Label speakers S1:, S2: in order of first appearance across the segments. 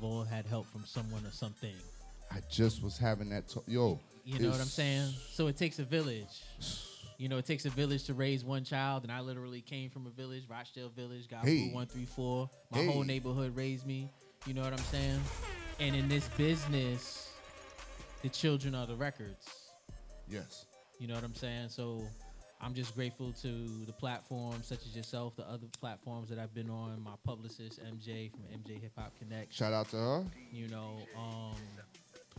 S1: they've all had help from someone or something.
S2: I just was having that. To- Yo,
S1: You know what I'm saying? So it takes a village. You know, it takes a village to raise one child, and I literally came from a village, Rochdale Village, got
S2: Hey.
S1: one three four. My
S2: Hey.
S1: whole neighborhood raised me. You know what I'm saying? And in this business, the children are the records.
S2: Yes.
S1: You know what I'm saying? So I'm just grateful to the platforms such as yourself, the other platforms that I've been on, my publicist MJ from MJ Hip Hop Connect.
S2: Shout out to her.
S1: You know, um,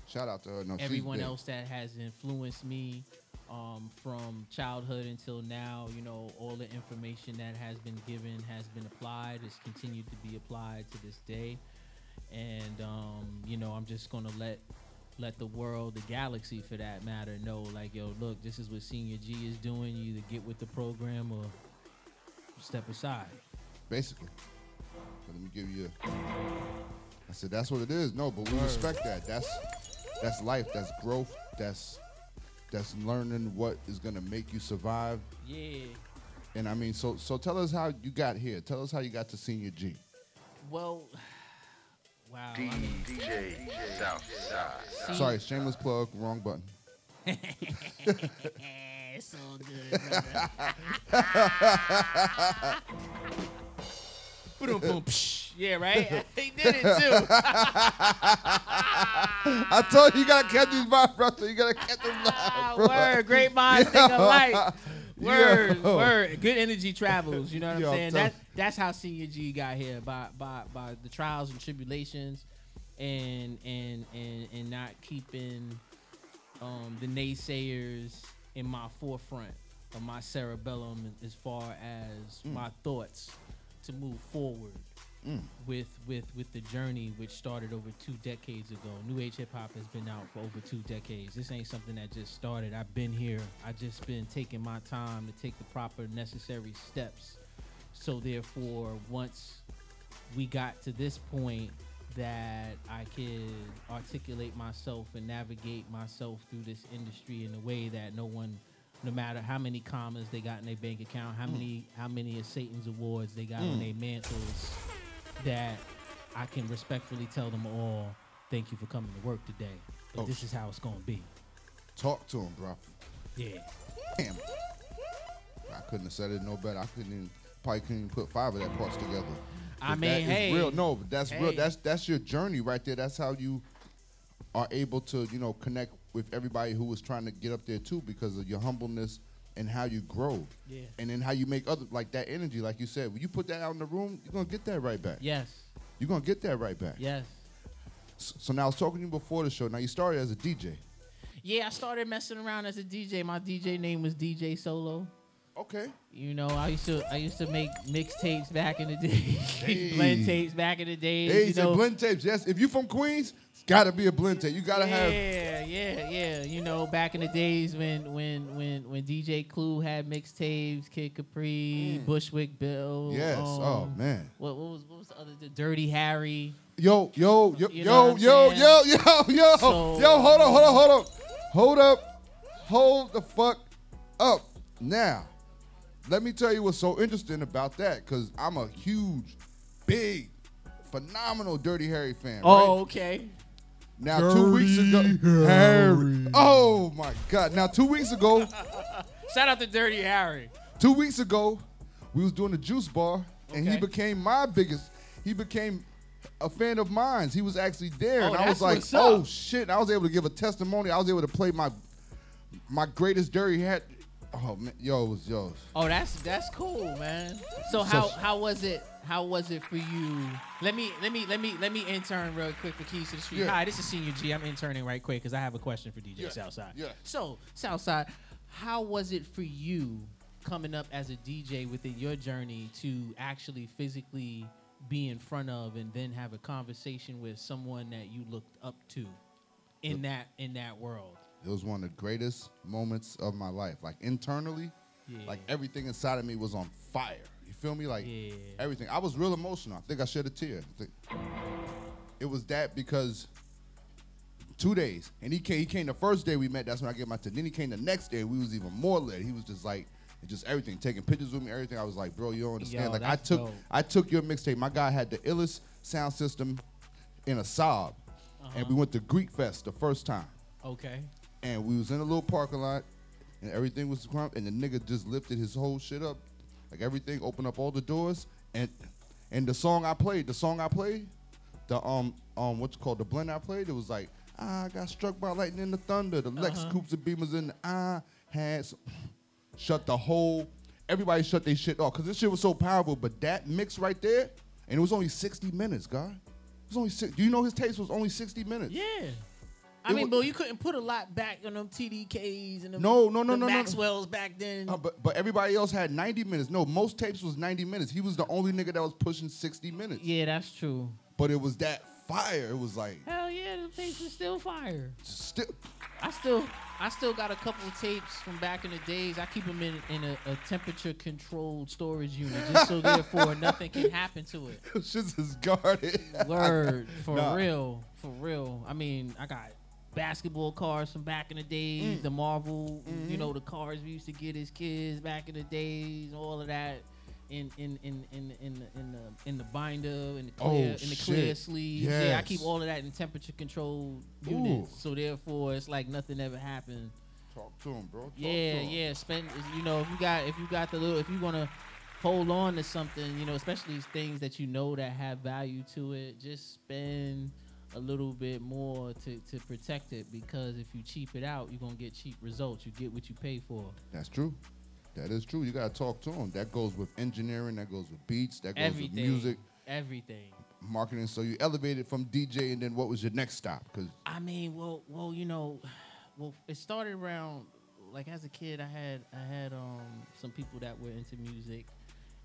S2: Shout out to her. No,
S1: everyone else that has influenced me um, from childhood until now. You know, all the information that has been given has been applied. It's continued to be applied to this day, and um, you know, I'm just gonna let let the world, the galaxy for that matter, know like, yo, look, this is what Senior G is doing. You either get with the program or step aside.
S2: basically. So let me give you. A, I said that's what it is. No, but we
S1: Word.
S2: respect that. That's that's life. That's growth. That's that's learning what is gonna make you survive.
S1: Yeah.
S2: And I mean, so so tell us how you got here. Tell us how you got to Senior G.
S1: Well, wow. I mean,
S3: DJ Southside.
S2: Sorry, shameless plug. Wrong button.
S1: it's all good. Boom, boom, psh. Yeah, right. he did it too.
S2: I told you, you gotta catch these vibes, bro. You gotta catch them
S1: Ah,
S2: live, bro.
S1: word, great minds think alike. Word,
S2: Yo.
S1: word. Good energy travels. You know what I'm
S2: Yo,
S1: saying?
S2: tell-
S1: That that's how Senior G got here by by by the trials and tribulations, and and and and not keeping um, the naysayers in my forefront of my cerebellum as far as
S2: Mm.
S1: my thoughts to move forward
S2: Mm.
S1: with with with the journey which started over two decades ago. New Age hip hop has been out for over two decades. This ain't something that just started. I've been here. I just been taking my time to take the proper necessary steps. So therefore, once we got to this point that I could articulate myself and navigate myself through this industry in a way that no one no matter how many commas they got in their bank account, how hmm. many how many of Satan's awards they got on hmm. their mantles, that I can respectfully tell them all, thank you for coming to work today. But
S2: Oh,
S1: this is how it's gonna be.
S2: Talk to him, bro.
S1: Yeah.
S2: Damn. I couldn't have said it no better. I couldn't even probably couldn't even put five of that parts together.
S1: I mean,
S2: that
S1: hey,
S2: real. No, but that's real. That's that's your journey right there. That's how you are able to, you know, connect with everybody who was trying to get up there too because of your humbleness and how you grow.
S1: Yeah.
S2: And then how you make other like that energy, like you said. When you put that out in the room, you're gonna get that right back.
S1: Yes.
S2: You're gonna get that right back.
S1: Yes.
S2: S- So now I was talking to you before the show. Now you started as a DJ.
S1: Yeah, I started messing around as a DJ. My DJ name was DJ Solo.
S2: Okay.
S1: You know, I used to I used to make mixtapes back in the day,
S2: Hey.
S1: blend tapes back in the days.
S2: Hey,
S1: you know,
S2: blend tapes. Yes, if you from Queens, it's gotta be a blend tape. You gotta have
S1: yeah, yeah, yeah. You know, back in the days when when when when DJ Clue had mixtapes, Kid Capri, Bushwick Bill.
S2: Mm. Yes.
S1: um,
S2: oh man.
S1: What, what was what was the other? The Dirty Harry.
S2: Yo, yo, yo,
S1: You know
S2: yo, yo, yo, yo, yo,
S1: So-
S2: yo. Hold on, hold on, hold on, hold up, hold the fuck up. Now, let me tell you what's so interesting about that, because I'm a huge, big, phenomenal Dirty Harry fan.
S1: Oh,
S2: right?
S1: okay.
S2: Now, two weeks ago, Harry. Oh my God! Now, two weeks ago,
S1: Shout out to Dirty Harry.
S2: Two weeks ago, we was doing the juice bar, and he became my biggest. He became a fan of mine. He was actually there,
S1: Oh,
S2: and I was like, "Oh
S1: up.
S2: shit!" And I was able to give a testimony. I was able to play my my greatest dirty hat. Oh man, yo, it was yo.
S1: Oh, that's that's cool, man. So
S2: So-
S1: how how was it? How was it for you? Let me let me let me let me intern real quick for Keys to the Street.
S2: Yeah.
S1: Hi, this is Senior G. I'm interning right quick because I have a question for DJ
S2: Yeah,
S1: Southside.
S2: yeah.
S1: So Southside, how was it for you coming up as a DJ within your journey to actually physically be in front of and then have a conversation with someone that you looked up to in that in that world?
S2: It was one of the greatest moments of my life. Like internally,
S1: Yeah.
S2: like everything inside of me was on fire. You feel me? Like
S1: Yeah.
S2: everything. I was real emotional. I think I shed a tear. It was that because two days, and he came. He came the first day we met. That's when I gave my tip. Then he came the next day. We was even more lit. He was just like. Just everything, taking pictures with me, everything. I was like, bro, you don't understand.
S1: Yo,
S2: like I took,
S1: dope.
S2: I took your mixtape. My guy had the illest sound system in a sob,
S1: Uh-huh.
S2: and we went to Greek Fest the first time,
S1: Okay.
S2: And we was in a little parking lot, and everything was crump, and the nigga just lifted his whole shit up, like everything, opened up all the doors, and and the song I played, the song I played, the um um what's called the blend I played, it was like I got struck by lightning and the thunder, the Lex
S1: Uh-huh.
S2: Coops and Beamers, and I had some, shut the whole. Everybody shut their shit off because this shit was so powerful. But that mix right there, and it was only 60 minutes, God. It was only six. Do you know his taste was only 60 minutes?
S1: Yeah. I mean,
S2: wa-
S1: but you couldn't put a lot back on them TDKs and them
S2: No, no, no,
S1: the
S2: no, no, no.
S1: Maxells back then.
S2: Uh, but but everybody else had 90 minutes. No, most tapes was 90 minutes. He was the only nigga that was pushing 60 minutes.
S1: yeah, that's true.
S2: But it was that fire. It was like
S1: Hell yeah, the tapes is still fire.
S2: still.
S1: I still, I still got a couple of tapes from back in the days. I keep them in in a, a temperature controlled storage unit, just so therefore nothing can happen to it.
S2: Shit's is guarded.
S1: Word for
S2: Nah.
S1: real, for real. I mean, I got basketball cards from back in the days,
S2: Mm.
S1: the Marvel,
S2: Mm-hmm.
S1: you know, the cars we used to get as kids back in the days, all of that. In in in in in the in the in the binder in the
S2: Oh,
S1: clear in the clear
S2: shit.
S1: sleeves. Yeah, I keep all of that in temperature controlled units. So therefore, it's like nothing ever happened.
S2: Talk to him, bro. Talk
S1: Yeah,
S2: him.
S1: yeah. Spend you know if you got if you got the little if you wanna hold on to something, you know, especially things that you know that have value to it, just spend a little bit more to, to protect it because if you cheap it out, you're gonna get cheap results. You get what you pay for.
S2: That's true. That is true. You gotta talk to them. That goes with engineering. That goes with beats. That goes
S1: Everything.
S2: with music,
S1: Everything.
S2: marketing. So you elevated from DJ, and then what was your next stop? Because
S1: I mean, well, well, you know, well, it started around like as a kid. I had I had um some people that were into music,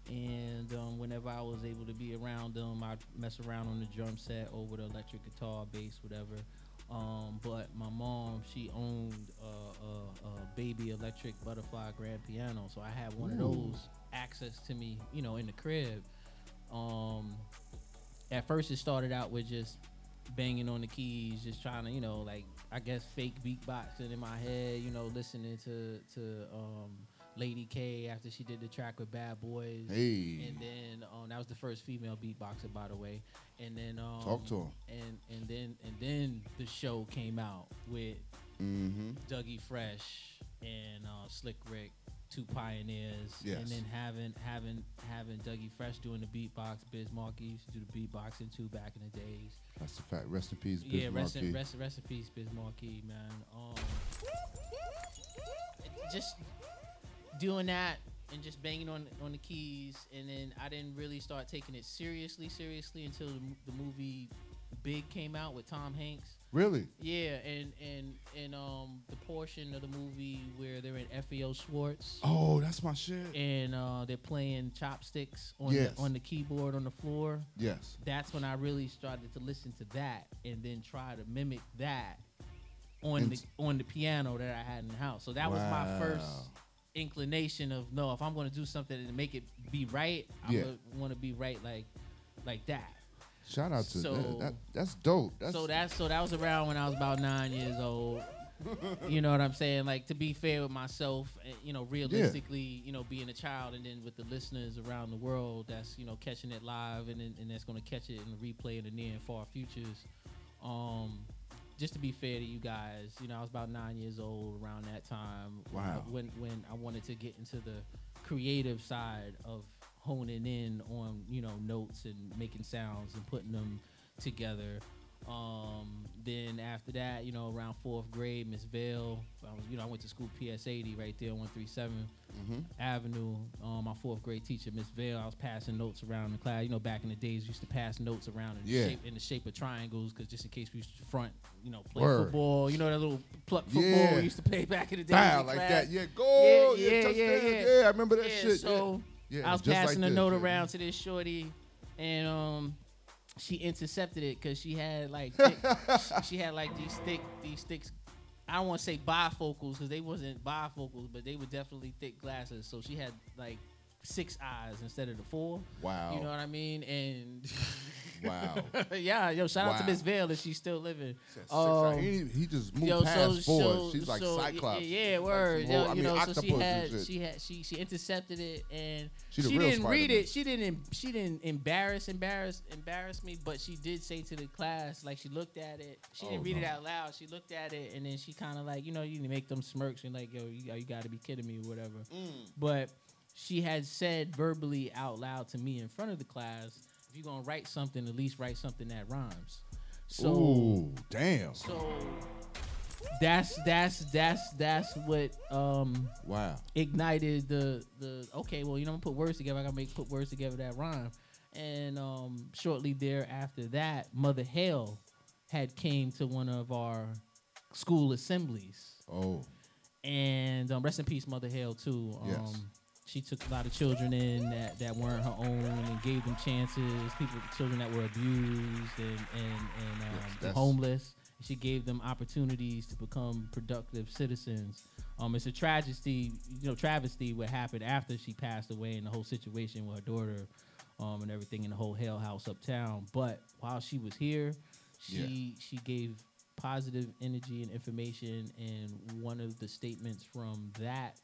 S1: and um, whenever I was able to be around them, I'd mess around on the drum set or with electric guitar, bass, whatever. Um, but my mom, she owned a, a, a baby electric butterfly grand piano, so I had one of those access to me, you know, in the crib. Um, at first, it started out with just banging on the keys, just trying to, you know, like I guess fake beatboxing in my head, you know, listening to to um, Lady K after she did the track with Bad Boys.
S2: Hey.
S1: And then um, that was the first female beatboxer, by the way. And then um,
S2: Talk to 'em.
S1: And and then and then the show came out with
S2: mm-hmm.
S1: Dougie Fresh and uh, Slick Rick, two pioneers,
S2: Yes.
S1: and then having having having Dougie Fresh doing the beatbox. Biz Markie used to do the beatboxing too back in the days.
S2: that's a fact. Rest in peace, Biz
S1: yeah, rest in, rest, rest in peace, Biz Markie, man. Um, just doing that and just banging on on the keys, and then I didn't really start taking it seriously, seriously until the, the movie Big came out with Tom Hanks.
S2: Really?
S1: Yeah, and and and um the portion of the movie where they're in FAO Schwarz
S2: Oh, that's my shit.
S1: and uh, they're playing chopsticks on
S2: Yes.
S1: the, on the keyboard on the floor.
S2: Yes.
S1: That's when I really started to listen to that and then try to mimic that on
S2: And-
S1: the on the piano that I had in the house. So that was my first
S2: Wow.
S1: Inclination of no, if I'm going to do something and make it be right,
S2: Yeah.
S1: I want to be right like like that.
S2: Shout out to
S1: So-
S2: that. that. That's dope. That's
S1: so that's so that was around when I was about nine years old. you know what I'm saying? Like to be fair with myself, eh, you know, realistically, you know, being a child, and then with the listeners around the world, that's you know catching it live, and then, and that's gonna catch it in the replay in the near and far futures. Um, just to be fair to you guys, you know, I was about nine years old around that time.
S2: Wow.
S1: When when I wanted to get into the creative side of honing in on you know notes and making sounds and putting them together. Um, then after that, you know, around fourth grade, Miss Vale, I was, you know, I went to school PS 80 right there, 137
S2: Mhm.
S1: Avenue. Um, my fourth grade teacher, Miss Vale, I was passing notes around the class. You know, back in the days, we used to pass notes around in,
S2: Yeah.
S1: the, shape, in the shape of triangles, because just in case we used to front, you know, play
S2: Word.
S1: football. You know, that little pluck football
S2: Yeah.
S1: we used to play back in the day.
S2: Bow like
S1: class.
S2: that. Yeah, go.
S1: Yeah, yeah,
S2: touchdown.
S1: yeah, yeah.
S2: I remember that
S1: Yeah,
S2: shit.
S1: so
S2: yeah. Yeah,
S1: I was
S2: just like
S1: passing a note
S2: yeah.
S1: around to this shorty, and um, she intercepted it because she had like thick, she had like these thick these sticks. I don't want to say bifocals because they wasn't bifocals, but they were definitely thick glasses. So she had like six eyes instead of the four.
S2: Wow.
S1: You know what I mean? And
S2: Wow.
S1: yeah, yo, shout out to
S2: Wow.
S1: Miss Vale if she's still living.
S2: Said six,
S1: Um,
S2: he, he just moved
S1: Yo,
S2: past
S1: so,
S2: forward.
S1: so,
S2: She's like
S1: so,
S2: Cyclops.
S1: Yeah, yeah
S2: Like
S1: word.
S2: some
S1: Yo,
S2: whole- I
S1: you
S2: mean,
S1: know, so
S2: octopus
S1: she
S2: and
S1: had,
S2: shit.
S1: she had, she, she intercepted it, and
S2: She
S1: she,
S2: the real
S1: didn't read
S2: Spider-Man.
S1: it. She didn't, she didn't embarrass, embarrass, embarrass me. But she did say to the class, like she looked at it. She didn't
S2: Oh,
S1: read it
S2: no.
S1: out loud. She looked at it, and then she kind of like, you know, you make them smirks and like, yo, you, you got to be kidding me or whatever.
S2: Mm.
S1: But she had said verbally out loud to me in front of the class, you're gonna write something, at least write something that rhymes. So.
S2: Ooh, damn.
S1: So that's that's that's that's what um
S2: Wow.
S1: ignited the the okay well you know I'm gonna put words together I gotta make put words together that rhyme and um shortly thereafter that Mother Hale had came to one of our school assemblies
S2: Oh,
S1: and um, rest in peace Mother Hale too um
S2: Yes.
S1: She took a lot of children in that, that weren't her own and gave them chances people children that were abused and and, and um,
S2: Yes,
S1: homeless. She gave them opportunities to become productive citizens. Um it's a tragedy you know travesty what happened after she passed away and the whole situation with her daughter um and everything in the whole Hale House uptown. But while she was here she she gave positive energy and information and one of the statements from that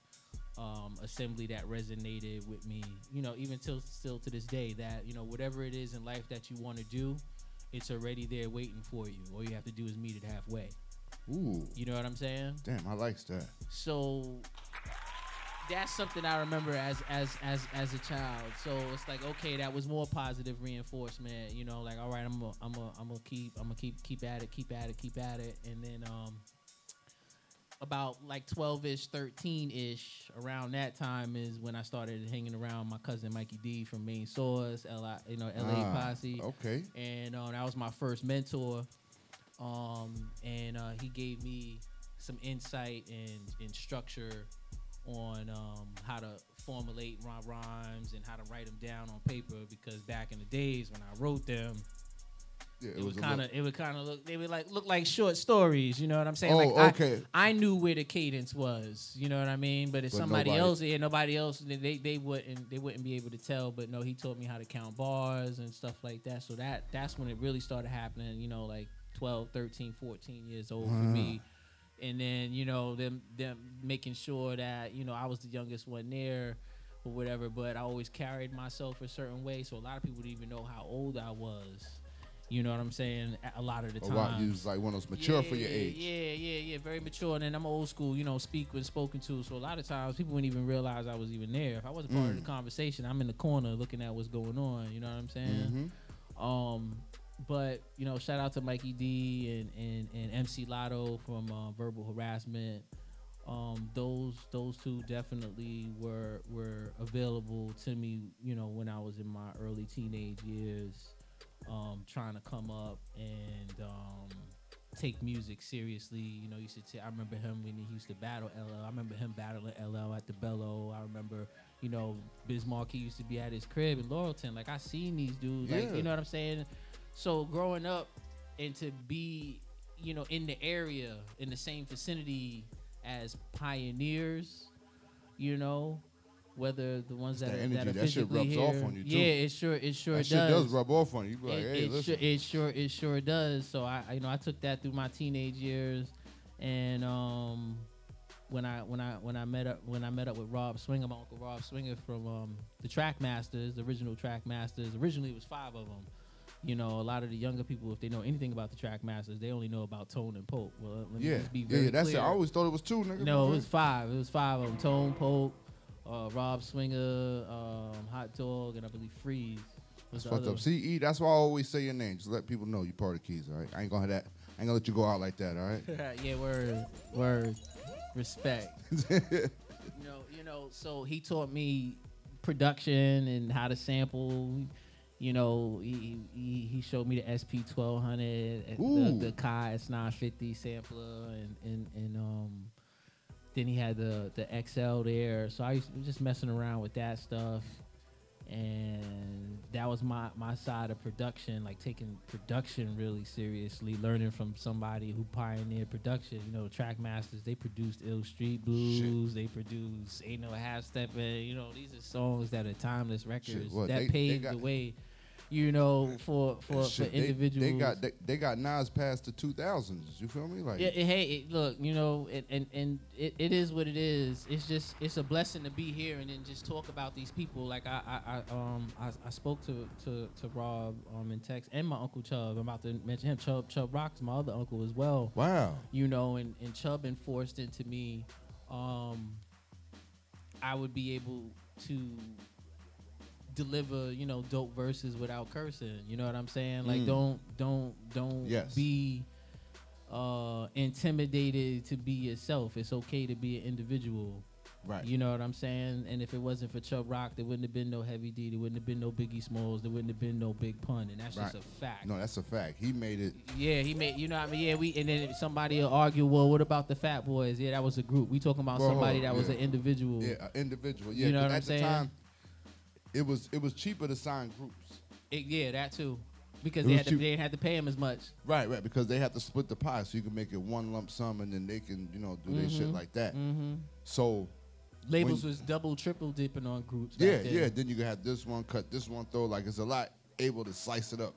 S1: um, assembly that resonated with me you know even till still to this day that you know whatever it is in life that you want to do it's already there waiting for you all you have to do is meet it halfway
S2: ooh,
S1: you know what i'm saying
S2: damn, I likes that.
S1: so that's something I remember as as as as a child. So it's like okay, that was more positive reinforcement. You know, like all right, I'm gonna I'm gonna I'm gonna keep I'm gonna keep keep at it, keep at it, keep at it, and then um about like 12ish 13ish around that time is when i started hanging around my cousin mikey d from main source la you know la
S2: Ah,
S1: posse
S2: Okay.
S1: and uh, that was my first mentor. Um, and uh, he gave me some insight and, and structure on um, how to formulate rhy- rhymes and how to write them down on paper. Because back in the days when I wrote them,
S2: Yeah,
S1: it, would
S2: a
S1: kind of it would kind of look they would like look like short stories. You know what I'm saying?
S2: Oh,
S1: like
S2: okay.
S1: I, knew where the cadence was. You know what I mean? But if
S2: But
S1: somebody
S2: nobody-
S1: else, yeah, nobody else, they, they wouldn't they wouldn't be able to tell. But no, he taught me how to count bars and stuff like that. So that that's when it really started happening. You know, like 12, 13, 14 years old for me. Uh-huh. And then you know them them making sure that you know I was the youngest one there or whatever. But I always carried myself a certain way, so a lot of people didn't even know how old I was. You know what I'm saying? A- A lot of the time.
S2: wow, you was like one of those mature for your age.
S1: Yeah, yeah, yeah. Very mature. And then I'm old school, you know, speak when spoken to. So a lot of times people wouldn't even realize I was even there. If I wasn't part of
S2: Mm.
S1: the conversation, I'm in the corner looking at what's going on. You know what I'm saying?
S2: Mhm.
S1: Um, but you know, shout out to Mikey D and and, and MC Lotto from uh, Verbal Harassment. Um, those those two definitely were were available to me. You know, when I was in my early teenage years, um, trying to come up and um, take music seriously. You know, used to. T- I remember him when he used to battle LL. I remember him battling LL at the Bello. I remember, you know, Biz Markie. He used to be at his crib in Laurelton. Like I seen these dudes. Like
S2: Yeah.
S1: you know what I'm saying. So growing up and to be, you know, in the area in the same vicinity as pioneers, you know. Whether the ones that,
S2: that
S1: are,
S2: energy.
S1: that are
S2: That shit rubs off on you, too.
S1: Yeah, it sure it sure
S2: that shit
S1: does
S2: does rub off on you. You be like,
S1: it,
S2: hey,
S1: it,
S2: listen.
S1: sure, it sure it sure does. So I, you know I took that through my teenage years, and um when I when I when I met up when I met up with Rob Swinger, my uncle Rob Swinger from um the Track Masters, the original Track Masters. Originally it was five of them. You know, a lot of the younger people, if they know anything about the Track Masters, they only know about Tone and Poke. Well, let me
S2: yeah,
S1: just be
S2: yeah,
S1: very
S2: yeah, that's
S1: clear.
S2: it. I always thought it was two, nigga.
S1: No, it was five. It was five of them. Tone Poke, uh, Rob Swinger, um, Hot Dog, and I believe Freeze.
S2: That's fucked up. CE, that's why I always say your name. Just let people know you part of keys, all right? I ain't gonna have that. I ain't gonna let you go out like that, all right?
S1: yeah, word, word, respect. you know, you know. So he taught me production and how to sample. You know, he he, he showed me the SP twelve hundred, the, the Akai S nine fifty sampler, and and and um. Then he had the the XL there, so I was just messing around with that stuff, and that was my my side of production, like taking production really seriously, learning from somebody who pioneered production. You know, Track Masters they produced Ill Street Blues, they produced Ain't No Half Steppin'. You know, these are songs that are timeless records
S2: what,
S1: that
S2: they- they
S1: paved
S2: got-
S1: the way. You know, for for, for
S2: Shit, they-
S1: individuals.
S2: They, got they, they got Nas past the two thousands. You feel me? Like
S1: Yeah, hey, it, look, you know, it, and and it, it is what it is. It's just it's a blessing to be here and then just talk about these people. Like I, I, I um I, I spoke to, to to Rob um in text and my uncle Chubb. I'm about to mention him. Chubb Chubb Rock's my other uncle as well.
S2: wow.
S1: You know, and and Chubb enforced into me, um, I would be able to deliver you know dope verses without cursing you know what i'm saying like
S2: Mm.
S1: don't don't don't
S2: Yes.
S1: be uh intimidated to be yourself it's okay to be an individual
S2: Right.
S1: you know what i'm saying and if it wasn't for chubb rock there wouldn't have been no heavy d there wouldn't have been no biggie smalls there wouldn't have been no big pun and that's just a fact
S2: no, that's a fact. He made it.
S1: yeah, he made. You know, what I mean, yeah, we and then somebody will argue. Well, what about the Fat Boys? Yeah, that was a group. We talking about
S2: Bro,
S1: somebody that was an individual.
S2: Yeah, an individual. Yeah,
S1: You know what I'm
S2: the
S1: saying?
S2: time, it was it was cheaper to sign groups.
S1: It- yeah, that too, because
S2: It
S1: they
S2: was
S1: had to,
S2: cheap.
S1: they didn't have to pay him as much.
S2: Right, right, because they have to split the pie, so you can make it one lump sum, and then they can, you know, do their shit
S1: Mhm.
S2: like that.
S1: Mm-hmm.
S2: So
S1: Labels
S2: When-
S1: was double, triple dipping on groups. back
S2: yeah,
S1: then.
S2: yeah. Then you can have this one cut, this one throw. Like it's a lot able to slice it up.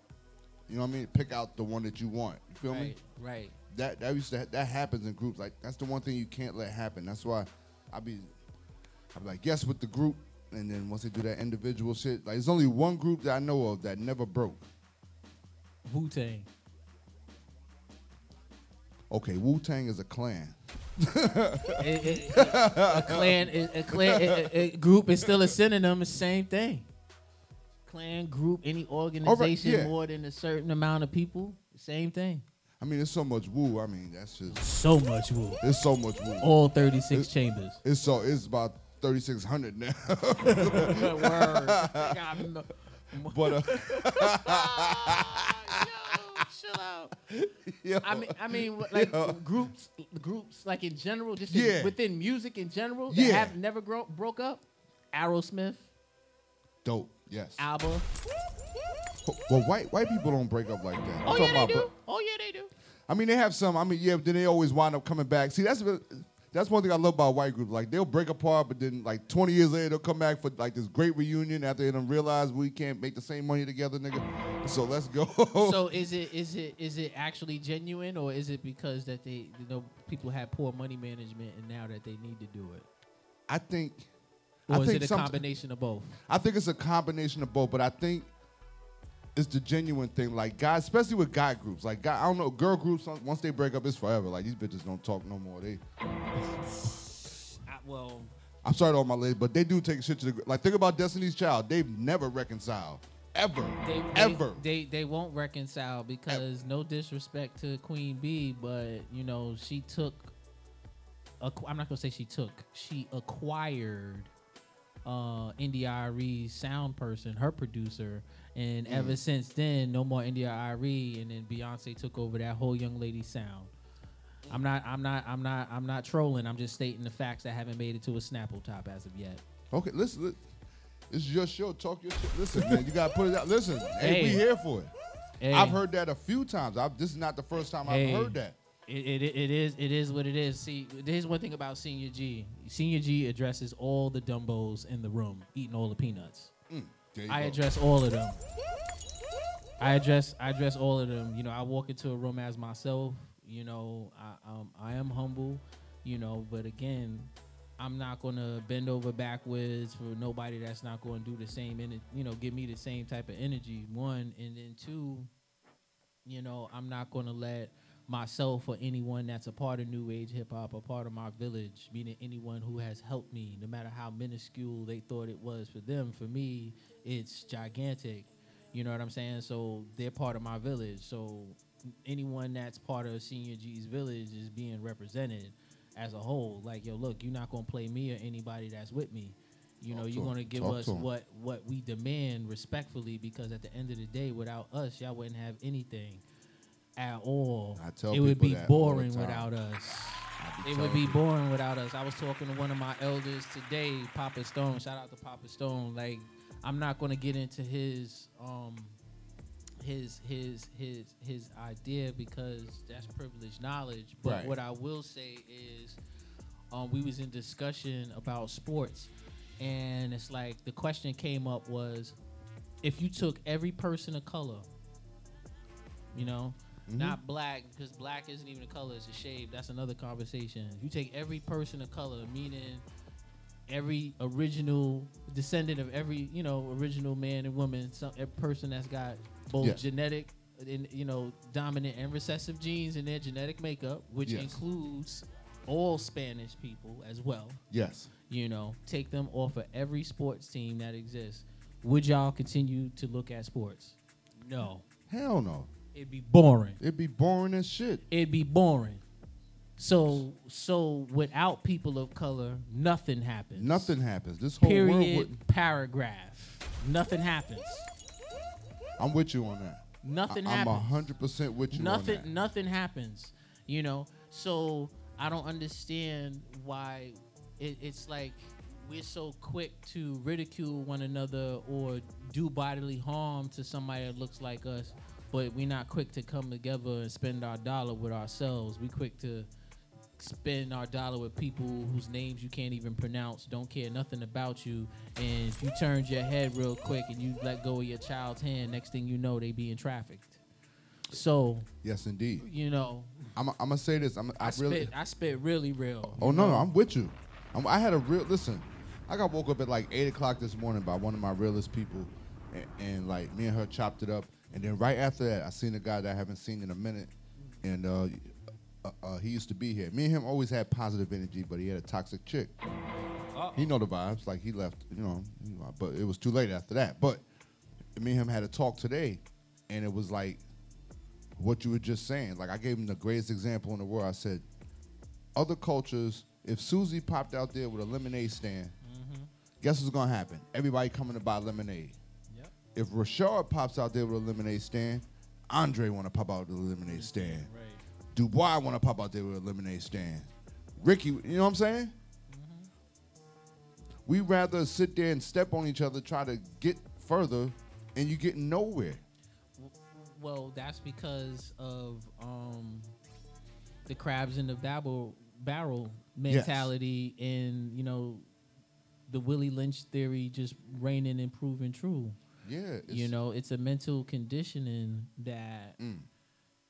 S2: You know what I mean? Pick out the one that you want. You feel me?
S1: Right, right.
S2: That that used to that happens in groups. Like that's the one thing you can't let happen. That's why I be I be like yes with the group, and then once they do that individual shit, like there's only one group that I know of that never broke.
S1: Wu Tang.
S2: Okay, Wu Tang is a clan.
S1: a clan, a, a clan, a, a- a group is still a synonym. It's the same thing. Clan, group, any organization
S2: yeah.
S1: more than a certain amount of people, same thing.
S2: I mean, there's so much Wu. I mean, that's just
S1: So much Wu.
S2: there's so much Wu.
S1: All 36 chambers.
S2: It's so it's about 3,600 now.
S1: Word.
S2: but uh,
S1: Yo, chill out.
S2: yo,
S1: I mean, I mean, like
S2: Yo.
S1: groups, groups, like in general, just in-
S2: Yeah.
S1: within music in general, that
S2: Yeah.
S1: have never grow, broke up. Aerosmith,
S2: dope. Yes.
S1: Alba.
S2: Well, white white people don't break up like that. I'm
S1: Oh yeah, they
S2: about,
S1: do.
S2: but-
S1: Oh yeah, they do.
S2: I mean, they have some. I mean, yeah, then they always wind up coming back. See, that's that's one thing I love about white groups. Like they'll break apart, but then like 20 years later they'll come back for like this great reunion after they done realize we can't make the same money together, nigga. So let's go.
S1: So is it is it is it actually genuine, or is it because that they you know people had poor money management and now that they need to do it,
S2: I think.
S1: or
S2: I
S1: is
S2: think
S1: it a combination of both?
S2: I think it's a combination of both, but I think it's the genuine thing. Like guys, especially with guy groups, like guy, I don't know, girl groups. Once they break up, it's forever. Like these bitches don't talk no more. They,
S1: I, well,
S2: I'm sorry to all my ladies, but they do take shit to the like. Think about Destiny's Child. They've never reconciled, ever,
S1: they,
S2: ever.
S1: They, they they won't reconcile because no disrespect to Queen B, but you know she took. I'm not gonna say she took. She acquired uh India.Arie's sound person, her producer, and
S2: Mm.
S1: ever since then, no more India.Arie, and then Beyonce took over that whole young lady sound. I'm not, I'm not, I'm not, I'm not trolling. I'm just stating the facts that haven't made it to a Snapple top as of yet.
S2: okay, listen. li- This your show. Talk your shit. Listen, man, you gotta put it out. Listen, hey, we here for it.
S1: Hey.
S2: I've heard that a few times. I've, this is not the first time
S1: Hey.
S2: I've heard that.
S1: It, it, it is it is what it is. See, here's one thing about Senior G. Senior G addresses all the dumbos in the room eating all the peanuts. I
S2: go.
S1: address all of them. I address I address all of them. You know, I walk into a room as myself. You know, I um, I am humble. You know, but again, I'm not gonna bend over backwards for nobody that's not going to do the same. And you know, give me the same type of energy. One and then two. You know, I'm not gonna let myself or anyone that's a part of new age hip hop, a part of my village, meaning anyone who has helped me, no matter how minuscule they thought it was for them, for me, it's gigantic. You know what I'm saying? So they're part of my village. So anyone that's part of Senior G's village is being represented as a whole. Like, yo, look, you're not gonna play me or anybody that's with me. You know,
S2: Talk
S1: you're gonna give
S2: Talk
S1: us
S2: to
S1: what what we demand respectfully because at the end of the day, without us, y'all wouldn't have anything at all.
S2: I tell
S1: it would be
S2: that all the
S1: boring without us.
S2: Be
S1: It would be
S2: people.
S1: boring without us. I was talking to one of my elders today, Papa Stone. Shout out to Papa Stone. Like, I'm not gonna get into his um his his his his idea because that's privileged knowledge. But
S2: Right.
S1: what I will say is, um, we was in discussion about sports, and it's like the question came up was, if you took every person of color, you know,
S2: Mm-hmm.
S1: not black because black isn't even a color; it's a shade. That's another conversation. If you take every person of color, meaning every original descendant of every you know original man and woman, some a person that's got both genetic and you know dominant and recessive genes in their genetic makeup, which
S2: Yes.
S1: includes all Spanish people as well
S2: Yes.
S1: you know, take them off of every sports team that exists, would y'all continue to look at sports? No.
S2: Hell no.
S1: It'd be boring.
S2: It'd be boring as shit.
S1: It'd be boring. So so without people of color, nothing happens.
S2: Nothing happens. This whole world
S1: Period.
S2: wouldn't.
S1: Paragraph. Nothing happens.
S2: I'm with you on that.
S1: Nothing
S2: I, I'm
S1: happens.
S2: hundred percent with you
S1: nothing
S2: on that.
S1: nothing happens you know so i don't understand why it, it's like we're so quick to ridicule one another or do bodily harm to somebody that looks like us but we're not quick to come together and spend our dollar with ourselves we quick to spend our dollar with people whose names you can't even pronounce don't care nothing about you and if you turned your head real quick and you let go of your child's hand next thing you know they being trafficked so
S2: Yes, indeed.
S1: you know,
S2: I'm. I'm gonna say this. I'm. I,
S1: I,
S2: really.
S1: spit, I spit really real.
S2: Oh no, no, I'm with you. I'm, I had a real listen. I got woke up at like eight o'clock this morning by one of my realest people, and, and like me and her chopped it up. And then right after that, I seen a guy that I haven't seen in a minute, and uh, uh, uh, he used to be here. Me and him always had positive energy, but he had a toxic chick. He know the vibes. Like he left, you know, but it was too late after that. But me and him had a talk today, and it was like what you were just saying. Like I gave him the greatest example in the world. I said, other cultures, if Susie popped out there with a lemonade stand, guess what's gonna happen? Everybody coming to buy lemonade.
S1: Yep.
S2: If Rashard pops out there with a lemonade stand, Andre wanna pop out with a lemonade stand.
S1: Right.
S2: Dubois wanna pop out there with a lemonade stand. Ricky, you know what I'm saying? We rather sit there and step on each other, try to get further, and you get nowhere.
S1: Well, that's because of um, the crabs in the barrel barrel
S2: Yes.
S1: mentality, and you know, the Willie Lynch theory just reigning and proving true.
S2: Yeah,
S1: you know, it's a mental conditioning that
S2: Mm.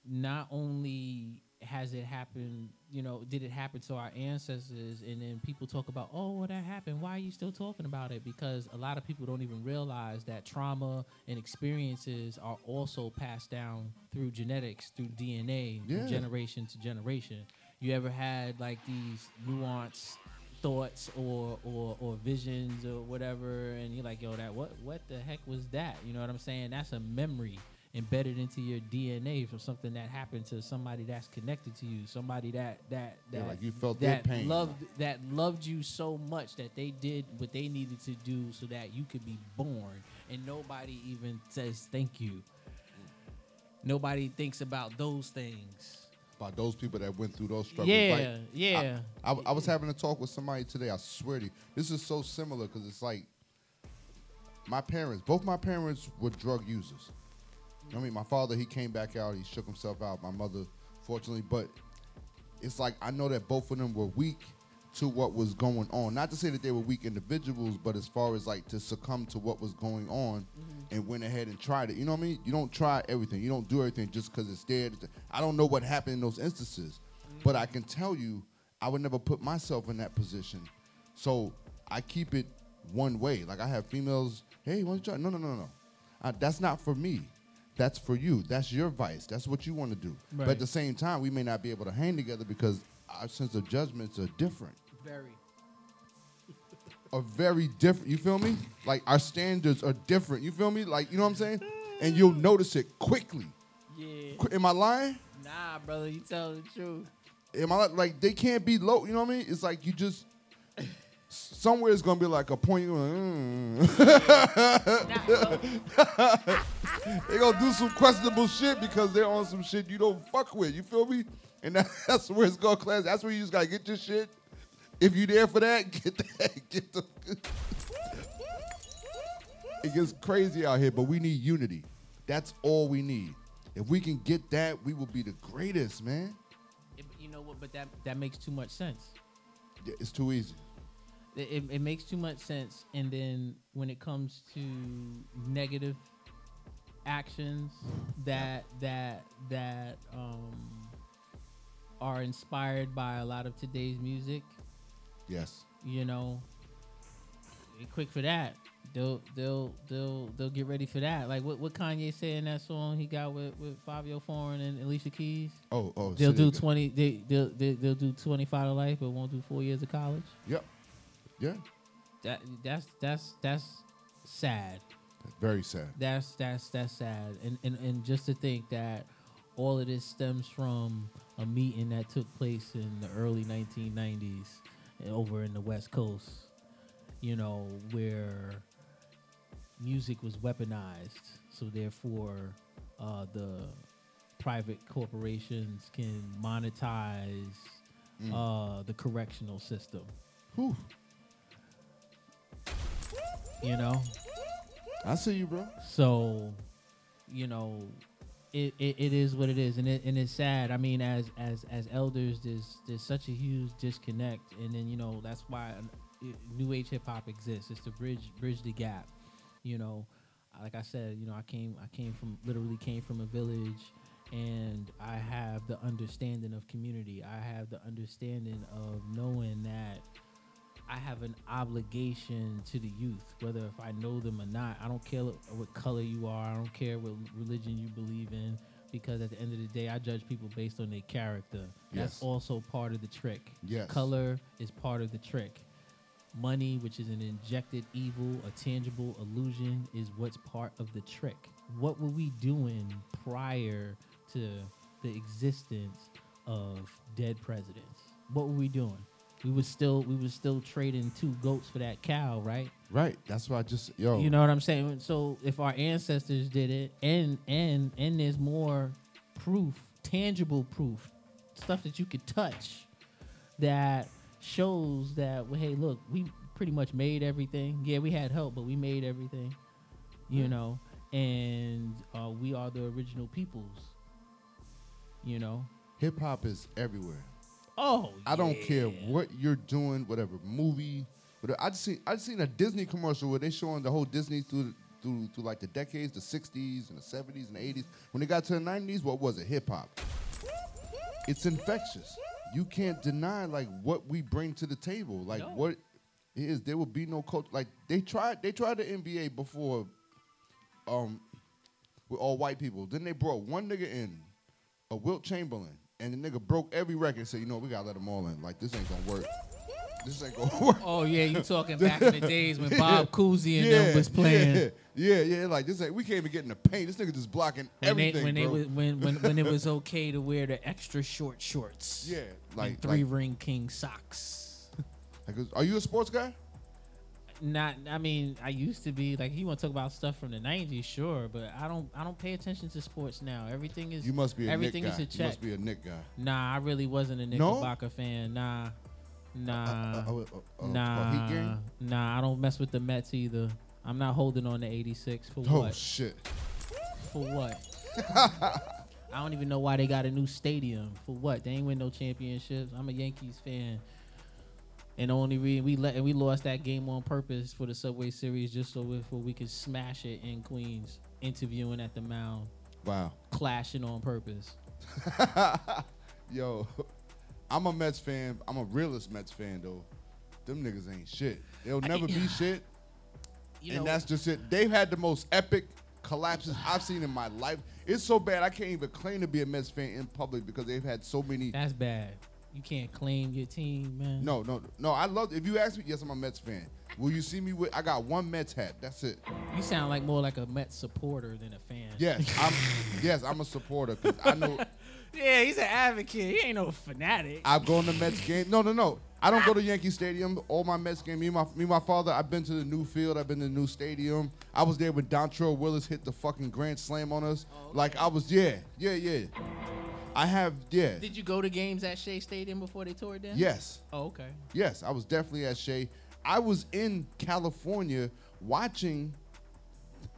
S1: Not only has it happened, you know, did it happen to our ancestors? And then people talk about, oh, well, that happened. Why are you still talking about it? Because a lot of people don't even realize that trauma and experiences are also passed down through genetics, through DNA,
S2: Yeah.
S1: from generation to generation. You ever had like these nuanced thoughts or, or or visions or whatever and you're like yo that what what the heck was that you know what i'm saying that's a memory embedded into your dna from something that happened to somebody that's connected to you somebody that that
S2: Yeah,
S1: that
S2: like you felt their
S1: that
S2: pain.
S1: loved that loved you so much that they did what they needed to do so that you could be born and nobody even says thank you nobody thinks about those things
S2: about those people that went through those struggles.
S1: yeah
S2: Like,
S1: yeah
S2: I, I was having a talk with somebody today. I swear to you, this is so similar because it's like my parents. Both my parents were drug users. I mean, my father he came back out. He shook himself out. My mother, fortunately, but it's like I know that both of them were weak to what was going on. Not to say that they were weak individuals, but as far as like to succumb to what was going on and went ahead and tried it. You know what I mean? You don't try everything. You don't do everything just because it's there. I don't know what happened in those instances, but I can tell you I would never put myself in that position. So I keep it one way. Like I have females, hey, why don't you try? No, no, no, no. Uh, that's not for me. That's for you. That's your vice. That's what you want to do. But at the same time, we may not be able to hang together because our sense of judgments are different.
S1: very
S2: Are very different. You feel me? Like our standards are different. You feel me? Like you know what I'm saying? And you'll notice it quickly.
S1: yeah
S2: Qu- Am I lying?
S1: nah brother you tell the truth
S2: Am I like they can't be low? You know what I mean? It's like you just somewhere it's gonna be like a point. Mm. they gonna do some questionable shit because they're on some shit you don't fuck with. You feel me? And that's where it's gonna class. That's where you just gotta get your shit. If you there for that, get that. Get the. it gets crazy out here, but we need unity. That's all we need. If we can get that, we will be the greatest, man.
S1: You know what? But that that makes too much sense.
S2: Yeah, It's too easy.
S1: It, it, makes too much sense. And then when it comes to negative actions that that that um, are inspired by a lot of today's music,
S2: Yes.
S1: you know, quick for that. They'll they'll they'll they'll get ready for that. Like what what Kanye said in that song he got with with Fabio Foreign and Alicia Keys.
S2: Oh, oh.
S1: They'll
S2: so
S1: do
S2: they-
S1: twenty. They they'll they, they'll do twenty five to life, but won't do four years of college.
S2: Yep. Yeah.
S1: That that's that's that's sad.
S2: Very sad.
S1: That's that's that's sad. And and and just to think that all of this stems from a meeting that took place in the early 1990s over in the West Coast. You know where music was weaponized, so therefore uh, the private corporations can monetize uh, the correctional system.
S2: Whew.
S1: You know.
S2: I see you, bro.
S1: So, you know, it, it, it is what it is, and it and it's sad. I mean, as as as elders, there's there's such a huge disconnect, and then you know that's why new age hip hop exists. It's to bridge bridge the gap. You know, like I said, you know, I came I came from literally came from a village, and I have the understanding of community. I have the understanding of knowing that I have an obligation to the youth, whether if I know them or not. I don't care what, color you are. I don't care what religion you believe in, because at the end of the day, I judge people based on their character. That's also part of the trick.
S2: Yes.
S1: Color is part of the trick. Money, which is an injected evil, a tangible illusion, is what's part of the trick. What were we doing prior to the existence of dead presidents? What were we doing? We was still we was still trading two goats for that cow, right?
S2: Right. That's why I just yo.
S1: You know what I'm saying? So if our ancestors did it, and and and there's more proof, tangible proof, stuff that you could touch, that shows that well, hey, look, we pretty much made everything. Yeah, we had help, but we made everything. You know, and uh, we are the original peoples. You know.
S2: Hip hop is everywhere.
S1: Oh,
S2: I don't care what you're doing, whatever movie. Whatever. I just seen I just seen a Disney commercial where they showing the whole Disney through through through like the decades, the '60s and the '70s and the '80s. When they got to the '90s, what was it? Hip hop. It's infectious. You can't deny like what we bring to the table. Like
S1: No.
S2: what it is. There will be no coach. Like they tried. They tried the NBA before. Um, with all white people. Then they brought one nigga in, a Wilt Chamberlain, and the nigga broke every record. and Said, you know, we gotta let them all in. Like this ain't gonna work. This ain't gonna work.
S1: Oh yeah, you talking back in the days when Bob Cousy and them was playing.
S2: Yeah, yeah, yeah. Like this ain't. We can't even get in the paint. This nigga just blocking
S1: When they,
S2: everything,
S1: when they was, when, when when it was okay to wear the extra short shorts.
S2: yeah, like,
S1: three
S2: like,
S1: ring king socks.
S2: like, are you a sports guy?
S1: Not, I mean, I used to be like, you want to talk about stuff from the '90s, sure, but I don't, I don't pay attention to sports now. Everything is,
S2: You must be a
S1: everything
S2: Knick
S1: is
S2: guy.
S1: a
S2: You
S1: check.
S2: must be a Knick guy.
S1: Nah, I really wasn't a
S2: No?
S1: Knickerbocker fan. Nah, nah,
S2: Uh, uh, uh, uh,
S1: nah,
S2: Heat game?
S1: nah. I don't mess with the Mets either. I'm not holding on to '86 for
S2: Oh
S1: what?
S2: shit.
S1: For what? I don't even know why they got a new stadium. For what? They ain't win no championships. I'm a Yankees fan. And the only reason we let and we lost that game on purpose for the Subway Series just so we, we could smash it in Queens, interviewing at the mound,
S2: Wow.
S1: clashing on purpose.
S2: Yo, I'm a Mets fan. I'm a realist Mets fan though. Them niggas ain't shit. They'll never be shit.
S1: You
S2: and
S1: know,
S2: that's just it. They've had the most epic collapses I've seen in my life. It's so bad I can't even claim to be a Mets fan in public because they've had so many.
S1: that's bad. You can't claim your team, man.
S2: No, no, no. I love. If you ask me, yes, I'm a Mets fan. Will you see me with? I got one Mets hat. That's it.
S1: You sound like more like a Mets supporter than a fan.
S2: Yes, I'm. yes, I'm a supporter because I know
S1: Yeah, he's an advocate. He ain't no fanatic.
S2: I've gone to Mets game. No, no, no. I don't go to Yankee Stadium. All my Mets game. Me and my me and my father. I've been to the new field. I've been to the new stadium. I was there when Dontrelle Willis hit the fucking grand slam on us.
S1: Oh, okay.
S2: Like I was. Yeah, yeah, yeah. I have. Yeah.
S1: Did you go to games at Shea Stadium before they tore it down?
S2: Yes.
S1: Oh, okay.
S2: Yes, I was definitely at Shea. I was in California watching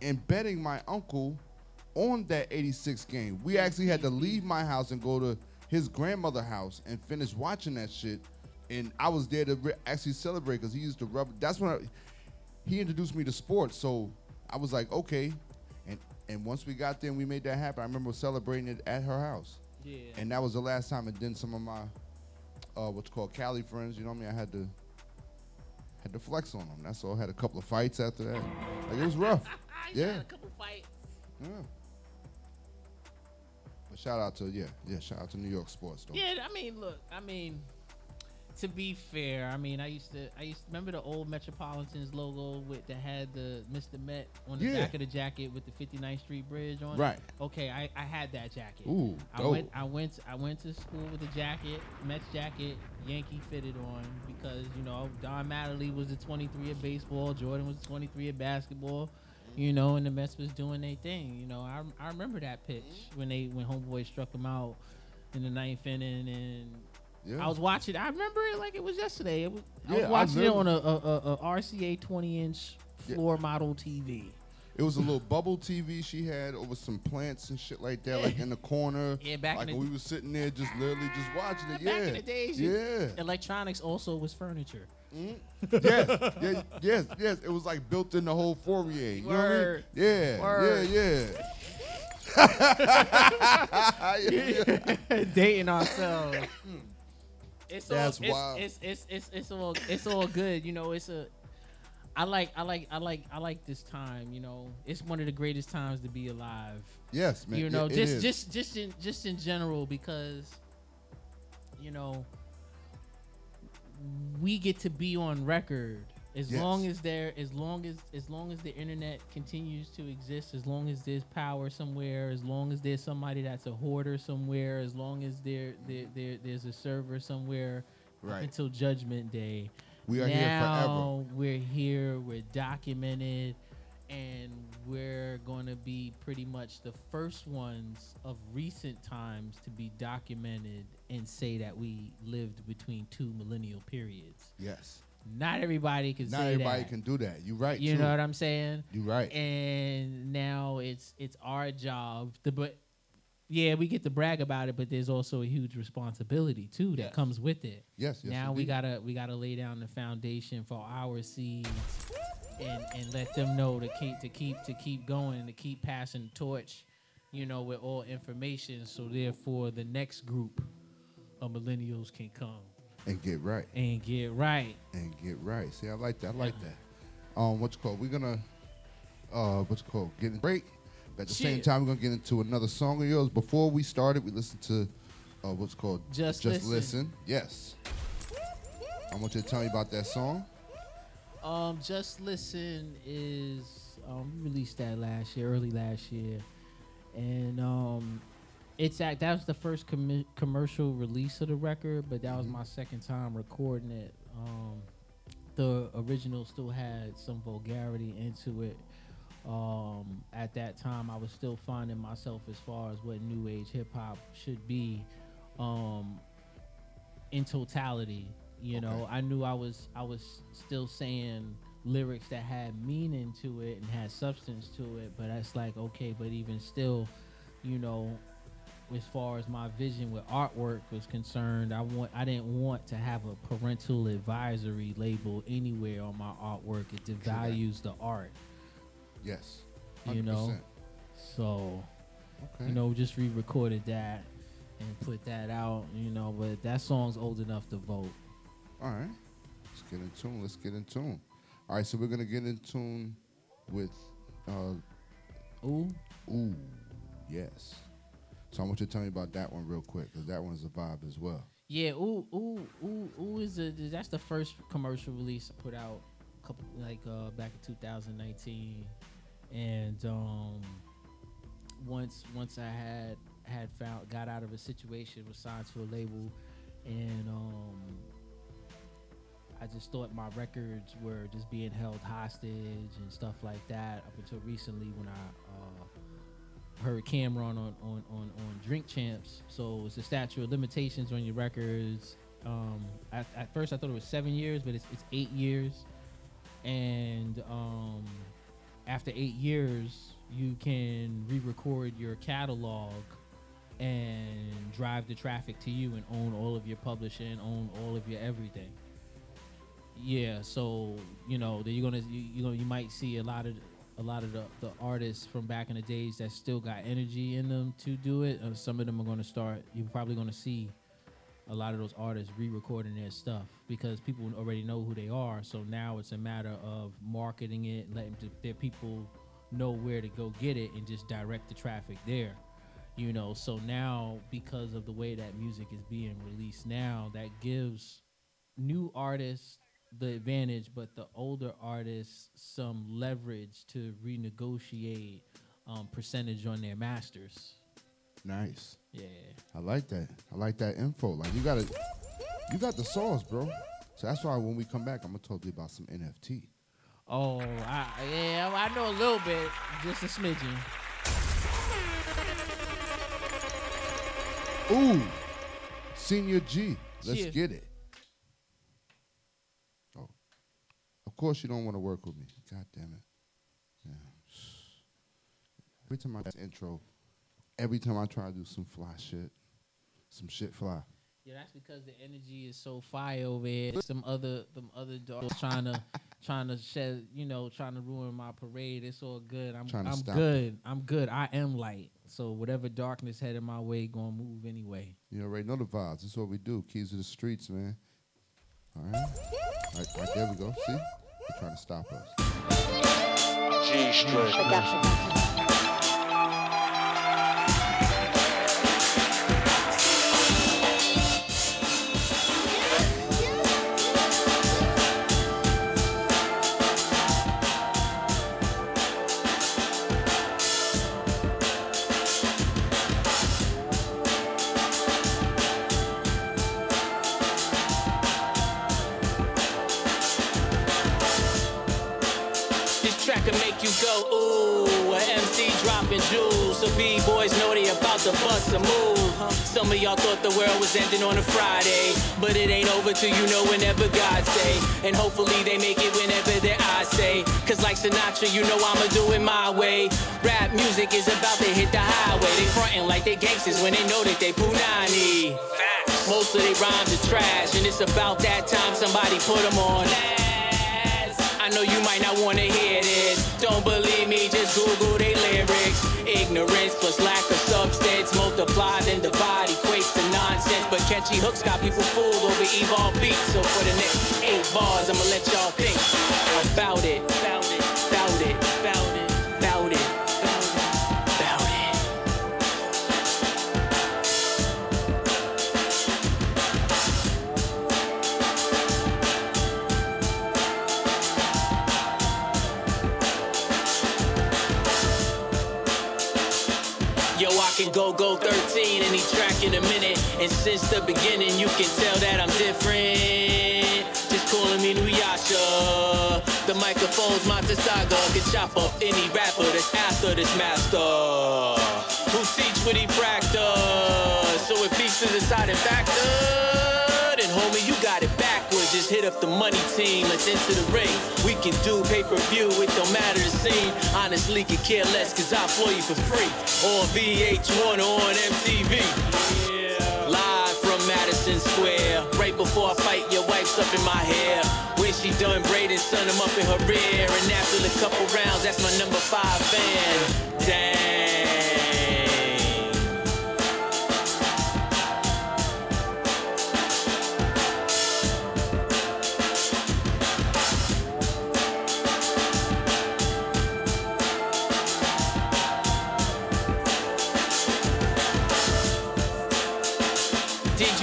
S2: and betting my uncle on that 86 game. We actually had to leave my house and go to his grandmother house and finish watching that shit and I was there to re- actually celebrate because he used to rub. That's when I, he introduced me to sports. So I was like, okay, and and once we got there and we made that happen, I remember celebrating it at her house,
S1: Yeah.
S2: and that was the last time. And then some of my uh, what's called Cali friends, you know what I mean? I had to had to flex on them. That's all. I had a couple of fights after that. Like it was rough. Yeah.
S1: a couple fights.
S2: Yeah. But shout out to yeah, yeah, shout out to New York sports though.
S1: Yeah, I mean, look, I mean, to be fair, I mean, I used to, I used to remember the old Metropolitans logo with that had the Mr. Met on the
S2: Yeah.
S1: back of the jacket with the 59th Street Bridge on
S2: Right.
S1: it. Okay, I, I had that jacket.
S2: Ooh,
S1: I
S2: dope.
S1: went, I went, I went to school with a jacket, Mets jacket, Yankee fitted on because you know Don Mattingly was the 23 of baseball, Jordan was the 23 of basketball. You know, and the Mets was doing their thing. You know, I, I remember that pitch when they when Homeboy struck him out in the ninth inning, and
S2: Yeah.
S1: I was watching. I remember it like it was yesterday. It was, I
S2: Yeah,
S1: was
S2: I
S1: watching it on a, a, a, RCA 20 inch
S2: Yeah.
S1: floor model TV.
S2: It was a little bubble TV she had over some plants and shit like that, like in the corner.
S1: Yeah, back in
S2: like when we was sitting there, just literally just watching it.
S1: Back
S2: Yeah,
S1: in the days,
S2: yeah,
S1: Electronics also was furniture. Mm-hmm.
S2: yes, yeah, yes, yes. It was like built in the whole foyer. You know what I mean? Yeah,
S1: Word.
S2: yeah, yeah. yeah.
S1: dating ourselves. Mm. It's all,
S2: That's
S1: it's,
S2: wild.
S1: It's, it's it's it's all it's all good. You know, it's a. I like I like I like I like this time. You know, it's one of the greatest times to be alive.
S2: Yes, man.
S1: you know,
S2: it- it
S1: just
S2: is.
S1: just just in just in general because, you know, we get to be on record as
S2: Yes.
S1: long as there as long as as long as the internet continues to exist as long as there's power somewhere as long as there's somebody that's a hoarder somewhere as long as there there, there there's a server somewhere
S2: Right.
S1: until judgment day
S2: We are here forever.
S1: now we're here we're documented and we're going to be pretty much the first ones of recent times to be documented and say that we lived between two millennial periods
S2: Yes.
S1: Not everybody can
S2: Not everybody
S1: that.
S2: can do that. You right.
S1: you
S2: true.
S1: know what I'm saying?
S2: You right.
S1: And now it's it's our job to but yeah, we get to brag about it, but there's also a huge responsibility too that
S2: Yes.
S1: comes with it.
S2: yes. Yes.
S1: now we gotta we gotta lay down the foundation for our seeds and and let them know to keep to keep to keep going to keep passing the torch, you know, with all information. So therefore, the next group of millennials can come
S2: and get right.
S1: and get right.
S2: and get right. See, I like that. I like that. Um, what's called? We're gonna uh, what's called? getting break. At the same time, we're gonna get into another song of yours. Before we started, we listened to uh, what's called
S1: Just
S2: Just
S1: Listen.
S2: listen. Yes. I want you to tell me about that song.
S1: Um, Just Listen is um released that last year, early last year, and um, it's at that was the first commi- commercial release of the record, but that was
S2: Mhm.
S1: my second time recording it. Um, the original still had some vulgarity into it. Um, at that time, I was still finding myself as far as what new age hip hop should be. Um, in totality, you know, I knew I was I was still saying lyrics that had meaning to it and had substance to it, but that's like okay, but even still, you know, as far as my vision with artwork was concerned, I want I didn't want to have a parental advisory label anywhere on my artwork. It devalues the art,
S2: Yes.
S1: you know. So
S2: Okay.
S1: you know, just re-recorded that and put that out, you know. But that song's old enough to vote.
S2: All right. Let's get in tune. Let's get in tune. All right. So we're gonna get in tune with. Uh,
S1: Ooh,
S2: ooh, yes. So I want you to tell me about that one real quick, because that one's a vibe as well.
S1: yeah, ooh, ooh, ooh, ooh is a that's the first commercial release I put out, a couple like uh back in 2019, and um once once I had had found got out of a situation was signed to a label, and um I just thought my records were just being held hostage and stuff like that up until recently when I uh, heard Cameron on, on, on, on Drink Champs. So it's a statute of limitations on your records. Um, at, at first I thought it was seven years, but it's, it's eight years. And um, after eight years, you can re-record your catalog and drive the traffic to you and own all of your publishing, own all of your everything. Yeah, so you know that you're gonna you, you know you might see a lot of a lot of the, the artists from back in the days that still got energy in them to do it. Uh, some of them are going to start. You're probably going to see a lot of those artists re-recording their stuff because people already know who they are. So now it's a matter of marketing it, letting their people know where to go get it, and just direct the traffic there. You know, so now because of the way that music is being released now, that gives new artists the advantage, but the older artists some leverage to renegotiate um, percentage on their masters.
S2: Nice.
S1: Yeah.
S2: I like that. I like that info. Like you got it. You got the sauce, bro. So that's why when we come back, I'm gonna talk to you about some NFT.
S1: Oh, I, yeah, I know a little bit, just a smidgen.
S2: Ooh, Senior G. Let's
S1: Cheers.
S2: get it. Oh, of course you don't want to work with me. God damn it. Yeah. Every time I intro, every time I try to do some fly shit, some shit fly.
S1: Yeah, that's because the energy is so fire over here. Some other, them other dogs trying to, trying to shed, you know, trying to ruin my parade. It's all good. I'm, I'm good. I'm good. I am light. So whatever darkness headed my way, gonna move anyway.
S2: You already know the vibes. That's what we do. Keys to the streets, man. All right. All right, right there we go. See? They're trying to stop us.
S3: G
S4: So B-boys know they about to bust a move. Some of y'all thought the world was ending on a Friday, but it ain't over till you know whenever God say. And hopefully they make it whenever their eyes say. Cause like Sinatra, you know I'ma do it my way. Rap music is about to hit the highway. They frontin' like they gangsters when they know that they Punani. Most of they rhymes are trash, and it's about that time somebody put them on. I know you might not wanna hear this. Don't believe me, just Google they lyrics. Ignorance plus lack of substance, multiply then divide equates to nonsense. But catchy hooks got people fooled over evolved beats. So for the next eight bars, I'ma let y'all think about it, about it, I can go go 13 any track in a minute. And since the beginning, you can tell that I'm different. Just calling me Nuyasha. The microphone's my Saga. Can chop up any rapper that's after this master. Who teach what he practice. So if he's the deciding factor, Just hit up the money team, let's enter the ring. We can do pay per view, it don't matter the scene. Honestly, could care less, cause I flow you for free. On VH1 or on MTV. Live from Madison Square. Right before I fight, your wife's up in my hair. When she done braiding, son, I'm up in her rear. And after a couple rounds, that's my number five fan. Dang.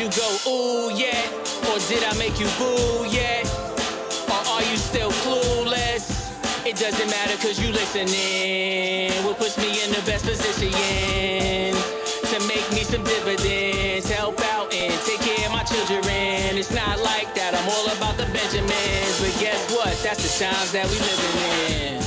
S4: You go ooh yet? Or did I make you boo yet? Or are you still clueless? It doesn't matter cause you listening. Will puts me in the best position to make me some dividends, help out and take care of my children. It's not like that, I'm all about the Benjamins. But guess what? That's the times that we living in.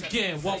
S5: Once again, walk.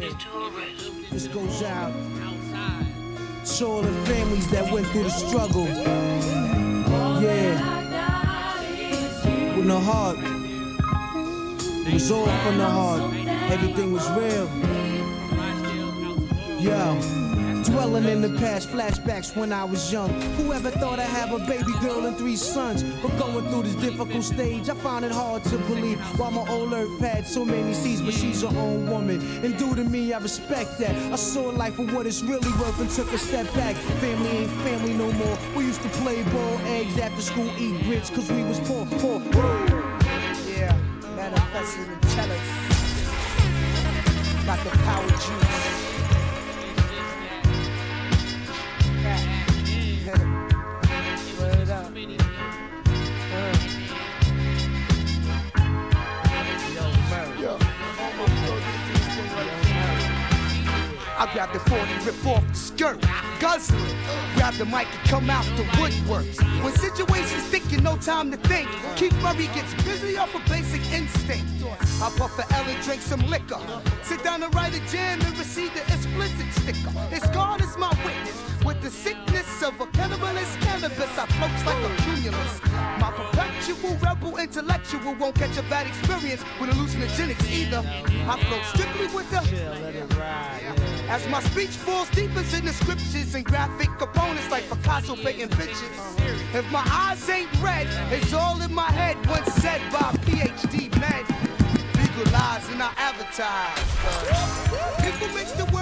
S6: yeah. This
S1: goes out to all the families that went through the struggle. Yeah. With the heart. It was all from the heart. Everything was real. Yeah dwelling in the past, flashbacks when I was young. Whoever thought I'd have a baby girl and three sons? But going through this difficult stage, I find it hard to believe why my old earth had so many seeds, but she's her own woman. And due to me, I respect that. I saw life for what it's really worth and took a step back. Family ain't family no more. We used to play ball, eggs after school, eat grits, cause we was poor, poor.
S7: Yeah, manifesting intelligence. Like the power juice.
S8: Grab the 40, rip off the skirt. Guzzling. Grab the mic and come out the woodworks. When situations thinking, no time to think. Keith Murray gets busy off a of basic instinct. I puff the L and drink some liquor. Sit down and write a jam and receive the explicit sticker. It's God is my witness. With the sickness of a cannibalist cannabis, I float like a cumulus. My perpetual rebel intellectual won't catch a bad experience with hallucinogenics either. I float strictly with the. Chill, let it ride. Yeah. As my speech falls deep into the scriptures and graphic components like Picasso painting pictures. If my eyes ain't red, it's all in my head. Once said by PhD men, legalize and I advertise. People mix the.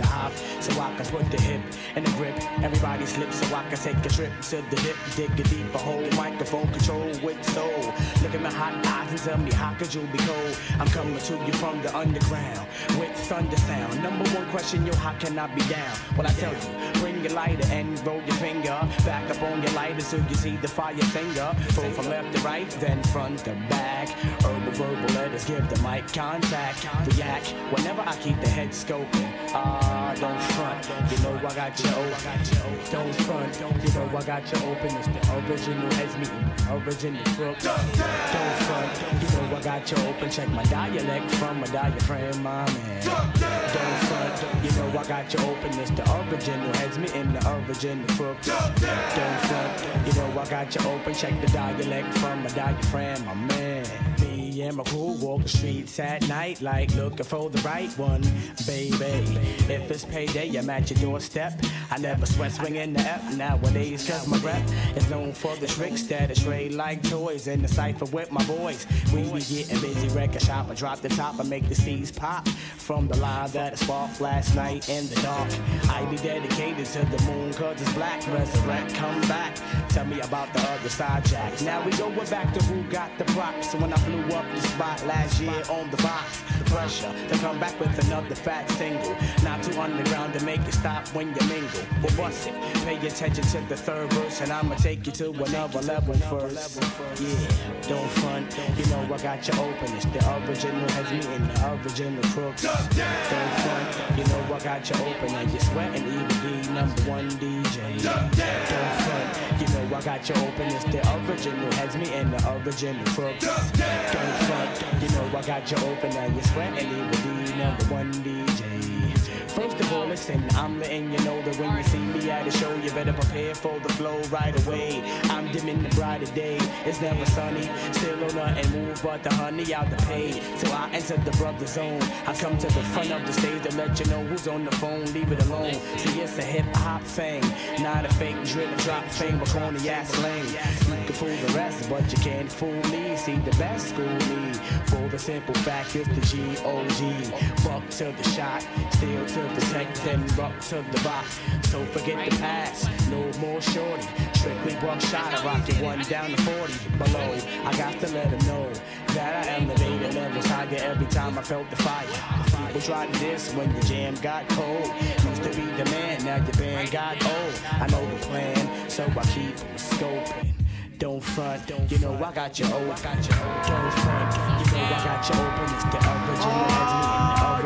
S8: The
S9: hop, so I can put the hip in the grip. Everybody slip so I can take a trip to the dip. Dig a deeper hole, microphone control with soul. Look at my hot eyes and tell me how could you be cold? I'm coming to you from the underground with thunder sound. Number one question, yo, how can I be down? Well, I tell you, bring your lighter and roll your finger back up on your lighter so you see the fire finger. Pull from left to right, then front to back. Herbal verbal letters give the mic contact. React whenever I keep the head scoping. Ah, don't front, you know I got you open. Don't front, you know I got you open. It's the original heads meeting, original crooks. Don't front, you know I got you open. Check my dialect from a diaphragm, my man. Don't front, I got you open. It's the original heads me in the original crooks. Don't front, you know I got you open. Check the dialect from my diaphragm, my man. And my crew walk the streets at night like looking for the right one, baby. If it's payday, I'm at your doorstep. I never sweat swinging the F nowadays, cause my rep is known for the tricks that are straight like toys in the cipher with my boys. We be getting busy, record shop, I drop the top, I make the seeds pop from the line that sparked last night in the dark. I be dedicated to the moon, cause it's black, resurrect, come back. Tell me about the other side, Jack. Now we going back to who got the props. When I blew up the spot last year on the box, the pressure to come back with another fat single. Not too underground to make it stop when you mingle. Well, bust it. Pay attention to the third verse, and I'ma take you to another level first. Yeah, don't front. You know I got you open. It's the original has me in the original crooks. Don't front. You know I got you open, and you're sweating. Evil Dee number one DJ. Don't front. You I got you open. It's the original Heads me in the original crooks. Don't front. You know I got you open, and you're sweating. Evil Dee number one DJ. First of all, listen, I'm letting you know that when you see me at a show, you better prepare for the flow right away. I'm dimming the brighter day. It's never sunny, still on nothing move but the honey out the pay. So I enter the brother zone. I come to the front of the stage to let you know who's on the phone. Leave it alone. See, it's a hip hop thing, not a fake drip drop thing, but corny ass lame. You can fool the rest, but you can't fool me. See, the best school me for the simple fact is the G O G. Buck to the shot, still to the tech, then rock to the box. So forget the past, no more shorty. Strictly buckshot, I rock it one down to 40 below. I got to let them know that I elevated levels higher every time I felt the fire. People tried this when the jam got cold. Used to be the man, now your band got old. I know the plan, so I keep scoping. Don't front, you know I got you open. I got you open. Don't front, you know I got you open. It's the original, as me in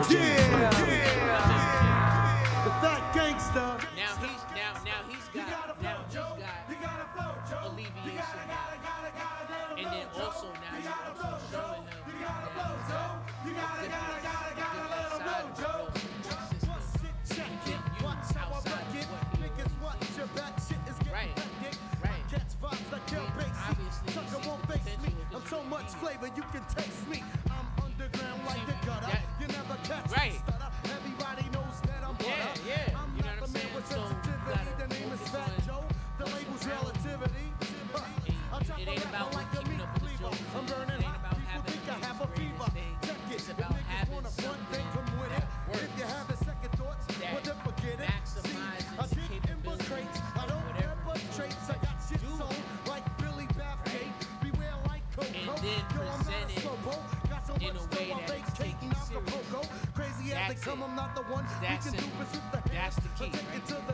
S1: That's it.
S8: I'm not the one. You
S1: That's
S8: can do this with the hands.
S1: That's the key, right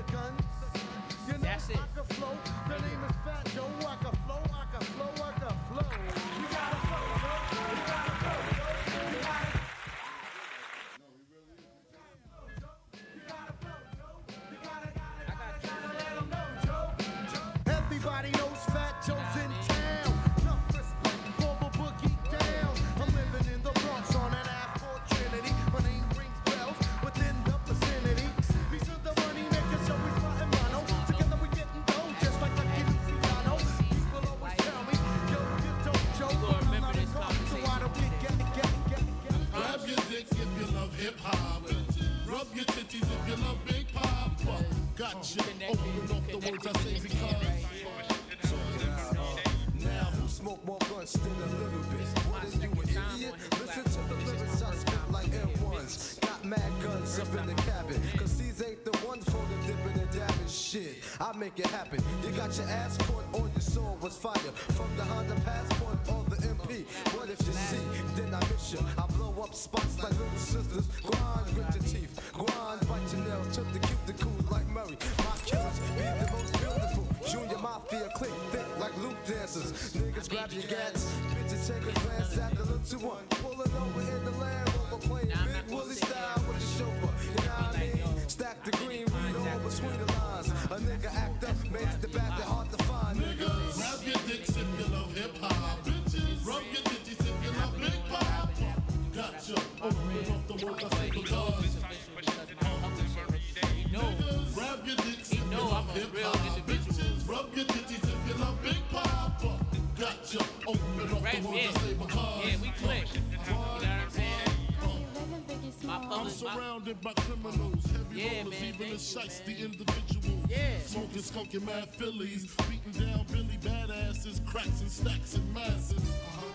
S8: I
S10: make it happen. You got your ass caught or your soul was fire. From the Honda Passport or the MP. What if you see, then I miss you. I blow up spots like little sisters. Grind with your teeth. Grind, bite your nails. Took the cuticles like Murray. My killers be the most beautiful. Junior Mafia click thick like Luke dancers. Niggas grab your gats. Bitches take a glance at the little one. Pulling over in the Land Rover playing Big Willie style with the chauffeur. You know what I mean? Stack the green, read all between the lines. A nigga act up, makes the bastard hard to find. Niggas.
S8: Grab your dicks if you love hip hop. Bitches, rub your titties if you love Big Papa. Gotcha. Open up the world, I say because. Niggas, grab your dicks if you love hip hop. Bitches, rub your titties if you love Big Papa. Gotcha. Open up the world, I say because.
S1: Yeah, we click. My
S8: I'm surrounded by criminals, heavy
S1: Yeah,
S8: rollers,
S1: man,
S8: even the
S1: you,
S8: the individuals.
S1: Yeah.
S8: Smoking skunky mad Phillies, beating down Billy badasses, cracks and stacks and masses.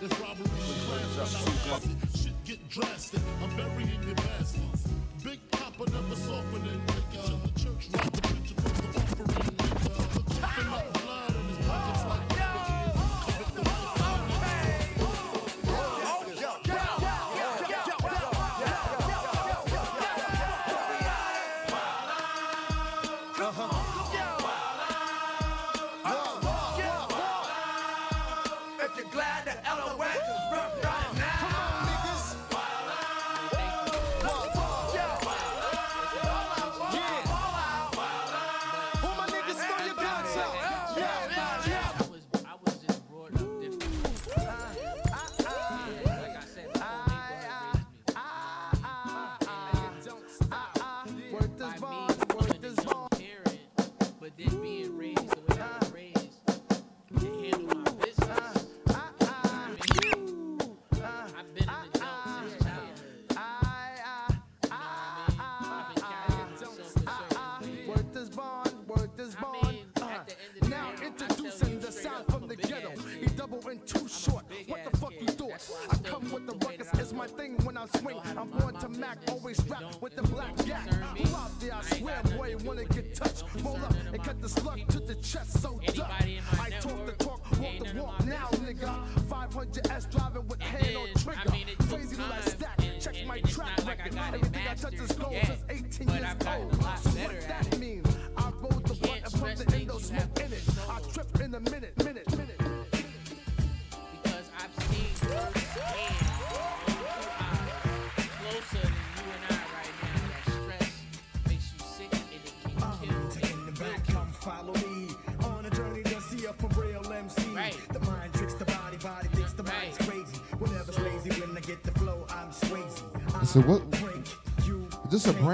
S8: If robbery the class, when I pass it, shit get drastic. I'm burying your bastards. Big Papa never softening, take it to the church, rob the picture from the offering.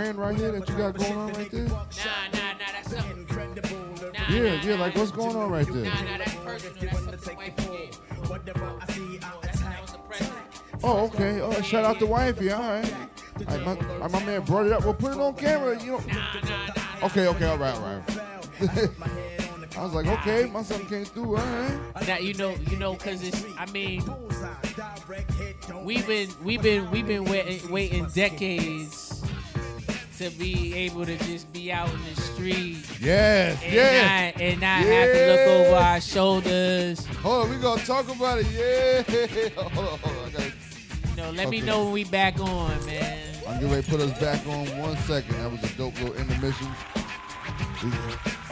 S2: Brand right here that you got going on right there?
S1: Nah, nah, nah, that's something. Nah,
S2: Yeah,
S1: nah,
S2: yeah, like what's going on right there?
S1: Nah, nah, that's personal. That's something wife gave.
S11: Whatever I see, I'll.
S2: Oh, okay. Oh, shout out to wifey. All right. All right, my, my man brought it up. Well, put it on camera. You know. Okay, okay, all right, all right. I was like, okay, my son came through. All right.
S1: Now you know, you know, cause it's. I mean, we've been, we've been, we've been waiting, waiting decades to be able to just be out in the street.
S2: Yes,
S1: and
S2: yes.
S1: Not, and not have to look over our shoulders.
S2: Hold on, we gonna talk about it. Yeah. Hold on, hold on. I gotta,
S1: You know, let me know when we back on, man.
S2: I'm getting ready to put us back on one second. That was a dope little intermission.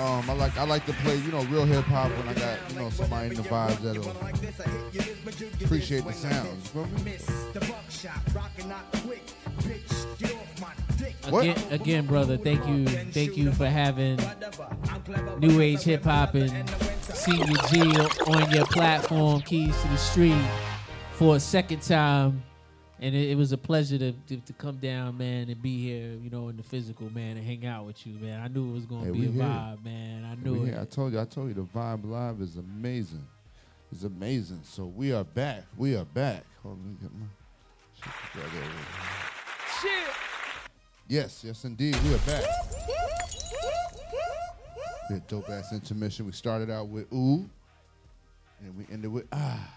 S2: Um, I like I like to play, you know, real hip hop when I got, you know, somebody in the vibes that'll appreciate the sounds. You feel me?
S11: The buckshot, rockin' not quick. Bitch, get off my dick.
S2: What?
S1: Again, again, brother, thank you, thank you for having New Age Hip Hop and Senior G on your platform, Keys to the Street, for a second time, and it, it was a pleasure to, to to come down, man, and be here, you know, in the physical, man, and hang out with you, man. I knew it was gonna
S2: Hey,
S1: be a
S2: here.
S1: vibe, man. I knew it.
S2: here. I told you, I told you the vibe live is amazing. It's amazing. So we are back. We are back. Hold on, let me get my shit together.
S1: Shit.
S2: Yes, yes, indeed. We are back. Bit dope ass intermission. We started out with ooh, and we ended with ah.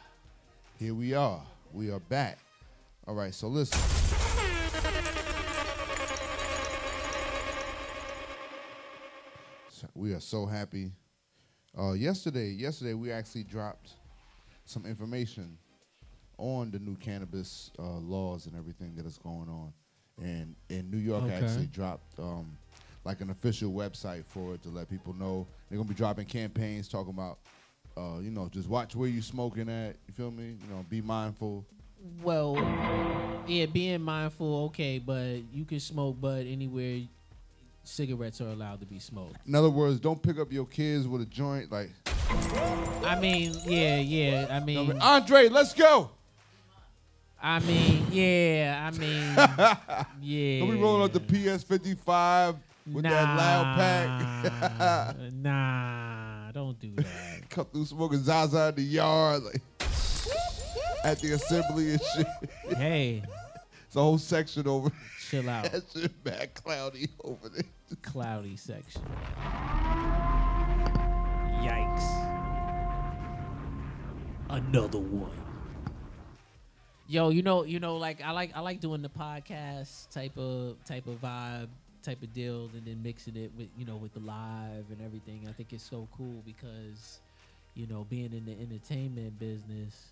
S2: Here we are. We are back. All right, so listen. So we are so happy. Uh, yesterday, yesterday we actually dropped some information on the new cannabis uh, laws and everything that is going on and in New York
S1: Okay.
S2: actually dropped um, like an official website for it to let people know they're gonna be dropping campaigns talking about, uh, you know, just watch where you smoking at. You feel me? You know, be mindful.
S1: Well, yeah, being mindful, okay, but you can smoke bud anywhere cigarettes are allowed to be smoked.
S2: In other words, don't pick up your kids with a joint. Like,
S1: I mean, yeah, yeah. I mean,
S2: Andre, let's go.
S1: I mean, yeah. I mean, yeah.
S2: Don't be rolling up the PS fifty five with that loud pack.
S1: nah, don't do that.
S2: Come through smoking Zaza in the yard, like at the assembly and shit.
S1: Hey,
S2: it's a whole section over.
S1: Chill out.
S2: that shit bad cloudy over there.
S1: Cloudy section. Yikes. Another one. Yo, you know, you know, like I like I like doing the podcast type of type of vibe, type of deal, and then mixing it with you know with the live and everything. I think it's so cool because, you know, being in the entertainment business,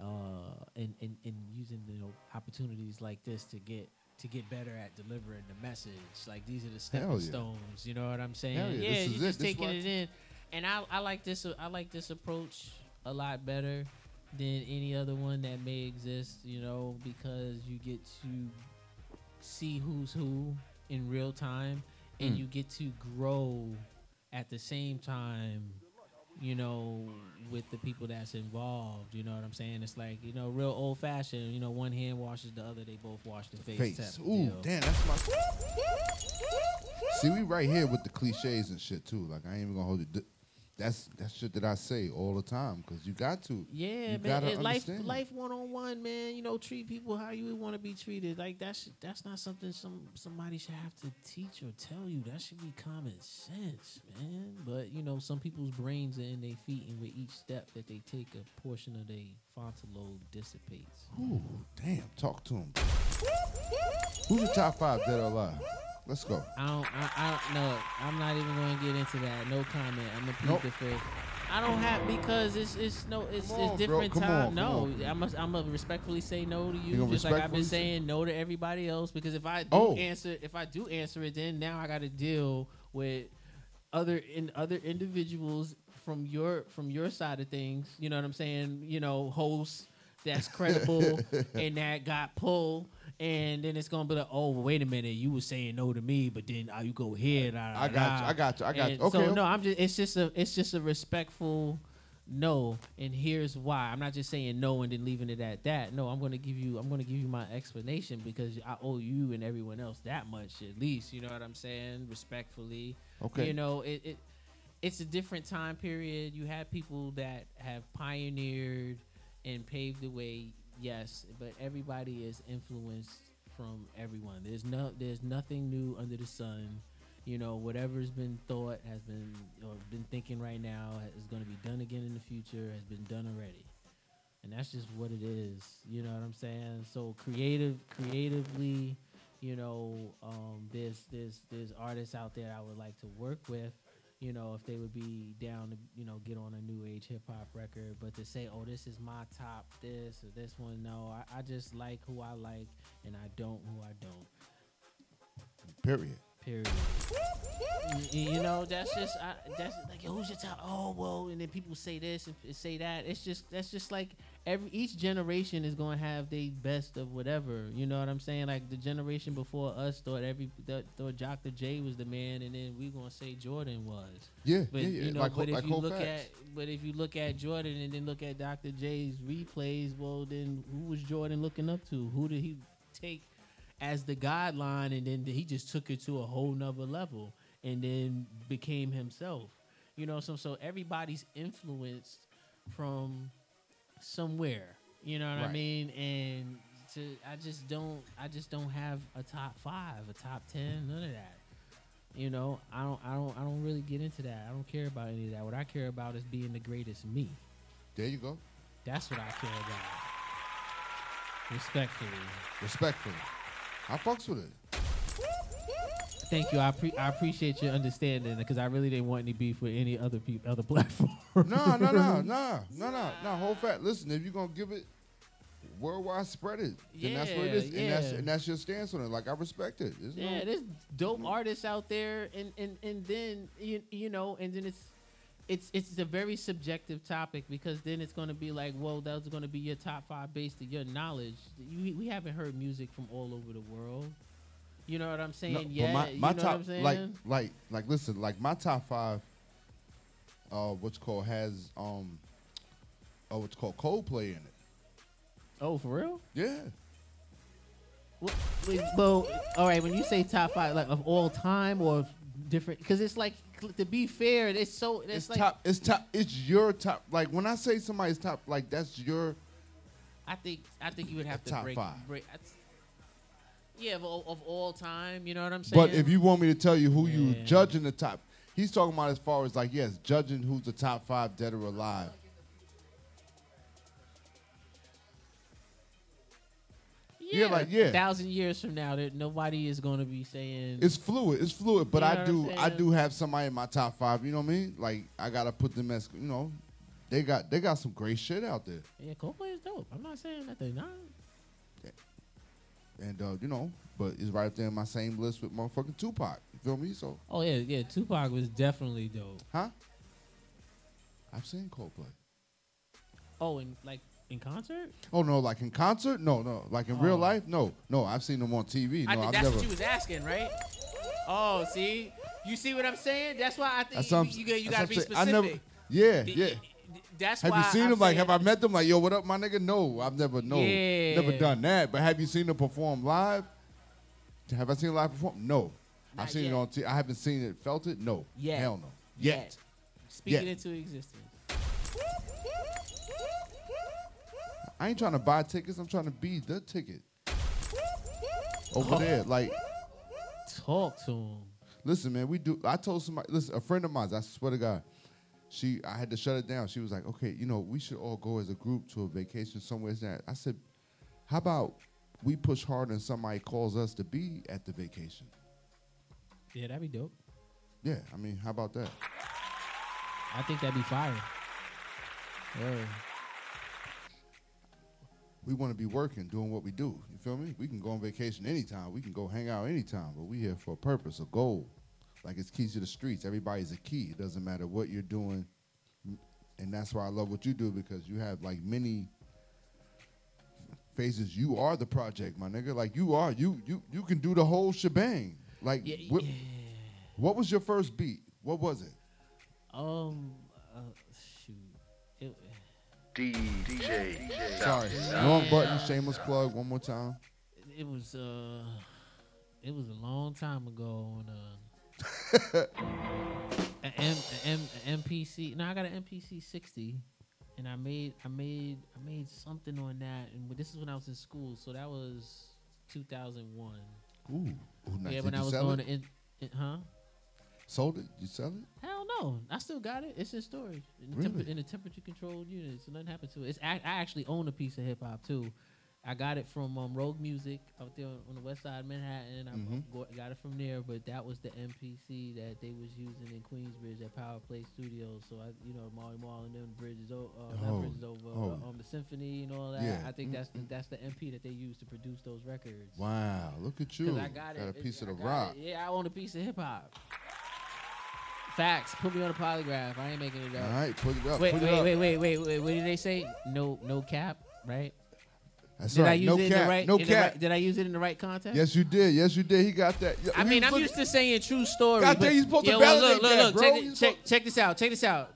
S1: uh, and, and and using you know opportunities like this to get to get better at delivering the message. Like these are the stepping
S2: yeah.
S1: stones. You know what I'm saying?
S2: Hell yeah, is
S1: you're
S2: it.
S1: just
S2: This
S1: taking it in, and I I like this I like this approach a lot better than any other one that may exist. You know because you get to see who's who in real time, and
S2: Mm.
S1: you get to grow at the same time you know, with the people that's involved. You know what I'm saying? It's like, you know, real old fashioned, you know, one hand washes the other, they both wash the face.
S2: Face. Ooh,
S1: deal.
S2: damn, that's my. See, we right here with the cliches and shit too. Like I ain't even gonna hold you. Th- That's that shit that I say all the time because you got to.
S1: Yeah,
S2: you
S1: man. life, life one on one, man. You know, treat people how you want to be treated. Like that's that's not something some somebody should have to teach or tell you. That should be common sense, man. But you know, some people's brains are in their feet, and with each step that they take, a portion of their frontal lobe dissipates.
S2: Ooh, damn. Talk to him. Who's the top five dead or alive? Let's go.
S1: I don't. I, I don't know. I'm not even going to get into that. No comment. I'm gonna plead
S2: Nope.
S1: the fifth. I don't have because it's it's no it's it's
S2: on, bro.
S1: different
S2: Come
S1: time.
S2: on,
S1: no,
S2: on.
S1: I must I'm gonna respectfully say no to
S2: You
S1: you, just like I've been saying no to everybody else. Because if I do
S2: Oh.
S1: answer if I do answer it, then now I got to deal with other in other individuals from your from your side of things. You know what I'm saying? You know, hosts that's credible and that got pulled. And then it's gonna be like, oh, wait a minute, you were saying no to me, but then uh, you go here. da, da,
S2: I got
S1: da.
S2: you, I got you, I got you. Okay,
S1: So no, I'm just. It's just a. It's just a respectful no, and here's why. I'm not just saying no and then leaving it at that. No, I'm gonna give you. I'm gonna give you my explanation because I owe you and everyone else that much at least. You know what I'm saying? Respectfully.
S2: Okay.
S1: You know it. it it's a different time period. You have people that have pioneered and paved the way, yes, but everybody is influenced from everyone. There's no there's nothing new under the sun. You know, whatever's been thought has been or been thinking right now is going to be done again in the future has been done already. And that's just what it is. You know what I'm saying? So creative creatively, you know, um, there's there's there's artists out there I would like to work with you know, if they would be down to, you know, get on a new age hip hop record. But to say, oh, this is my top this or this one, no. I, I just like who I like and I don't who I don't.
S2: Period.
S1: Period. you, you know, that's just I, that's like who's your top? Oh well, and then people say this and say that. It's just that's just like every each generation is gonna have the best of whatever. You know what I'm saying? Like the generation before us thought every thought, thought Dr. J was the man, and then we gonna say Jordan was.
S2: Yeah,
S1: but
S2: yeah, yeah,
S1: you know,
S2: like
S1: but
S2: ho-
S1: if
S2: like
S1: you look
S2: facts.
S1: at but if you look at Jordan and then look at Dr. J's replays, well then who was Jordan looking up to? Who did he take as the guideline and then he just took it to a whole nother level and then became himself. You know, so so everybody's influenced from somewhere. You know what I mean? And to I just don't I just don't have a top five, a top ten, none of that. You know, I don't I don't I don't really get into that. I don't care about any of that. What I care about is being the greatest me.
S2: There you go.
S1: That's what I care about. Respectfully.
S2: Respectfully. I fucks with it.
S1: Thank you. I pre- I appreciate your understanding because I really didn't want any beef with any other people, other platform.
S2: No, no, no, no, no, no, no. Whole fact. Listen, if you're gonna give it worldwide, spread it. Then that's what it is,
S1: Yeah,
S2: and that's
S1: yeah.
S2: and that's your stance on it. Like I respect it. There's
S1: Yeah,
S2: no,
S1: there's dope artists out there, and and and then you you know, and then it's it's it's a very subjective topic because then it's going to be like, well, that's going to be your top five based on your knowledge. You, we haven't heard music from all over the world. You know what I'm saying?
S2: No,
S1: yeah,
S2: but my,
S1: you know
S2: top,
S1: what I'm saying?
S2: like, like, like, listen, like my top five, uh, what's called has um, oh, what's called Coldplay in it.
S1: oh, for real?
S2: Yeah.
S1: Wh- Wait, well, all right. When you say top five, like of all time or different, because it's like to be fair, it's so it's,
S2: It's
S1: like
S2: top. It's top. It's your top. Like when I say somebody's top, like that's your.
S1: I think I think you would have to
S2: Top
S1: break
S2: five.
S1: break. Yeah, of, all- of all time. You know what I'm saying?
S2: But if you want me to tell you who you
S1: Yeah.
S2: judging the top, he's talking about as far as like yes, judging who's the top five dead or alive.
S1: Yeah,
S2: like, yeah.
S1: a thousand years from now, that nobody is going to be saying
S2: It's fluid. It's fluid. But
S1: You know
S2: I do. I do have somebody in my top five. You know what I mean? Like I gotta put them as you know. They got they got some great shit out there.
S1: Yeah, Coldplay is dope. I'm not saying that they're not.
S2: And uh, you know, but it's right up there in my same list with motherfucking Tupac. You feel me? So
S1: Oh yeah, yeah. Tupac was definitely dope.
S2: Huh? I've seen Coldplay.
S1: Oh, and like in concert.
S2: Oh no, like in concert? No, no. Like in real
S1: Oh.
S2: life? No, no. I've seen them on TV. No,
S1: I think
S2: have
S1: that's
S2: never.
S1: what you was asking, right? Oh, see, you see what I'm saying? That's why I think you, you, got- you
S2: that's
S1: got
S2: what
S1: to be
S2: specific. I never- yeah,
S1: The-
S2: yeah.
S1: That's
S2: have you seen
S1: I'm
S2: them? Like, have I met them? Like, yo, what up, my nigga? No, I've never, no, never done that. But have you seen them perform live? Have I seen them live perform? No.
S1: Not
S2: I've seen
S1: yet.
S2: it on TV. I haven't seen it, felt it? No.
S1: Yet.
S2: Hell no.
S1: Yet.
S2: Yet.
S1: Speak it
S2: Yet.
S1: into existence.
S2: I ain't trying to buy tickets. I'm trying to be the ticket. Over there, like.
S1: Talk to him.
S2: Listen, man, we do. I told somebody. Listen, a friend of mine. I swear to God, she. I had to shut it down. She was like, "Okay, you know, we should all go as a group to a vacation somewhere." That I said, "How about we push hard and somebody calls us to be at the vacation?"
S1: Yeah, that'd be dope.
S2: Yeah, I mean, how about that?
S1: I think that'd be fire. Yeah.
S2: We want to be working, doing what we do. You feel me? We can go on vacation anytime. We can go hang out anytime. But we here for a purpose, a goal. Like it's keys to the streets. Everybody's a key. It doesn't matter what you're doing, and that's why I love what you do because you have like many phases. You are the project, my nigga. Like you are. You you you can do the whole shebang. Like what, what was your first beat? What was it?
S1: Um. Uh. It,
S12: DJ.
S2: Sorry, wrong button. Shameless plug. One more time.
S1: it was uh it was a long time ago on uh a, M, a, M, a MPC. No, I got an MPC 60 and I made I made I made something on that and this is when I was in school, so that was 2001.
S2: Ooh, Ooh nice.
S1: Yeah,
S2: Did
S1: when I was
S2: sell
S1: going
S2: it?
S1: to in, in, huh?
S2: Sold it? You sell it?
S1: Hell no, I still got it. It's in storage in, the
S2: Really?
S1: temper, in a temperature controlled unit, so nothing happened to it. It's I, I actually own a piece of hip hop too. I got it from um, Rogue Music out there on, on the west side of Manhattan. I
S2: Mhm.
S1: go- got it from there, but that was the MPC that they was using in Queensbridge at Power Play Studios. So I, you know, Marley Marl and them bridges, o- uh,
S2: Oh,
S1: bridges over,
S2: oh.
S1: uh, um, the symphony and all that.
S2: Yeah.
S1: I think that's the, that's the MP that they used to produce those records.
S2: Wow, look at you.
S1: I got, it.
S2: a piece of the rock.
S1: it. Yeah, I own a piece of hip hop. Facts. Put me on a polygraph. I ain't making it up.
S2: All right, put it up.
S1: Wait,
S2: put
S1: wait,
S2: it up.
S1: wait, wait, wait, wait. What did they say? No, no cap, right?
S2: That's
S1: did I
S2: right.
S1: use
S2: No
S1: it in
S2: cap.
S1: the right?
S2: No
S1: in the
S2: cap.
S1: right- did I use it in the right context?
S2: Yes, you did. Yes, you did. He got that.
S1: I
S2: he
S1: mean, I'm used to saying true story.
S2: God damn, you supposed to validate
S1: look, look,
S2: that,
S1: look,
S2: bro.
S1: Check, it- check, check this out. Check this out.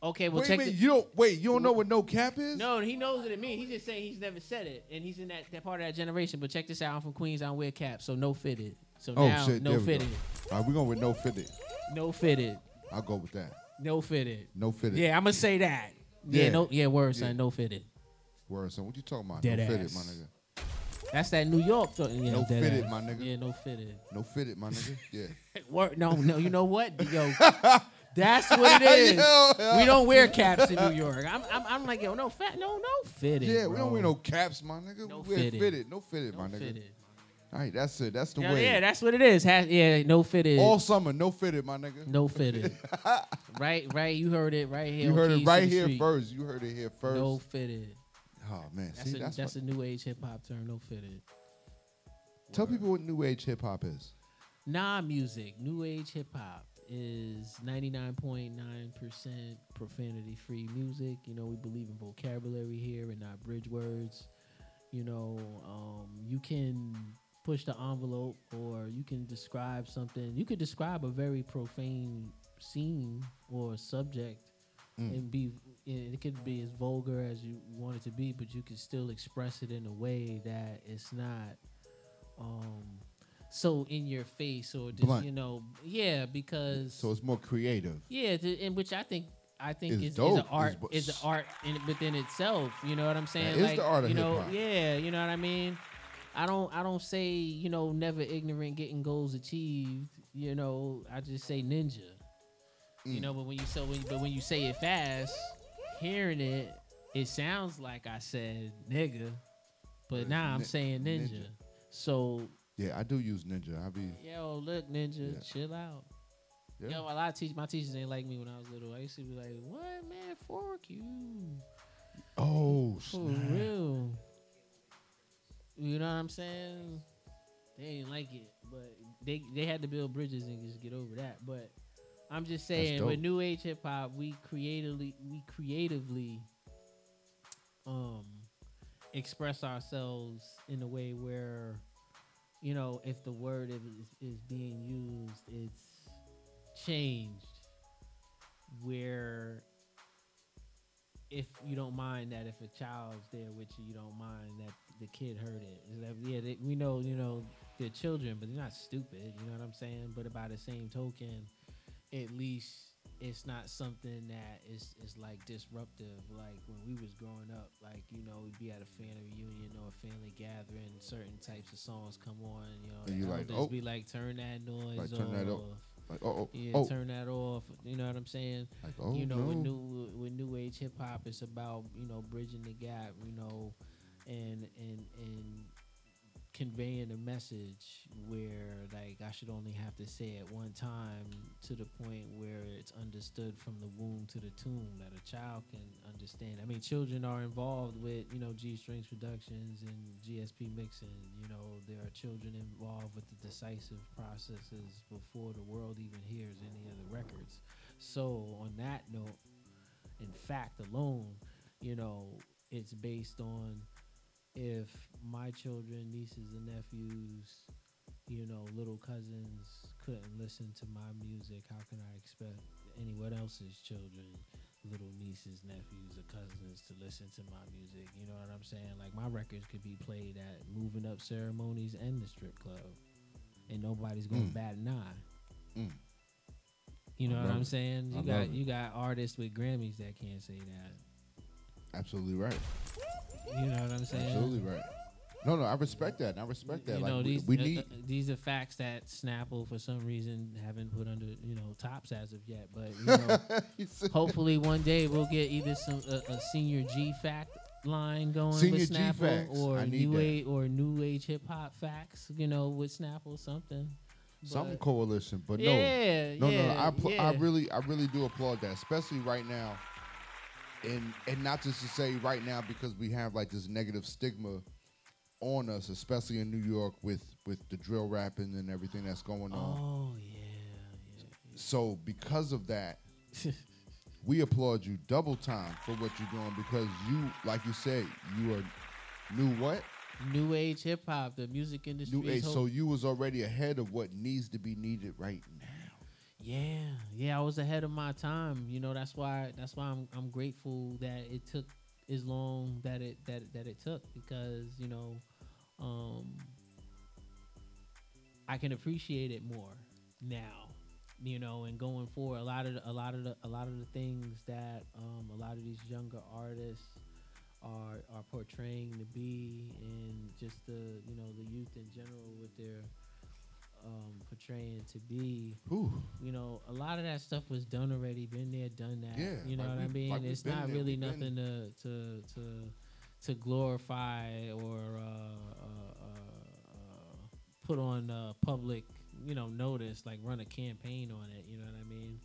S1: Okay, well,
S2: wait
S1: check
S2: minute.
S1: the-
S2: You don't wait. You don't know what no cap is?
S1: No, he knows what it means. He's just saying he's never said it, and he's in that, that part of that generation. But check this out. I'm from Queens. I don't wear caps, so no fitted. So
S2: Oh
S1: now,
S2: shit.
S1: no
S2: we go.
S1: fitted.
S2: All right, we're going with no fitted.
S1: No fitted.
S2: I'll go with that.
S1: No fitted.
S2: No fitted.
S1: Yeah, I'm gonna say that. Yeah,
S2: Yeah.
S1: no, yeah, word,
S2: Yeah.
S1: son. No fitted.
S2: Word, son. What you talking about?
S1: Dead
S2: no fitted, my nigga.
S1: That's that New York. Th- yeah,
S2: no fitted,
S1: ass.
S2: my nigga.
S1: Yeah, no fitted.
S2: No fitted, my nigga. Yeah.
S1: Word, no, no. You know what? Yo, That's what it is.
S2: Yo, yo.
S1: We don't wear caps in New York. I'm, I'm, I'm like, yo, no fat, no, no fitted.
S2: Yeah, we don't wear no caps, my nigga.
S1: No
S2: we
S1: fitted.
S2: fitted. No fitted, my nigga.
S1: fitted.
S2: All right, that's it. That's the
S1: Yeah,
S2: way.
S1: yeah, that's what it is. Ha- yeah, no fitted.
S2: All summer, no fitted, my nigga.
S1: no fitted. right, right. You heard it right here.
S2: You heard
S1: Keys
S2: it right here
S1: Street.
S2: first. You heard it here first.
S1: No fitted.
S2: Oh man,
S1: That's,
S2: see,
S1: a,
S2: that's,
S1: that's,
S2: what,
S1: a new age hip hop term. No fitted.
S2: tell people what new age hip hop is.
S1: Nah, music. New age hip hop is 99.9% profanity free music. You know, we believe in vocabulary here and not bridge words. You know, um, you can push the envelope or you can describe something. You could describe a very profane scene or subject
S2: Mm.
S1: and be and it could be as vulgar as you want it to be, but you can still express it in a way that it's not um so in your face or just
S2: Blunt.
S1: you know yeah because
S2: So it's more creative.
S1: yeah in which I think I think
S2: It's
S1: is, is an art is an art in within itself. You know what I'm saying?
S2: is
S1: like
S2: the art of
S1: you know,
S2: hip-hop.
S1: yeah, you know what I mean. I don't I don't say you know never ignorant getting goals achieved. You know I just say ninja.
S2: Mm.
S1: You know, but when you so when, but when you say it fast, hearing it, it sounds like I said nigga, but now I'm
S2: Ni-
S1: saying ninja.
S2: ninja.
S1: So
S2: Yeah, I do use Ninja. I be
S1: yo, look ninja,
S2: Yeah.
S1: chill out.
S2: Yeah.
S1: Yo, a lot of teach my teachers ain't like me when I was little. I used to be like, "What man, fork you
S2: oh
S1: for
S2: snap.
S1: real?" You know what I'm saying? They ain't like it, but they they had to build bridges and just get over that. But I'm just saying, with new age hip hop, we creatively we creatively um express ourselves in a way where you know if the word is, is being used it's changed where if you don't mind that if a child's there with you you don't mind that the kid heard it. yeah they, we know you know they're children but they're not stupid you know what i'm saying but by the same token at least it's not something that is is like disruptive. Like when we was growing up, like you know, we'd be at a family reunion or a family gathering, certain types of songs come on. You know,
S2: And you like, oh.
S1: be like, turn that noise
S2: Like, turn that off. Like, oh, oh,
S1: yeah,
S2: oh.
S1: turn that off. You know what I'm saying?
S2: Like, oh,
S1: you know, with new with new age hip hop, it's about you know bridging the gap. You know, and and and conveying a message where like I should only have to say it one time to the point where it's understood from the womb to the tomb that a child can understand. I mean, children are involved with you know G Strings Productions and GSP mixing. You know, there are children involved with the decisive processes before the world even hears any of the records. So on that note, in fact alone, you know, it's based on if my children, nieces and nephews, you know, little cousins couldn't listen to my music, how can I expect anyone else's children, little nieces, nephews, or cousins to listen to my music? You know what I'm saying? Like my records could be played at moving up ceremonies and the strip club, and nobody's gonna
S2: Mm.
S1: bat an eye.
S2: Mm.
S1: You know what I'm saying? You got
S2: it.
S1: you got artists with Grammys that can't say that.
S2: Absolutely right.
S1: You know what I'm saying?
S2: Absolutely right. No, no, I respect that. I respect that.
S1: You
S2: like
S1: know, these
S2: we
S1: uh,
S2: need
S1: uh, these are facts that Snapple for some reason haven't put under you know tops as of yet. But you know, hopefully one day we'll get either some a, a senior G fact line going
S2: Senior
S1: with Snapple or new
S2: that.
S1: age or new age hip hop facts. You know, with Snapple something.
S2: some coalition, but
S1: Yeah,
S2: no, no, no, no. I pl- I really, I really do applaud that, especially right now, and and not just to say right now because we have like this negative stigma on us, especially in New York with with the drill rapping and everything that's going on.
S1: Oh yeah,
S2: So because of that, we applaud you double time for what you're doing because you, like you said, you are new what?
S1: New age hip hop, the music industry.
S2: New age. So you was already ahead of what needs to be needed right now.
S1: Yeah, yeah, I was ahead of my time. You know, that's why that's why I'm I'm grateful that it took as long that it that that it took because you know, um, I can appreciate it more now. You know, and going forward, a lot of the, a lot of the a lot of the things that um, a lot of these younger artists are are portraying to be, and just the you know the youth in general with their um, portraying to be.
S2: Ooh.
S1: You know, a lot of that stuff was done already. Been there, done that.
S2: Yeah,
S1: you know
S2: like
S1: what I mean.
S2: like
S1: it's not
S2: there,
S1: really
S2: we've been-
S1: nothing to to to to glorify or uh, uh, uh, put on uh, public, you know, notice. Like run a campaign on it. You know what I mean.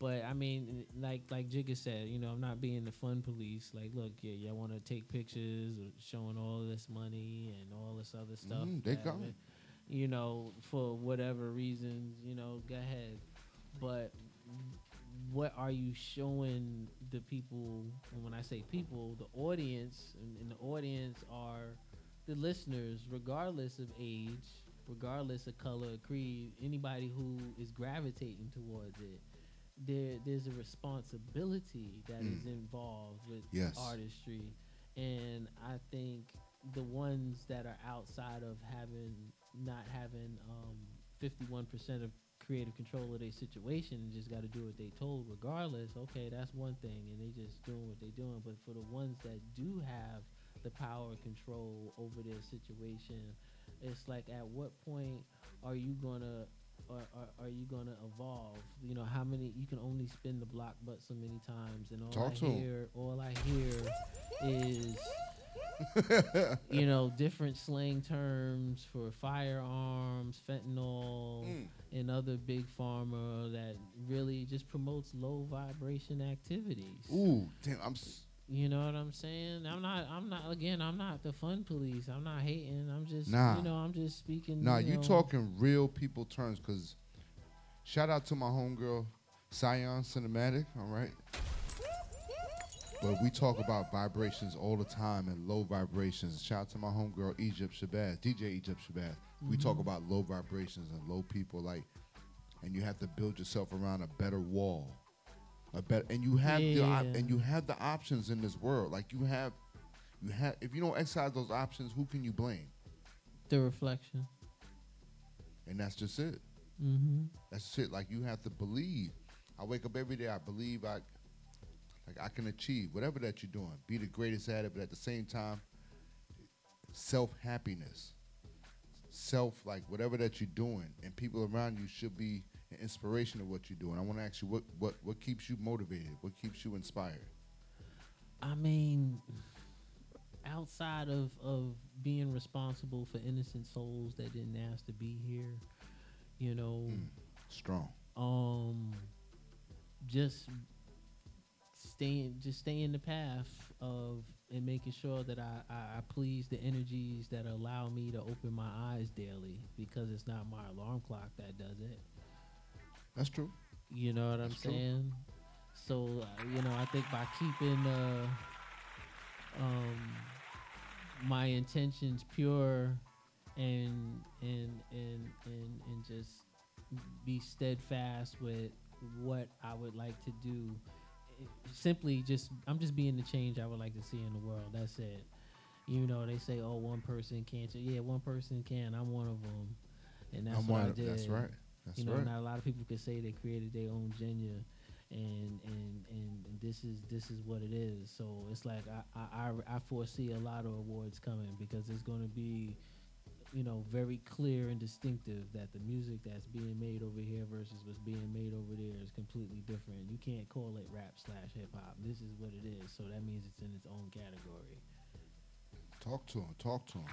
S1: But I mean, like like Jigga said, you know, I'm not being the fun police. Like, look, yeah, y'all want to take pictures showing all this money and all this other stuff.
S2: Mhm, they come.
S1: You know, for whatever reasons, you know, go ahead. But what are you showing the people? And when I say people, the audience, and, and the audience are the listeners, regardless of age, regardless of color, creed, anybody who is gravitating towards it. There, there's a responsibility that is
S2: Mm.
S1: involved with
S2: Yes.
S1: artistry, and I think the ones that are outside of having not having um, 51% of creative control of their situation and just got to do what they told regardless okay that's one thing and they just doing what they doing. But for the ones that do have the power and control over their situation it's like at what point are you gonna or are, are you gonna evolve? You know how many you can only spin the block but so many times and all
S2: Talk
S1: i hear all i hear is you know, different slang terms for firearms, fentanyl,
S2: Mm.
S1: and other big pharma that really just promotes low vibration activities.
S2: Ooh, damn! I'm. s-
S1: You know what I'm saying? I'm not. I'm not. Again, I'm not the fun police. I'm not hating. I'm just.
S2: Nah.
S1: You know, I'm just speaking.
S2: Nah,
S1: you
S2: you talking real people terms because shout out to my homegirl, Scion Cinematic, all right? But we talk about vibrations all the time and low vibrations. Shout out to my homegirl, Egypt Shabazz, DJ Egypt Shabazz. We talk
S1: Mhm.
S2: about low vibrations and low people, like, and you have to build yourself around a better wall. A better, and you have the op- and you have the options in this world. Like you have, you have. If you don't exercise those options, who can you blame?
S1: the reflection.
S2: And that's just it.
S1: Mm-hmm.
S2: That's just it. Like you have to believe. I wake up every day. I believe I, like I can achieve whatever that you're doing. Be the greatest at it, but at the same time, self happiness, self like whatever that you're doing, and people around you should be an inspiration of what you're doing. I want to ask you what what what keeps you motivated? What keeps you inspired?
S1: I mean, outside of of being responsible for innocent souls that didn't ask to be here, you know,
S2: Strong.
S1: um, just staying just stay in the path of and making sure that I, I, I please the energies that allow me to open my eyes daily because it's not my alarm clock that does it.
S2: That's true.
S1: You know what I'm
S2: true.
S1: saying? So uh, you know, I think by keeping uh, um, my intentions pure and and and and and just be steadfast with what I would like to do. Simply, just I'm just being the change I would like to see in the world. That's it. You know, they say, "Oh, one person can't." Yeah, one person can. I'm one of them, and that's
S2: I'm
S1: what I did.
S2: that's right. That's
S1: you know,
S2: right.
S1: not a lot of people could say they created their own gender, and and and, this is this is what it is. So it's like I I, I, I foresee a lot of awards coming because it's going to be, you know, very clear and distinctive that the music that's being made over here versus what's being made over there is completely different. You can't call it rap slash hip hop. This is what it is. So that means it's in its own category.
S2: Talk to him. Talk to him.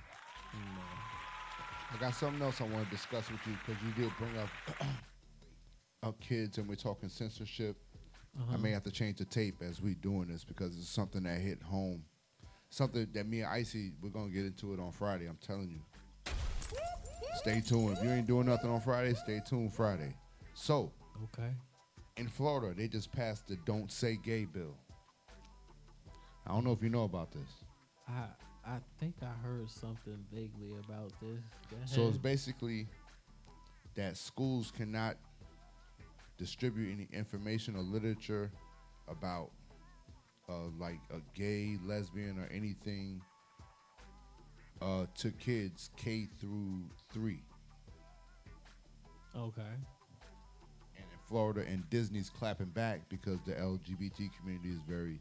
S2: I got something else I want to discuss with you because you did bring up up kids and we're talking censorship. I
S1: Uh-huh.
S2: may have to change the tape as we doing this because it's something that hit home. Something that me and Icy we're gonna get into it on Friday. I'm telling you. Stay tuned. If you ain't doing nothing on Friday, stay tuned Friday. So
S1: Okay.
S2: in Florida, they just passed the "Don't Say Gay" bill. I don't know if you know about this.
S1: I I think I heard something vaguely about this.
S2: So it's basically that schools cannot distribute any information or literature about uh, like a gay, lesbian, or anything uh, to kids K through three.
S1: Okay.
S2: And in Florida, and Disney's clapping back because the LGBT community is very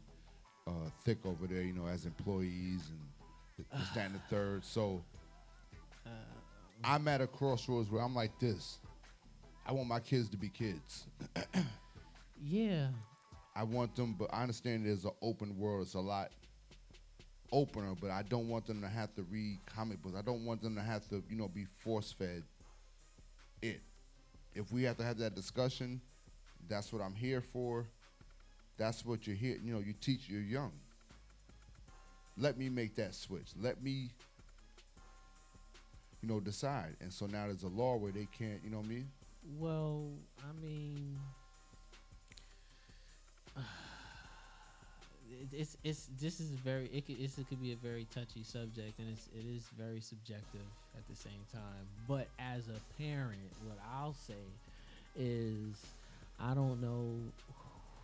S2: uh, thick over there, you know, as employees and this, that, and the third. So
S1: Uh,
S2: I'm at a crossroads where I'm like this. I want my kids to be kids.
S1: Yeah.
S2: I want them, but I understand there's an open world. It's a lot opener, but I don't want them to have to read comic books. I don't want them to have to, you know, be force fed it. If we have to have that discussion, that's what I'm here for. That's what you're here. You know, you teach you're young. Let me make that switch. Let me, you know, decide. And so now there's a law where they can't, you know what I mean?
S1: Well, I mean, it's it's this is very it could, it could be a very touchy subject and it's it is very subjective at the same time. But as a parent, what I'll say is I don't know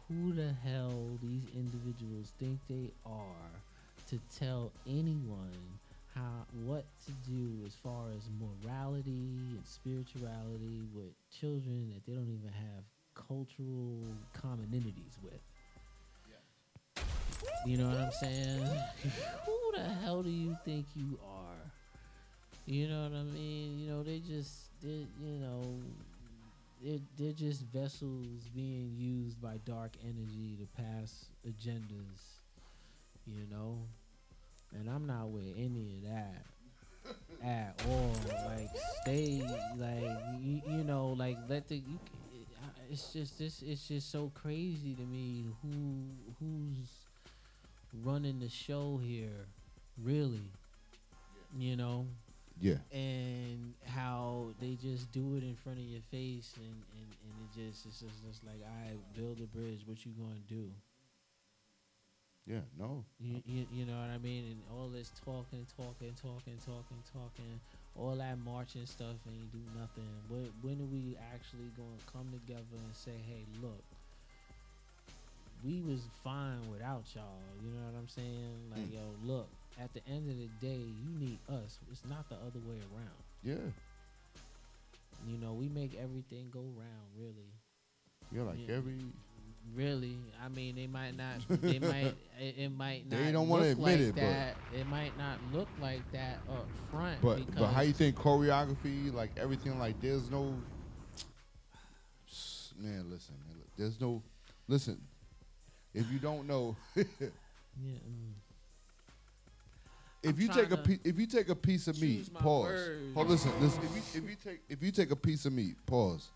S1: who the hell these individuals think they are to tell anyone how what to do as far as morality and spirituality with children that they don't even have cultural commonalities with. You know what I'm saying? Who the hell do you think you are? You know what I mean? You know, they just, they, you know, they're, they're just vessels being used by dark energy to pass agendas, you know? And I'm not with any of that at all. Like, stay, like, you, you know, like, let the, you, it's just this it's just so crazy to me who who's running the show here really you know
S2: Yeah.
S1: and how they just do it in front of your face and and, and it just it's just, just like all right build a bridge what you gonna do
S2: Yeah, no.
S1: you, you, you know what I mean? And all this talking, talking, talking, talking, talking, all that marching stuff ain't do nothing. When, when are we actually going to come together and say, hey, look, we was fine without y'all. You know what I'm saying? Like,
S2: Mm.
S1: yo, look, at the end of the day, you need us. It's not the other way around.
S2: Yeah.
S1: You know, we make everything go round, really.
S2: You're like
S1: Yeah.
S2: every
S1: Really, I mean, they might not. They might. It, it might not.
S2: They don't wanna admit
S1: like
S2: it, but-
S1: that. It might not look like that up front.
S2: But but how you think choreography, like everything, like there's no man. Listen, there's no listen. If you don't know,
S1: Yeah. mm.
S2: if
S1: I'm
S2: you take a piece, if you take a piece of meat, pause.
S1: words.
S2: Hold, listen, listen. If you if you take if you take a piece of meat, pause,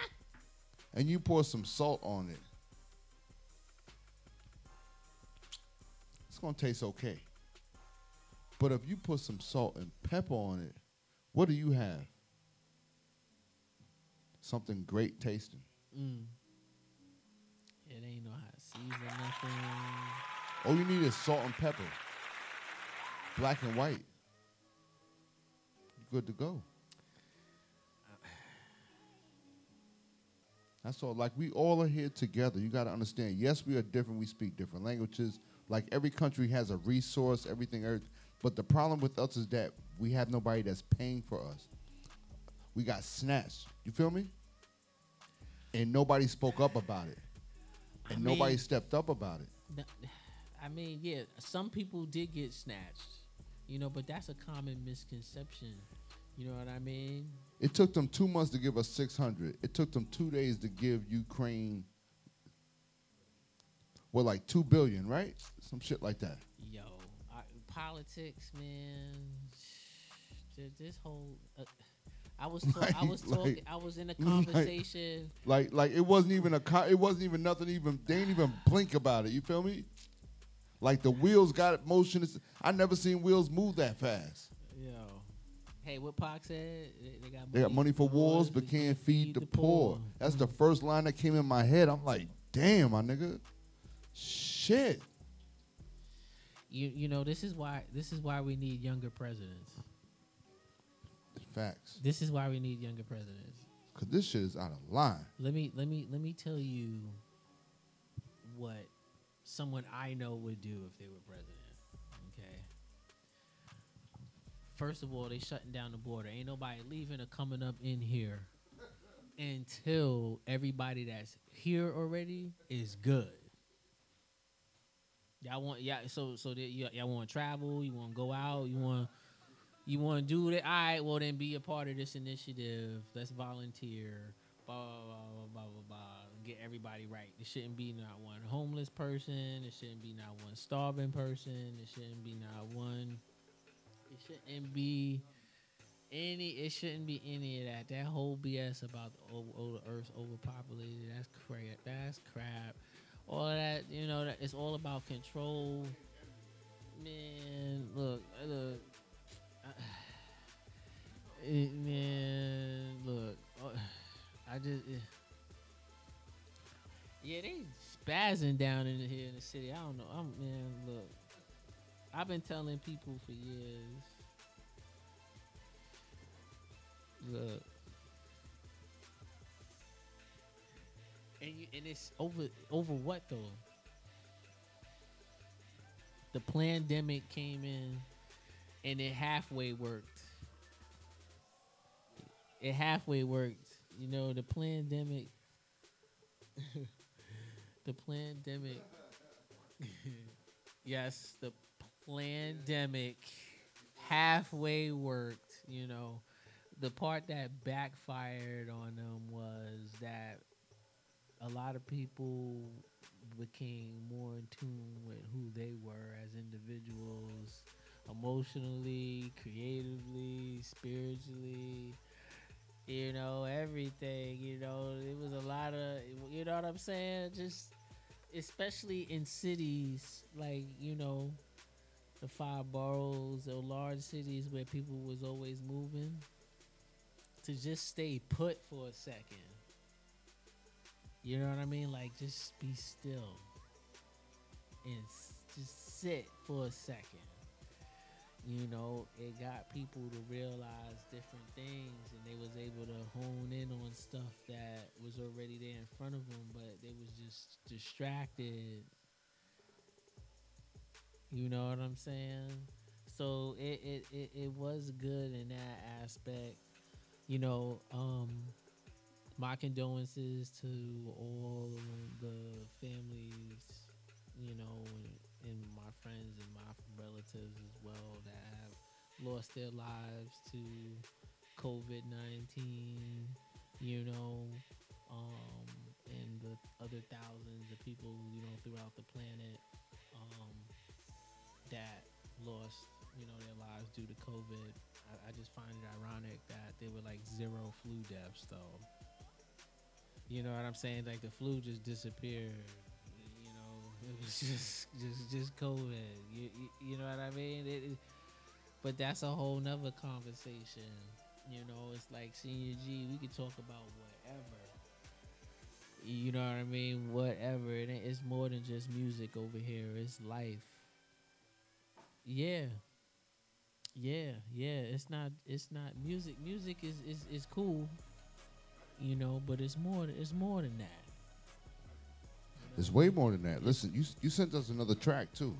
S2: and you pour some salt on it, it's gonna taste okay. But if you put some salt and pepper on it, what do you have? Something great tasting.
S1: Mm. It ain't know how to season nothing.
S2: All you need is salt and pepper. Black and white. You good to go. That's all. Like we all are here together. You got to understand. Yes, we are different. We speak different languages. Like every country has a resource, everything. every- But the problem with us is that we have nobody that's paying for us. We got snatched. You feel me? And nobody spoke up about it. And
S1: I
S2: nobody
S1: mean-
S2: stepped up about it.
S1: I mean, yeah, some people did get snatched, you know, but that's a common misconception. You know what I mean?
S2: It took them two months to give us 600. It took them two days to give Ukraine, well, like two billion, right? Some shit like that.
S1: Yo, I, politics, man. This whole, uh, I was, ta- I was talking,
S2: like-
S1: I was in a conversation.
S2: Like, like it wasn't even a, co- it wasn't even nothing. Even they didn't even blink about it. You feel me? Like the wheels got motion. I never seen wheels move that fast.
S1: Yo, hey, what Pac said? They, they got
S2: They got money for wars, but can't feed the poor. That's the first line that came in my head. I'm like, damn, my nigga, shit.
S1: You, you know, this is why, this is why we need younger presidents.
S2: Facts.
S1: This is why we need younger presidents.
S2: Cause this shit is out of line.
S1: Let me let me let me tell you what someone I know would do if they were president. Okay. First of all, they shutting down the border. Ain't nobody leaving or coming up in here until everybody that's here already is good. Y'all want yeah, so so that y- y'all want to travel, you want to go out, you want You want to do it, All right, well then be a part of this initiative. Let's volunteer. Blah blah blah blah blah blah. Get everybody right. It shouldn't be not one homeless person. It shouldn't be not one starving person. It shouldn't be not one. It shouldn't be any. It shouldn't be any of that. That whole BS about the, o- o- the Earth's overpopulated. That's crap. That's crap. All that, you know, that it's all about control. Man, look, look. I- eh, man, look. uh, I just. eh. Yeah, they spazzing down in here in the city. I don't know. I'm man, look. I've been telling people for years. Look. And you, and it's over over what though? The pandemic came in and it halfway worked. It halfway worked. You know, the pandemic the pandemic yes, the pandemic halfway worked, you know. The part that backfired on them was that a lot of people became more in tune with who they were as individuals, emotionally, creatively, spiritually, you know, everything. You know, it was a lot of, you know what I'm saying? Just, especially in cities like, you know, the five boroughs or large cities where people was always moving, to just stay put for a second. You know what I mean? Like just be still and just sit for a second. You know, it got people to realize different things, and they was able to hone in on stuff that was already there in front of them, but they was just distracted. You know what I'm saying? So it it, it, it was good in that aspect. You know, um, my condolences to all the families, you know, and, and my friends and my relatives as well that have lost their lives to COVID 19, you know, um, and the other thousands of people, you know, throughout the planet um, that lost, you know, their lives due to COVID. I, I just find it ironic that there were like zero flu deaths, though. You know what I'm saying? Like the flu just disappeared. It was just just just COVID. You you, you know what I mean? It, it- but that's a whole nother conversation. You know, it's like senior G. We could talk about whatever. You know what I mean? Whatever. It it's more than just music over here. It's life. Yeah. Yeah, yeah. It's not. It's not music. Music is is is cool. You know, but it's more. It's more than that.
S2: It's way more than that. Listen, you you sent us another track too.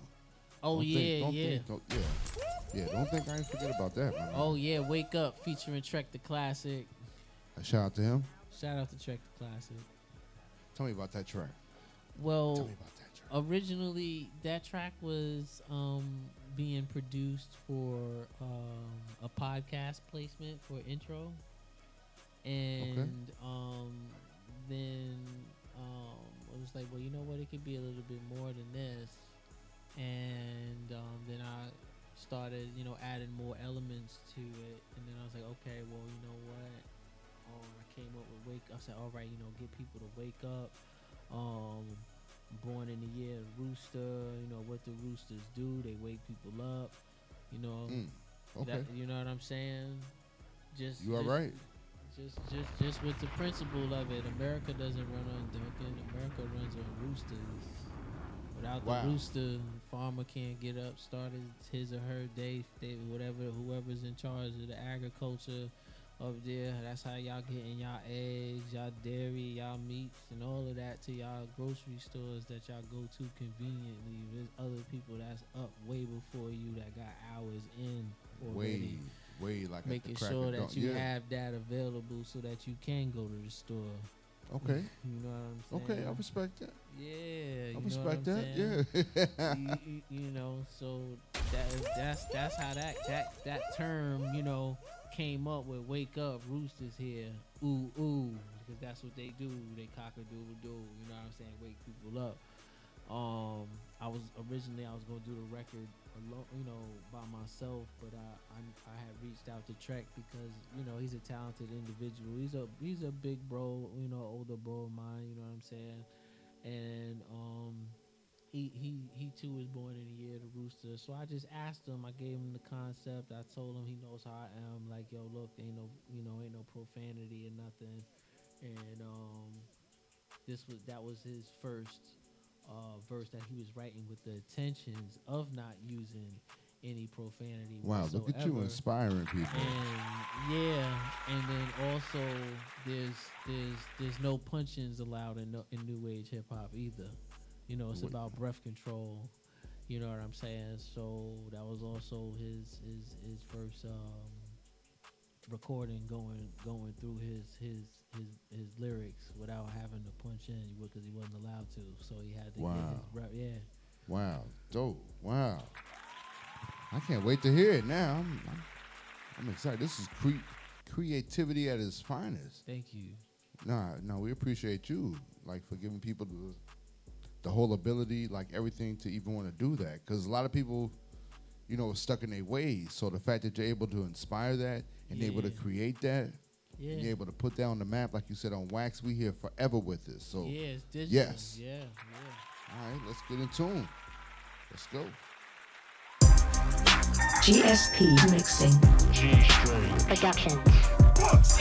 S1: Oh,
S2: Don't
S1: yeah,
S2: think, don't
S1: yeah.
S2: Think, don't, yeah, yeah. Don't think I forget about that, man.
S1: Oh yeah, wake up featuring Trek the Classic.
S2: A shout out to him.
S1: Shout out to Trek the Classic.
S2: Tell me about that track.
S1: Well, originally that track was um, being produced for um, a podcast placement for intro, and um, then um, it was like, well, you know what? It could be a little bit more than this, and um, then I started, you know, adding more elements to it, and then I was like, okay, well, you know what? Um, I came up with wake. I said, all right, you know, get people to wake up. Um, born in the year rooster. You know what the roosters do? They wake people up. You know,
S2: Mm, okay.
S1: that- you know what I'm saying? Just
S2: You are
S1: just-
S2: right.
S1: Just, just, just with the principle of it, America doesn't run on Dunkin'. America runs on roosters. Without
S2: Wow.
S1: the rooster, farmer can't get up, start his, his or her day. They, whatever, whoever's in charge of the agriculture up there, that's how y'all getting y'all eggs, y'all dairy, y'all meats, and all of that to y'all grocery stores that y'all go to conveniently. There's other people that's up way before you that got hours in already
S2: Way, way like
S1: making sure that you
S2: yeah.
S1: have that available so that you can go to the store.
S2: Okay.
S1: You know what I'm saying?
S2: Okay, I respect that.
S1: Yeah,
S2: I
S1: you know
S2: respect that.
S1: saying?
S2: Yeah.
S1: you, you- you know, so that is, that's that's how that that that term you know came up with "wake up, roosters here." Ooh ooh, because that's what they do. They cock a doodle doo. You know what I'm saying? Wake people up. Um, I was originally I was gonna do the record alone, you know, by myself, but I I, I had reached out to Trek because you know he's a talented individual. He's a he's a big bro, you know, older bro of mine. You know what I'm saying? And um, he he he too was born in the year of the rooster. So I just asked him. I gave him the concept. I told him he knows how I am. Like yo, look, ain't no you know ain't no profanity or nothing. And um, this was that was his first uh, verse that he was writing with the intentions of not using any profanity.
S2: Wow, look at you inspiring people.
S1: And yeah, and then also there's there's there's no punchings allowed in no, in new age hip hop either. You know, it's
S2: Wait.
S1: about breath control. You know what I'm saying? So that was also his his his first um, recording going going through his his his his lyrics without having to punch in because he wasn't allowed to. So he had to
S2: Wow.
S1: get his rep. Yeah.
S2: Wow, dope. Wow. I can't wait to hear it now. I'm, I'm, I'm excited. This is cre- creativity at its finest.
S1: Thank you.
S2: Nah, no, we appreciate you, like for giving people the the whole ability, like everything, to even want to do that. Because a lot of people, you know, are stuck in their ways. So the fact that you're able to inspire that and able to create that,
S1: Yeah.
S2: and you're able to put that on the map, like you said on Wax, we here forever with this. So
S1: yeah, it's digital.
S2: yes,
S1: Yeah, yeah.
S2: all right, let's get in tune. Let's go.
S3: GSP Mixing. Production.
S4: It's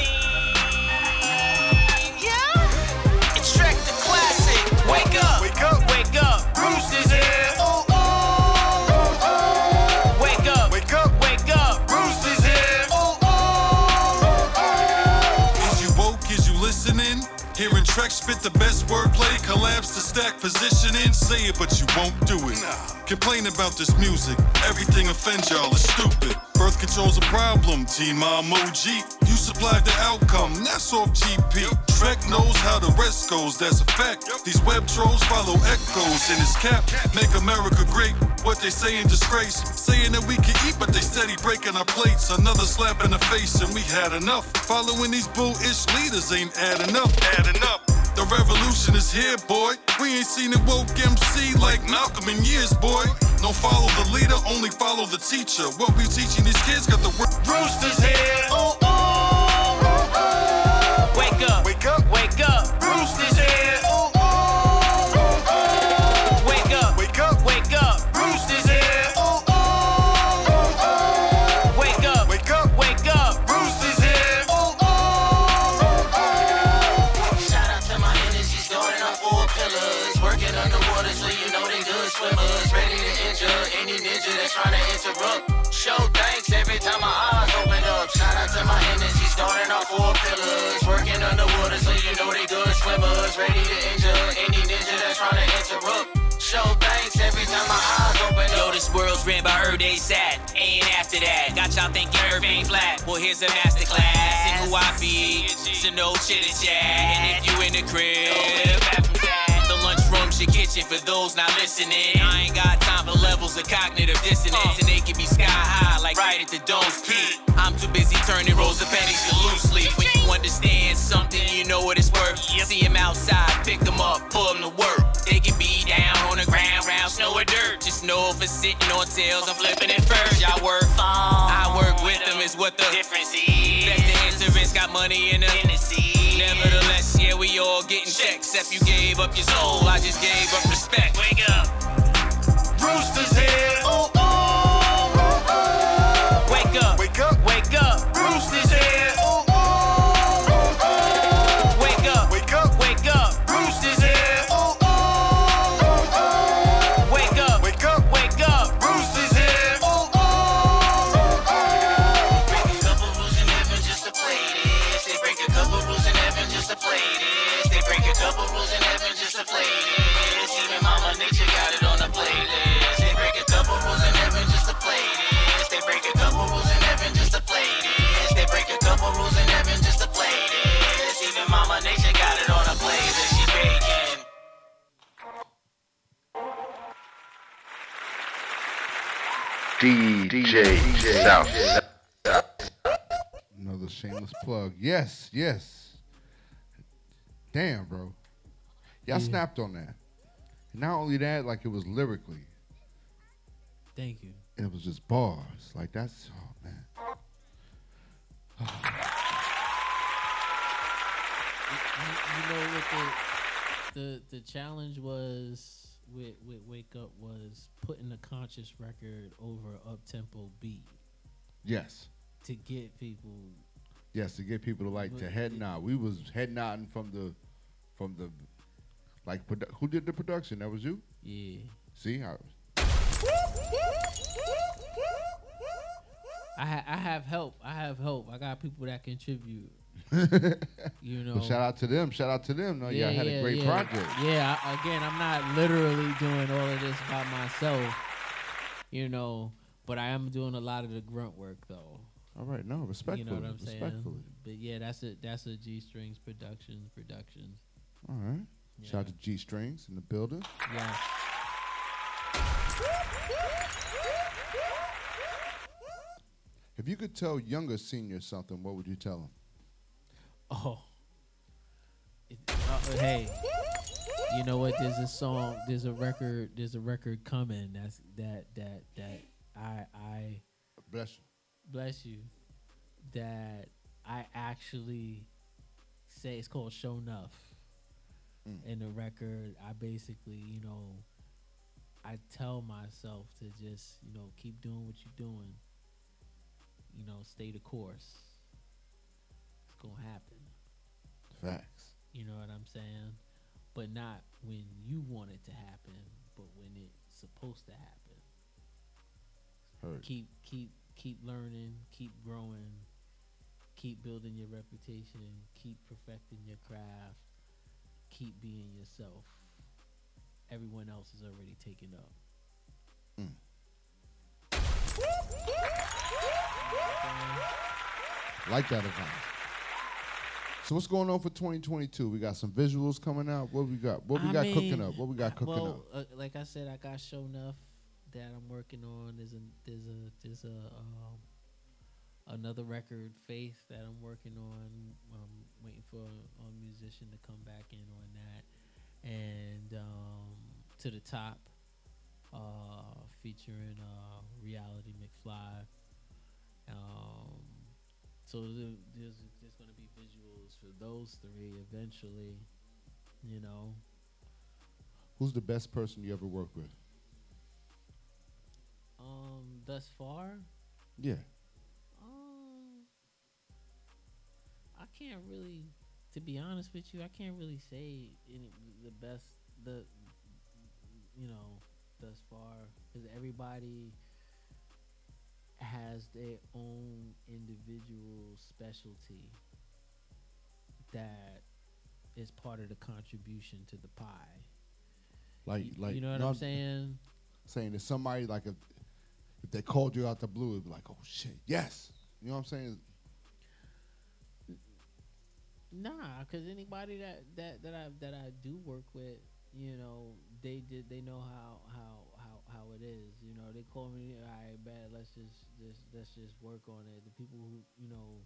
S4: Trek
S13: spit the best wordplay, collapse the stack positioning. Say it, but you won't do it. Complain about this music. Everything offends y'all is stupid. Birth control's a problem, Team Mom OG. You supplied the outcome, that's off GP. Trek knows how the rest goes, that's a fact. These web trolls follow echoes in his cap. Make America great, what they say in disgrace. Saying that we can eat, but they steady breaking our plates. Another slap in the face, and we had enough. Following these bullish leaders ain't adding up, adding up. The revolution is here, boy. We ain't seen a woke MC like Malcolm in years, boy. Don't follow the leader, only follow the teacher. What we teaching these kids got the.
S4: Brewster's here. Ooh. Wake up. Wake up. Wake up. Brewster's here. Ooh, ooh, ooh, ooh. Wake up. Wake up. Wake up. Brewster's here. Ooh, ooh, ooh, ooh. Wake up. Wake up. Wake up. Brewster's here. Ooh, ooh, ooh, ooh. Shout out to my energy stored in our four pillars. Working underwater so you know they good swimmers. Ready to injure any ninja that's trying to interrupt. Show thanks every time my eyes open up. Shout out to my energy stored in our four pillars. Ready to injure any ninja that's trying to interrupt. Show thanks every time my eyes open up. Yo, this world's ran by Earth Day sad. Ain't after that. Got y'all thinking Earth ain't flat. Well, here's a masterclass in who I be. So no chitter chat. And if you in the crib, the lunchroom's your kitchen for those not listening. I ain't got time for levels of cognitive dissonance, and they can be sky high, like right at the dome's peak. I'm too busy turning rolls of pennies to loose sleep. When you understand something, you know what it's worth. See him outside, pick them up, pull them to work. They can be down on the ground, round snow or dirt. Just know if it's sitting on tails, I'm flipping it first. Y'all work, I work with them, is what the difference is. Best got money in the Nevertheless, yeah, we all getting checks. Except you gave up your soul, I just gave up respect. Wake up. Brewster's here. Ooh, ooh, ooh, ooh. Wake up. Wake up.
S14: DJ South.
S2: Another shameless plug. Yes, yes. Damn, bro. Y'all
S1: Yeah.
S2: snapped on that. Not only that, like it was lyrically.
S1: Thank you.
S2: It was just bars. Like that's oh man.
S1: You, you know what the the the challenge was with with Wake Up was putting a conscious record over up tempo beat
S2: Yes.
S1: to get people.
S2: Yes, to get people to like to head nod. We was head nodding from the from the like produ- who did the production? That was you?
S1: Yeah.
S2: See? I,
S1: I ha- I have help. I have help. I got people that contribute. you know.
S2: Well, shout out to them. Shout out to them. No, yeah, y'all had a great
S1: yeah.
S2: project.
S1: Yeah, I, again, I'm not literally doing all of this by myself, you know, but I am doing a lot of the grunt work though.
S2: All right, no, respectfully.
S1: You know what I'm saying?
S2: respectfully.
S1: But yeah, that's a that's a G Strings Productions Productions.
S2: All right. Shout out to G Strings in the building.
S1: Yes.
S2: If you could tell younger seniors something, what would you tell them?
S1: Oh. Uh, hey, you know what? There's a song. There's a record. There's a record coming. That's that that that I I
S2: bless you.
S1: Bless you. That I actually say it's called Show Enough. In the record, I basically, you know, I tell myself to just, you know, keep doing what you're doing. You know, stay the course. It's gonna happen.
S2: Facts.
S1: You know what I'm saying? But not when you want it to happen, but when it's supposed to happen.
S2: Heard.
S1: Keep keep keep learning, keep growing, keep building your reputation, keep perfecting your craft, keep being yourself. Everyone else is already taken up. Mm.
S2: Like that advice. So what's going on for 2022? We got some visuals coming out. What we got? What we
S1: I
S2: got
S1: mean,
S2: cooking up? What we got cooking
S1: well,
S2: up?
S1: uh, like I said, I got show enough that I'm working on. There's a there's a there's a um, another record, Faith, that I'm working on. I'm waiting for a, a musician to come back in on that, and um, to the top, uh, featuring uh, Reality McFly. Um, so there's there's gonna be for those three eventually, you know.
S2: Who's the best person you ever worked with?
S1: Um, thus far,
S2: Yeah.
S1: um, I can't really, to be honest with you, I can't really say any the best the, you know, thus far because everybody has their own individual specialty that is part of the contribution to the pie.
S2: Like,
S1: Y-
S2: like
S1: you know what
S2: no,
S1: I'm saying?
S2: Saying that somebody like if if they called you out the blue, it'd be like, oh shit, yes. You know what I'm saying?
S1: Nah, because anybody that that that I that I do work with, you know, they did they know how how how how it is. You know, they call me, all right, bad. Let's just just let's just work on it. The people who you know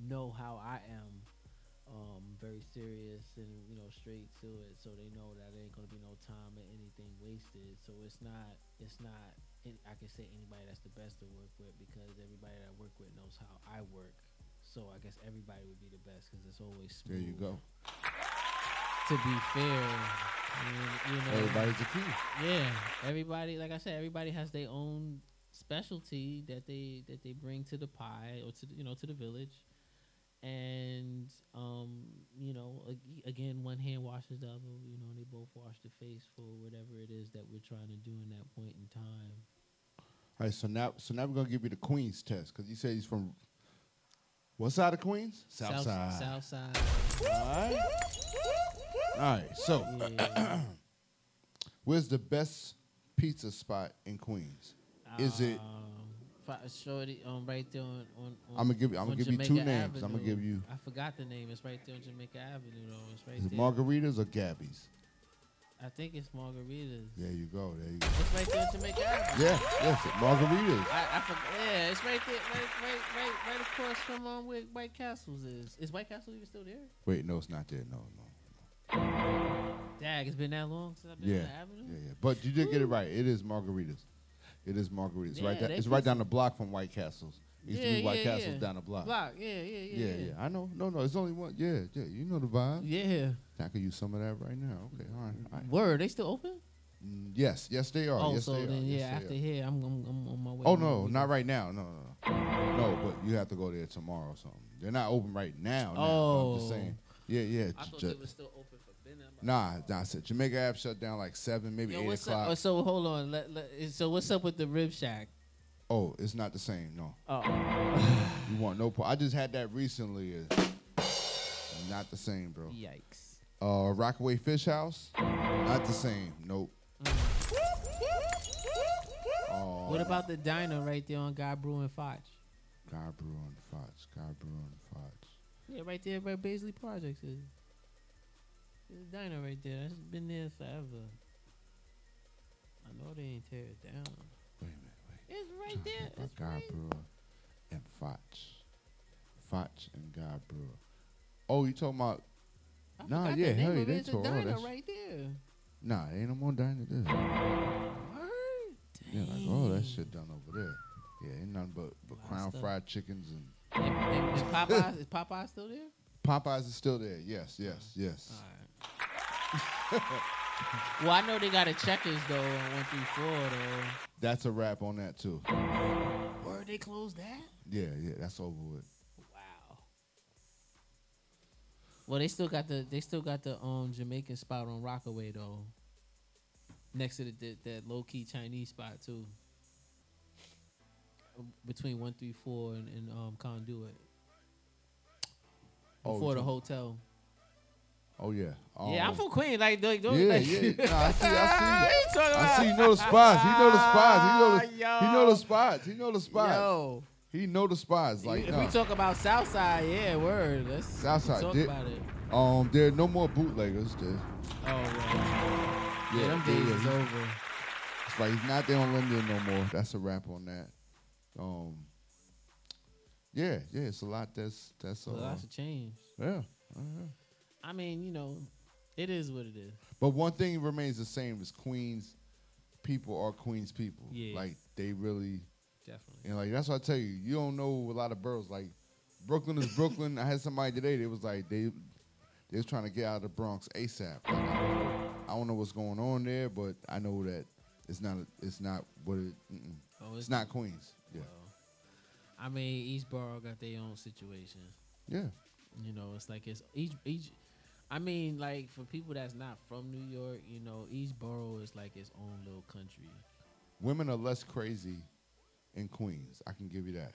S1: know how I am, um, very serious and you know straight to it, so they know that there ain't gonna be no time or anything wasted. So it's not it's not. I can say anybody that's the best to work with because everybody that I work with knows how I work. So I guess everybody would be the best because it's always smooth.
S2: There you go.
S1: To be fair, you, you know,
S2: Everybody's a key.
S1: Yeah, everybody. Like I said, everybody has their own specialty that they that they bring to the pie or to the, you know to the village, and um you know ag- again one hand washes the other. You know, they both wash the face for whatever it is that we're trying to do in that point in time.
S2: All right, so now so now we're gonna give you the Queens test because you said he's from what side of Queens? South, side.
S1: South side.
S2: All right. All right. So, where's the best pizza spot in Queens? Is it?
S1: Shorty, um, right there on. on, on
S2: I'ma give you- I'ma
S1: on
S2: give you two
S1: Jamaica
S2: names. I'ma give you-
S1: I forgot the name. It's right there on Jamaica Avenue, though. It's right
S2: Is it
S1: there.
S2: Margaritas or Gabby's?
S1: I think it's margaritas.
S2: There you go. There you go.
S1: It's right there in Jamaica Avenue.
S2: Yeah, yes, margaritas.
S1: I, I forgot. Yeah, it's right there, right, right, right, right across from um, where White Castles is. Is White Castle even still there?
S2: Wait, no, it's not there. No, no.
S1: Dag, it's been that long since I've been
S2: Yeah, yeah,
S1: the Avenue.
S2: yeah. But you did get it right. It is margaritas. It is margaritas. right.
S1: Yeah,
S2: There,
S1: they
S2: it's right down the block from White Castles. It used to
S1: Yeah,
S2: be White
S1: yeah,
S2: Castles
S1: yeah.
S2: down the block.
S1: Block, yeah, yeah, yeah,
S2: Yeah. I know. No, no. It's only one. Yeah, yeah. You know the vibe.
S1: Yeah.
S2: I could use some of that right now. Okay, all right. All right.
S1: Word, they still open?
S2: Mm, Yes, yes, they are.
S1: Oh,
S2: yes,
S1: so
S2: they
S1: then
S2: Yes,
S1: yeah,
S2: they
S1: after here, I'm, I'm, I'm on my way.
S2: Oh no, not right now. No, no, no. No, but you have to go there tomorrow or something. They're not open right now. now. I'm just
S1: Oh.
S2: saying. Yeah, yeah.
S1: I thought they were still open.
S2: Nah, nah. I said Jamaica Ave shut down like seven, maybe
S1: Yo,
S2: eight
S1: what's
S2: o'clock.
S1: up? Oh, so hold on. Let, let, so what's up with the Rib Shack?
S2: Oh, it's not the same. No.
S1: Oh.
S2: you want no part? I just had that recently. It's not the same, bro.
S1: Yikes.
S2: Uh, Rockaway Fish House, not the same. Nope. Oh,
S1: What about the diner right there on Guy Brew and Foch?
S2: God Brew on the Fox? God Brew on the Fox.
S1: Yeah, right there where Baisley Projects is. There's a diner right there. That's been there forever. I know they ain't tear it down.
S2: Wait a minute, wait.
S1: It's right there.
S2: About
S1: It's
S2: God
S1: right.
S2: Brewer and Foch. Foch and God Brewer. Oh, you talking about?
S1: I
S2: Nah, yeah,
S1: the
S2: hell,
S1: of
S2: they
S1: it.
S2: Tore. Oh,
S1: diner right there.
S2: Nah, ain't no more diner there. Yeah, like oh, that shit done over there. Yeah, ain't nothing but, but crown
S1: stuff.
S2: fried chickens and
S1: and, and Popeyes, is Popeyes still there?
S2: Popeyes is still there. Yes, yes, yes.
S1: Well, I know they got a Checkers though on one through four though.
S2: That's a wrap on that too.
S1: Word, they closed that?
S2: Yeah, yeah, that's over with.
S1: Wow. Well, they still got the they still got the um Jamaican spot on Rockaway though. Next to the, the that low key Chinese spot too. Between one three four and, and um Conduit.
S2: Oh,
S1: Before the hotel.
S2: Oh yeah.
S1: yeah, I'm
S2: Um,
S1: from Queen. Like, like, don't-
S2: Yeah,
S1: like
S2: yeah. Nah, I see. I see.
S1: you
S2: I see. You know the spots. He know the spots. He know the. He know the spots. He know the spots.
S1: Yo.
S2: He know the spots. Like
S1: if
S2: nah.
S1: we talk about Southside, yeah, word. Let's, let's
S2: Southside.
S1: talk
S2: There,
S1: about it.
S2: um, there are no more bootleggers. There.
S1: Oh yeah. Yeah, them days
S2: yeah,
S1: is over.
S2: It's like he's not there on Linden no more. That's a wrap on that. Um. Yeah, yeah, it's a lot. That's that's. a,
S1: Well, lots of change.
S2: yeah, uh, yeah.
S1: I mean, you know, it is what it is.
S2: But one thing remains the same: is Queens people are Queens people.
S1: Yeah.
S2: Like they really.
S1: Definitely.
S2: And like that's what I tell you. You don't know a lot of boroughs. Like Brooklyn is Brooklyn. I had somebody today. They was like they they was trying to get out of the Bronx ASAP. Like, I, don't know, I don't know what's going on there, but I know that it's not it's not what it.
S1: Oh,
S2: it's,
S1: it's-
S2: not Queens. Yeah.
S1: I mean, each borough got their own situation.
S2: Yeah.
S1: You know, it's like it's each each. I mean, like for people that's not from New York, you know, each borough is like its own little country.
S2: Women are less crazy in Queens. I can give you that.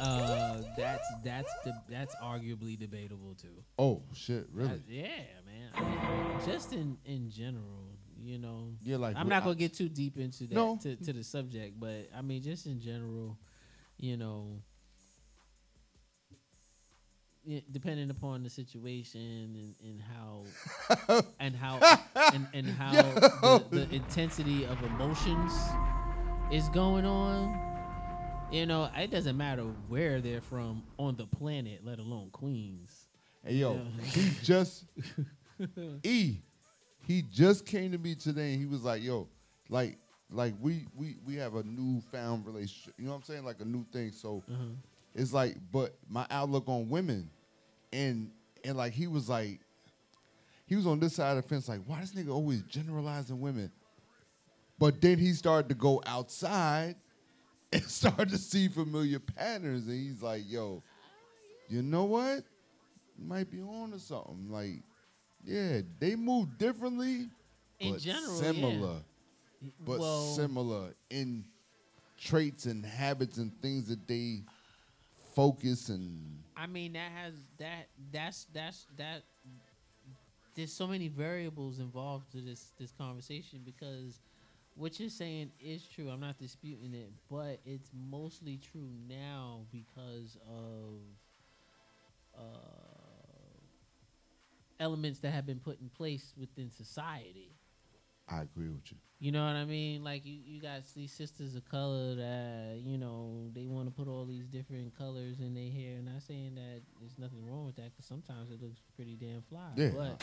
S1: Uh, that's that's the that's arguably debatable too.
S2: Oh shit! Really?
S1: Yeah, man. I mean, just in in general, you know.
S2: Yeah, like,
S1: I'm not gonna get too deep into that
S2: No.
S1: to, to the subject, but I mean, just in general, you know, depending upon the situation and, and how and how and, and how the, the intensity of emotions is going on. You know, it doesn't matter where they're from on the planet, let alone Queens.
S2: Hey yo,
S1: Yeah.
S2: he just E, he just came to me today and he was like, "Yo, like, like we we we have a newfound relationship. You know what I'm saying? Like a new thing. So
S1: Mhm.
S2: It's like, but my outlook on women, and and like he was like, he was on this side of the fence, like, why this nigga always generalizing women? But then he started to go outside and started to see familiar patterns, and he's like, yo, you know what? You might be on to something. Like, yeah, they move differently,
S1: In
S2: but
S1: general, yeah.
S2: similar. But
S1: Well-
S2: similar in traits and habits and things that they focus and
S1: I mean, that has that that's that's that. There's so many variables involved to this this conversation because what you're saying is true. I'm not disputing it, but it's mostly true now because of uh, elements that have been put in place within society.
S2: I agree with you.
S1: You know what I mean? Like you, you got these sisters of color that you know they want to put all these different colors in their hair. Not saying that there's nothing wrong with that, because sometimes it looks pretty damn fly.
S2: Yeah.
S1: But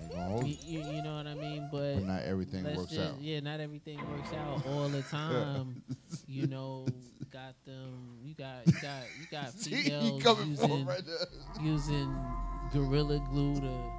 S2: Ain't gonna hold
S1: you,
S2: you.
S1: you, know what I mean? But,
S2: But not everything works
S1: just-
S2: out.
S1: Yeah, not everything works out all the time. you know, got them. You got you got you got females
S2: him
S1: using
S2: right
S1: using gorilla glue to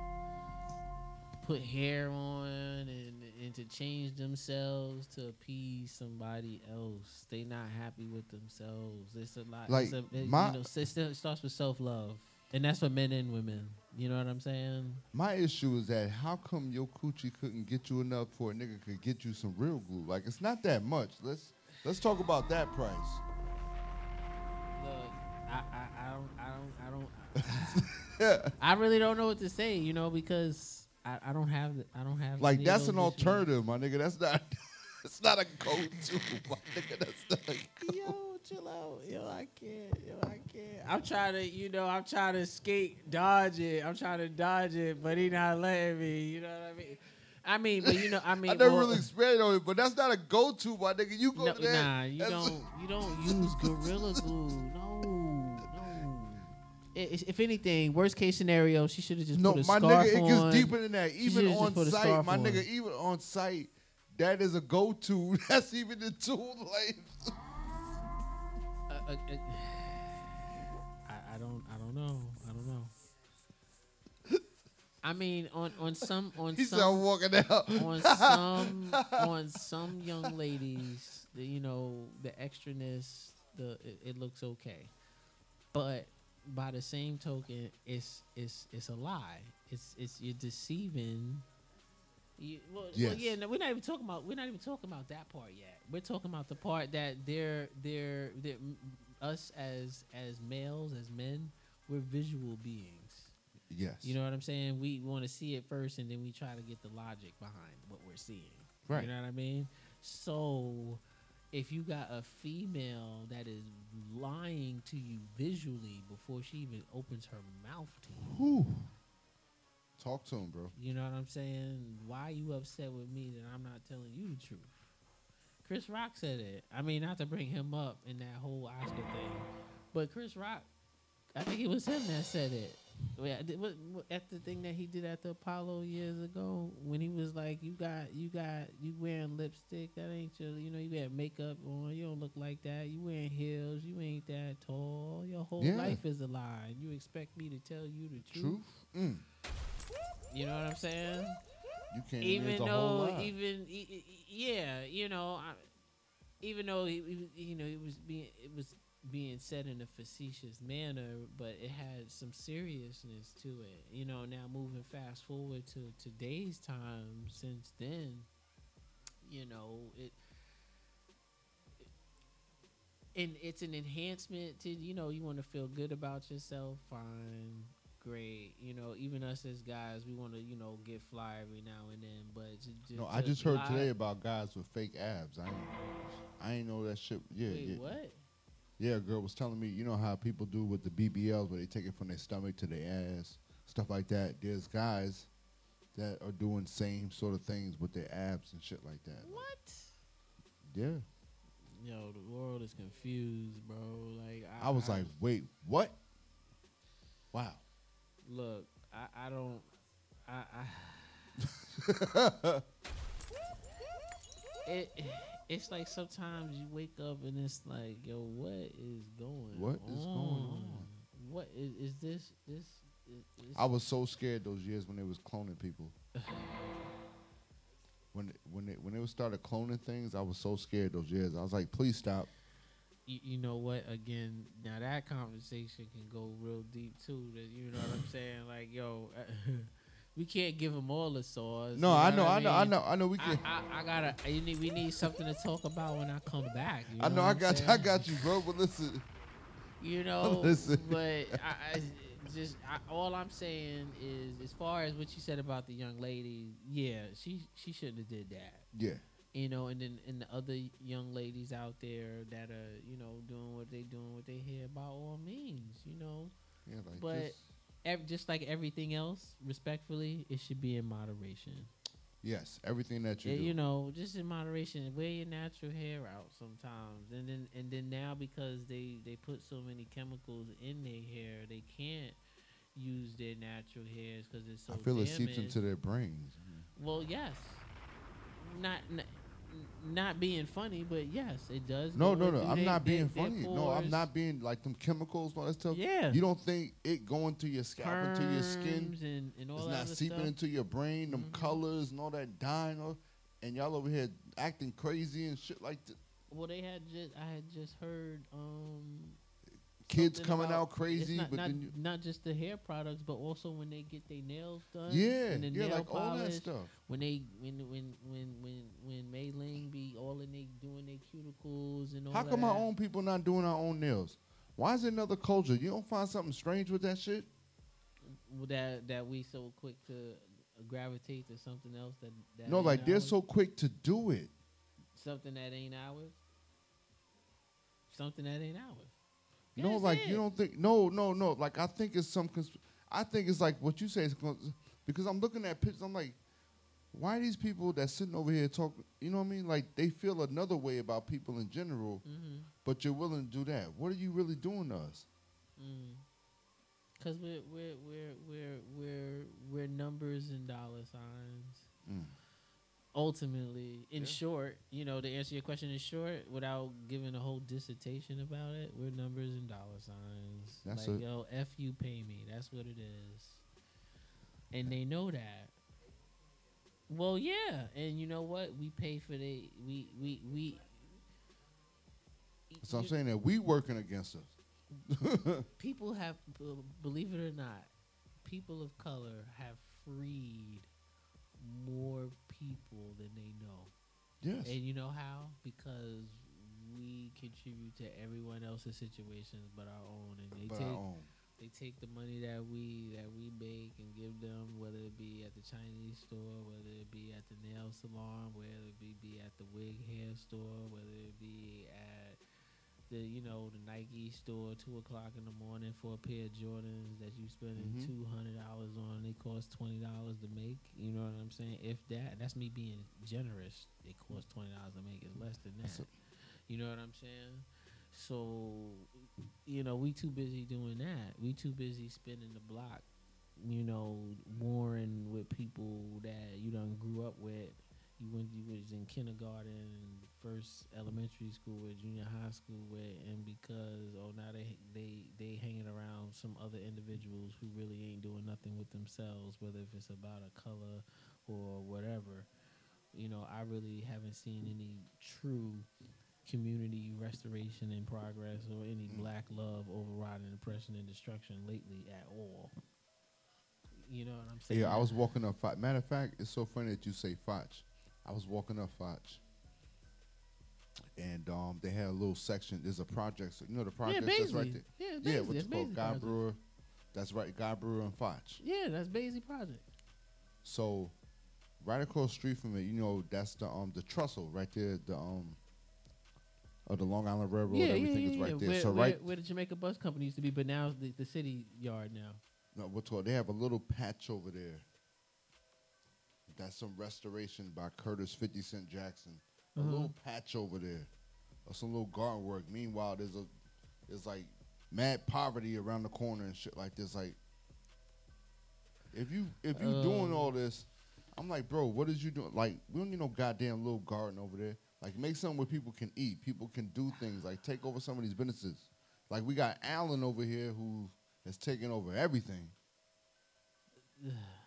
S1: put hair on and and to change themselves to appease somebody else. They not happy with themselves. It's a lot.
S2: Like,
S1: it's a, it,
S2: my-
S1: you know, it still starts with self love, and that's for men and women. You know what I'm saying?
S2: My issue is that how come your coochie couldn't get you enough for a nigga could get you some real glue? Like it's not that much. Let's let's talk about that price.
S1: Look, I, I, I don't, I don't, I don't. I really don't know what to say, you know, because I, I don't have, the, I don't have.
S2: Like that's an
S1: those issues.
S2: alternative, my nigga. That's not it's not a go-to, my nigga. That's not a go-
S1: Yo, chill out. Yo, I can't. Yo, I can't. I'm trying to, you know, I'm trying to skate, dodge it. I'm trying to dodge it, but he not letting me. You know what I mean? I mean, but you know, I mean,
S2: I never
S1: well,
S2: really expanded on it, but that's not a go-to, my nigga. You go
S1: no,
S2: to that.
S1: nah, you don't, you don't use gorilla glue. No. If anything, worst case scenario, she should have just
S2: No,
S1: put a little bit.
S2: No, my
S1: scarf
S2: nigga, it
S1: on.
S2: gets deeper than that. Even on site, my
S1: on.
S2: nigga, even on site, that is a go-to. That's even the tool. Like,
S1: Uh, uh, uh, I, I don't I don't know. I don't know. I mean, on on some on
S2: He
S1: some
S2: walking out."
S1: on some on some young ladies, the, you know, the extraness, the it, it looks okay, but by the same token, it's it's it's a lie. It's it's you're deceiving. You, well, well, yeah, no, we're not even talking about we're not even talking about that part yet. We're talking about the part that they're they're, they're us as as males as men, we're visual beings.
S2: yes.
S1: You know what I'm saying? We want to see it first, and then we try to get the logic behind what we're seeing.
S2: Right.
S1: You know what I mean? So, if you got a female that is lying to you visually before she even opens her mouth to you,
S2: Whew. Talk to him, bro.
S1: you know what I'm saying? Why are you upset with me that I'm not telling you the truth? Chris Rock said it. I mean, not to bring him up in that whole Oscar thing, but Chris Rock, I think it was him that said it. Yeah, what- what- at the thing that he did at the Apollo years ago, when he was like, "You got, you got, you wearing lipstick. That ain't your, you know, you got makeup on. You don't look like that. You wearing heels. You ain't that tall. Your whole
S2: Yeah.
S1: life is a lie. And you expect me to tell you the truth?
S2: Truth. Mm.
S1: You know what I'm saying?
S2: You can't
S1: even though, even e- e- e- yeah, you know, I, even though he, he you know, it was being it was being said in a facetious manner, but it had some seriousness to it. You know, now moving fast forward to today's time, since then, you know, it. And it's an enhancement to you know you want to feel good about yourself, fine, great. You know, even us as guys, we want to you know get fly every now and then. But to, to,
S2: No, I
S1: to
S2: just heard today about guys with fake abs. I ain't, I ain't know that shit. Yeah,
S1: Wait,
S2: yeah.
S1: what?
S2: Yeah, a girl was telling me, you know how people do with the BBLs where they take it from their stomach to their ass, stuff like that. There's guys that are doing same sort of things with their abs and shit like that.
S1: What?
S2: Yeah.
S1: Yo, the world is confused, bro. Like I,
S2: I was like, wait, what? Wow.
S1: look, I, I don't, I, I it, it's like sometimes you wake up and it's like, yo, what is going?
S2: What is going on?
S1: What is, is this? This? Is, is
S2: I was so scared those years when they was cloning people. when when they when they started cloning things, I was so scared those years. I was like, please stop.
S1: you, you know what? Again, now that conversation can go real deep too. That you know what I'm saying? Like, yo, we can't give them all the sauce.
S2: No,
S1: you
S2: I know, I know, I
S1: mean?
S2: know, I know we can-
S1: I, I gotta. You need. We need something to talk about when I come back. You
S2: I know I got you, I got you, bro. But listen,
S1: You know,
S2: Listen.
S1: but I, I just I, all I'm saying is, as far as what you said about the young lady, yeah, she she shouldn't have did that.
S2: Yeah.
S1: You know, and then and the other young ladies out there that are you know doing what they doing what they hear by all means, you know.
S2: Yeah, like
S1: but
S2: just-
S1: ev- just like everything else, respectfully, it should be in moderation.
S2: Yes, everything that you
S1: Yeah,
S2: do.
S1: you know, just in moderation. Wear your natural hair out sometimes, and then and then now because they they put so many chemicals in their hair, they can't use their natural hairs because it's so.
S2: I feel it seeps into their brains.
S1: Well, yes, not. not not being funny, but yes, it does.
S2: No, no, no. I'm
S1: they-
S2: not being
S1: their
S2: funny. No, I'm not being like them chemicals and all that stuff.
S1: Yeah.
S2: You don't think it going to your scalp into your skin?
S1: And- and all
S2: it's
S1: that
S2: not seeping
S1: stuff. Mm-hmm.
S2: into your brain, them colors and all that dyeing, and y'all over here acting crazy and shit like that.
S1: Well, they had just I had just heard um
S2: Kids coming out crazy,
S1: not,
S2: but
S1: not,
S2: then you,
S1: not just the hair products, but also when they get their nails done.
S2: Yeah,
S1: and the
S2: yeah,
S1: nail
S2: like all that stuff.
S1: When they when when when when when Mei Ling be all in they doing their cuticles and all
S2: how come
S1: that.
S2: our own people not doing our own nails? Why is it another culture? You don't find something strange with that shit?
S1: that that we so quick to gravitate to something else that, that
S2: no, like they're so quick to do it.
S1: something that ain't ours. Something that ain't ours.
S2: No,
S1: That's
S2: like
S1: it.
S2: you don't think. No, no, no. Like I think it's some. Consp- I think it's like what you say is because I'm looking at pictures. I'm like, why these people that sitting over here talk? You know what I mean? Like they feel another way about people in general,
S1: Mhm.
S2: but you're willing to do that. What are you really doing to us?
S1: Mm. Cause we're we're we're we're we're we're numbers and dollar signs.
S2: Mm.
S1: Ultimately, in
S2: Yeah.
S1: short, you know, to answer your question in short, without giving a whole dissertation about it, we're numbers and dollar signs.
S2: That's
S1: like
S2: a-
S1: yo, f you, pay me. That's what it is, and they know that. Well, yeah, and you know what? We pay for the we we we.
S2: So I'm saying that we working against us.
S1: people have, believe it or not, people of color have freed more people than they know.
S2: Yes.
S1: And you know how? Because we contribute to everyone else's situations but our own, and they
S2: But our
S1: take
S2: own.
S1: they take the money that we that we make and give them, whether it be at the Chinese store, whether it be at the nail salon, whether it be, be at the wig hair store, whether it be at the you know the Nike store, two o'clock in the morning for a pair of Jordans that you spending
S2: Mhm.
S1: two hundred dollars on. They cost twenty dollars to make. You know what I'm saying? If that, that's me being generous. They cost twenty dollars to make. It's less than that. You know what I'm saying? So, you know, we too busy doing that. We too busy spinning the block. You know, warring with people that you done grew up with. You went, you was in kindergarten, first elementary school with, junior high school with, and because oh now they they they hanging around some other individuals who really ain't doing nothing with themselves, whether if it's about a color or whatever. You know, I really haven't seen any true community restoration and progress or any mm. black love overriding oppression and destruction lately at all. You know what I'm saying?
S2: Yeah, I was walking up. Foch. Matter of fact, it's so funny that you say Foch. I was walking up Foch, and um, they had a little section. There's a project. You know the project that's right there.
S1: Yeah,
S2: yeah. What's
S1: That's
S2: it called? Guy. Brewer. That's right. Guy Brewer and Foch.
S1: Yeah, that's Baisley Project.
S2: So, right across the street from it, you know, that's the um the trestle right there. The um. Of the Long Island Railroad,
S1: yeah, yeah,
S2: everything
S1: yeah,
S2: is right
S1: yeah.
S2: there.
S1: Where,
S2: so
S1: where,
S2: right,
S1: where the Jamaica Bus Company used to be, but now it's the, the city yard now.
S2: No, what's called? They have a little patch over there. That's some restoration by Curtis Fifty Cent Jackson. A
S1: Uh-huh.
S2: little patch over there, or some little garden work. Meanwhile, there's a there's like mad poverty around the corner and shit like this. Like, if you if you doing
S1: Um.
S2: all this, I'm like, bro, what is you doing? Like, we don't need no goddamn little garden over there. Like, make something where people can eat, people can do things. Like, take over some of these businesses. Like, we got Allen over here who has taken over everything.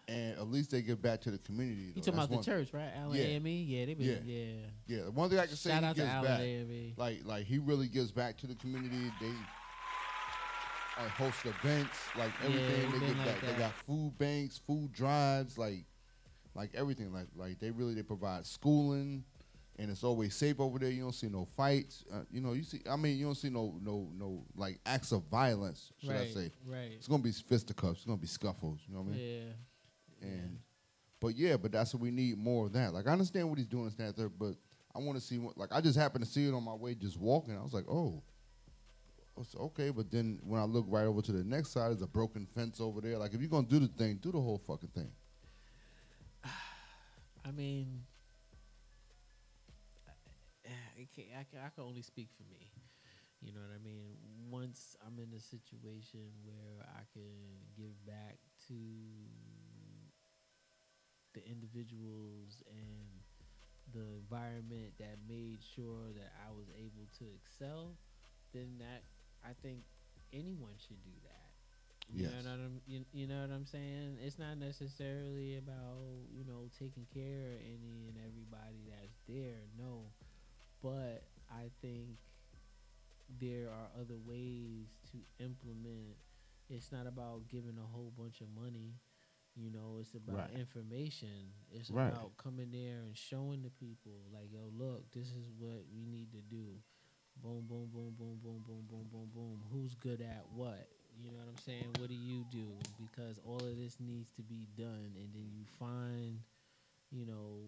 S2: And at least they give back to the community.
S1: You talking
S2: That's
S1: about the church, right? Allen
S2: yeah.
S1: AME? Yeah, they been,
S2: yeah.
S1: yeah.
S2: Yeah, the one thing I can say
S1: Shout
S2: he
S1: out to
S2: gives back.
S1: AME.
S2: Like, like he really gives back to the community. They like host events, like everything.
S1: he
S2: they give
S1: like
S2: back. They got food banks, food drives, like, like everything. Like, like they really they provide schooling, and it's always safe over there. You don't see no fights. Uh, you know, you see. I mean, you don't see no no no like acts of violence. Should I say?
S1: right.
S2: It's gonna be fisticuffs. It's gonna be scuffles. You know what I mean?
S1: Yeah.
S2: And but yeah, but that's what we need more of that. Like I understand what he's doing, and that there, but I want to see what. Like I just happened to see it on my way, just walking. I was like, oh, oh was okay, but then when I look right over to the next side, there's a broken fence over there. Like if you're gonna do the thing, do the whole fucking thing.
S1: I mean, I, can, I can only speak for me. You know what I mean? Once I'm in a situation where I can give back to the individuals and the environment that made sure that I was able to excel, then that I think anyone should do that. You
S2: Yes.
S1: know what I'm you, you know what I'm saying? It's not necessarily about, you know, taking care of any and everybody that's there, no. But I think there are other ways to implement it's not about giving a whole bunch of money. You know, it's about
S2: Right.
S1: information. It's
S2: Right.
S1: about coming there and showing the people, like, yo, look, this is what we need to do. Boom, boom, boom, boom, boom, boom, boom, boom, boom. Who's good at what? You know what I'm saying? What do you do? Because all of this needs to be done, and then you find, you know,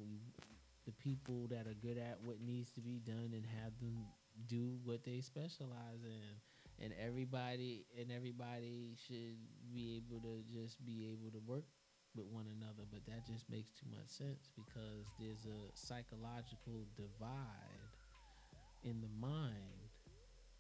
S1: the people that are good at what needs to be done, and have them do what they specialize in. And everybody and everybody should be able to just be able to work with one another. But that just makes too much sense because there's a psychological divide in the mind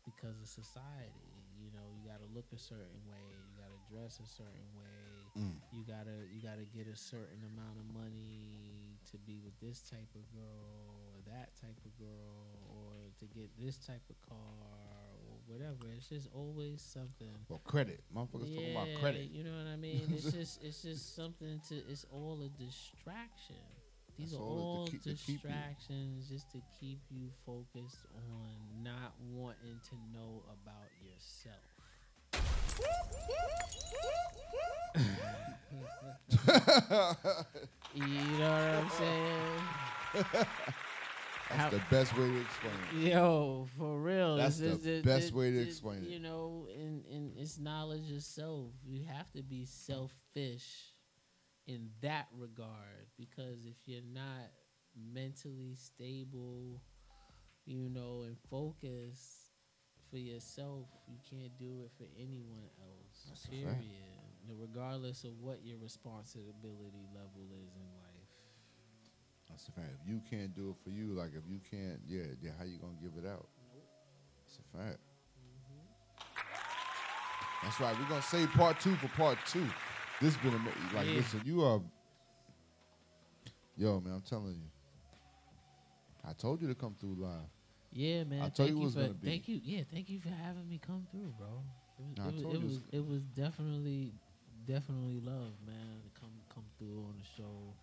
S1: because of society. You know, you gotta look a certain way, you gotta dress a certain way,
S2: Mm.
S1: you gotta you gotta get a certain amount of money to be with this type of girl or that type of girl or to get this type of car whatever. It's just always something.
S2: Well, credit. Motherfuckers talking about credit.
S1: You know what I mean? It's just it's just something to. It's all a distraction. These
S2: That's
S1: are
S2: all keep- to keep you-
S1: distractions just to keep you focused on not wanting to know about yourself. you know what I'm saying?
S2: That's the best way to explain it.
S1: Yo, for real.
S2: That's the best way to explain it.
S1: You know, and, and it's knowledge of self. You have to be selfish in that regard because if you're not mentally stable, you know, and focused for yourself, you can't do it for anyone else.
S2: That's
S1: period. Regardless of what your responsibility level is in
S2: That's a fact. If you can't do it for you, like if you can't, yeah, yeah how you gonna give it out? That's a fact. Mm-hmm. That's right. We're gonna save part two for part two. This been ama- like,
S1: Yeah.
S2: listen, you are, yo, man. I'm telling you. I told you to come through live.
S1: Yeah, man.
S2: I told
S1: thank
S2: you it
S1: you
S2: was
S1: for
S2: gonna be.
S1: thank you. Yeah, thank you for having me come through, bro. It was,
S2: Nah,
S1: it was, it was, it was definitely definitely love, man, to come come through on the show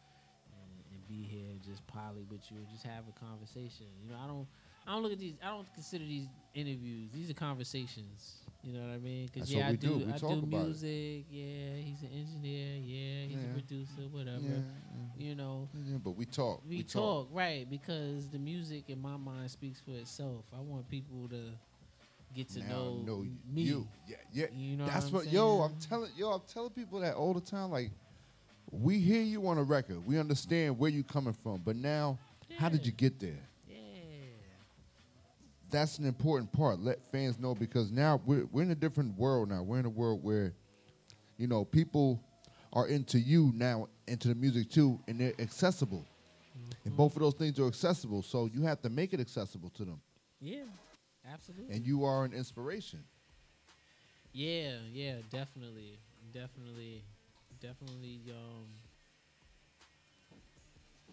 S1: be here, and just poly with you, and just have a conversation. You know, I don't I don't look at these. I don't consider these interviews. These are conversations. You know what I mean? Because yeah,
S2: what
S1: I
S2: we
S1: do.
S2: do. We
S1: I
S2: talk
S1: do
S2: about it.
S1: music. Yeah, he's an engineer. Yeah, he's
S2: Yeah.
S1: a producer. Whatever.
S2: Yeah,
S1: You know.
S2: Yeah, but we talk.
S1: We, talk, right because the music in my mind speaks for itself. I want people to get to
S2: Now
S1: know,
S2: know
S1: me.
S2: you. Yeah, yeah.
S1: You know
S2: That's
S1: what,
S2: what,
S1: I'm
S2: yo. I'm telling yo. I'm telling people that all the time. Like, we hear you on a record. We understand where you're coming from. But now, how did you get there?
S1: Yeah.
S2: That's an important part. Let fans know because now we're we're in a different world now. We're in a world where, you know, people are into you now, into the music too, and they're accessible. And mm-hmm. both of those things are accessible. So you have to make it accessible to them.
S1: Yeah, absolutely.
S2: And you are an inspiration.
S1: Yeah, yeah, definitely, definitely, definitely. Um,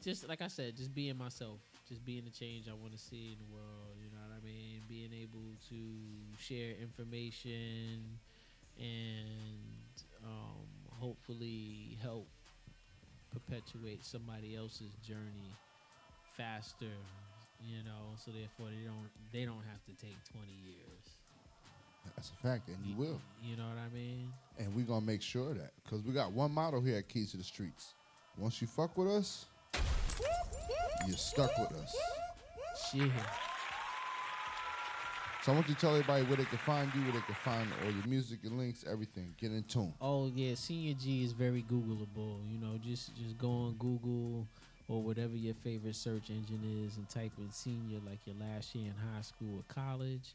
S1: just like I said, just being myself, just being the change I want to see in the world. You know what I mean? Being able to share information and um, hopefully help perpetuate somebody else's journey faster. You know, so therefore they don't they don't have to take twenty years.
S2: That's a fact, and you will.
S1: You know what I mean?
S2: And we're gonna make sure of that because we got one motto here at Keys to the Streets. Once you fuck with us, you're stuck with us.
S1: Shit.
S2: So I want you to tell everybody where they can find you, where they can find all your music, your links, everything. Get in tune.
S1: Oh yeah, Senior G is very Googleable. You know, just just go on Google or whatever your favorite search engine is and type in senior like your last year in high school or college.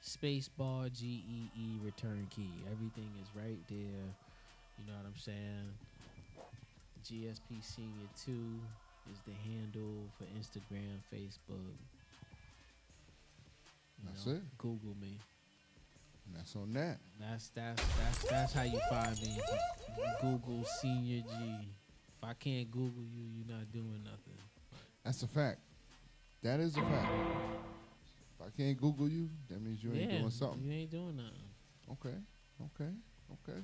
S1: Space bar G E E return key. Everything is right there. You know what I'm saying? GSP Senior Two is the handle for Instagram, Facebook. You
S2: That's
S1: know,
S2: it.
S1: Google me.
S2: And that's on that.
S1: That's that's that's that's how you find me. Google Senior G. If I can't Google you, you're not doing nothing.
S2: That's a fact. That is a fact. If I can't Google you, that means you ain't
S1: yeah,
S2: doing something.
S1: You ain't doing nothing.
S2: Okay, okay, okay.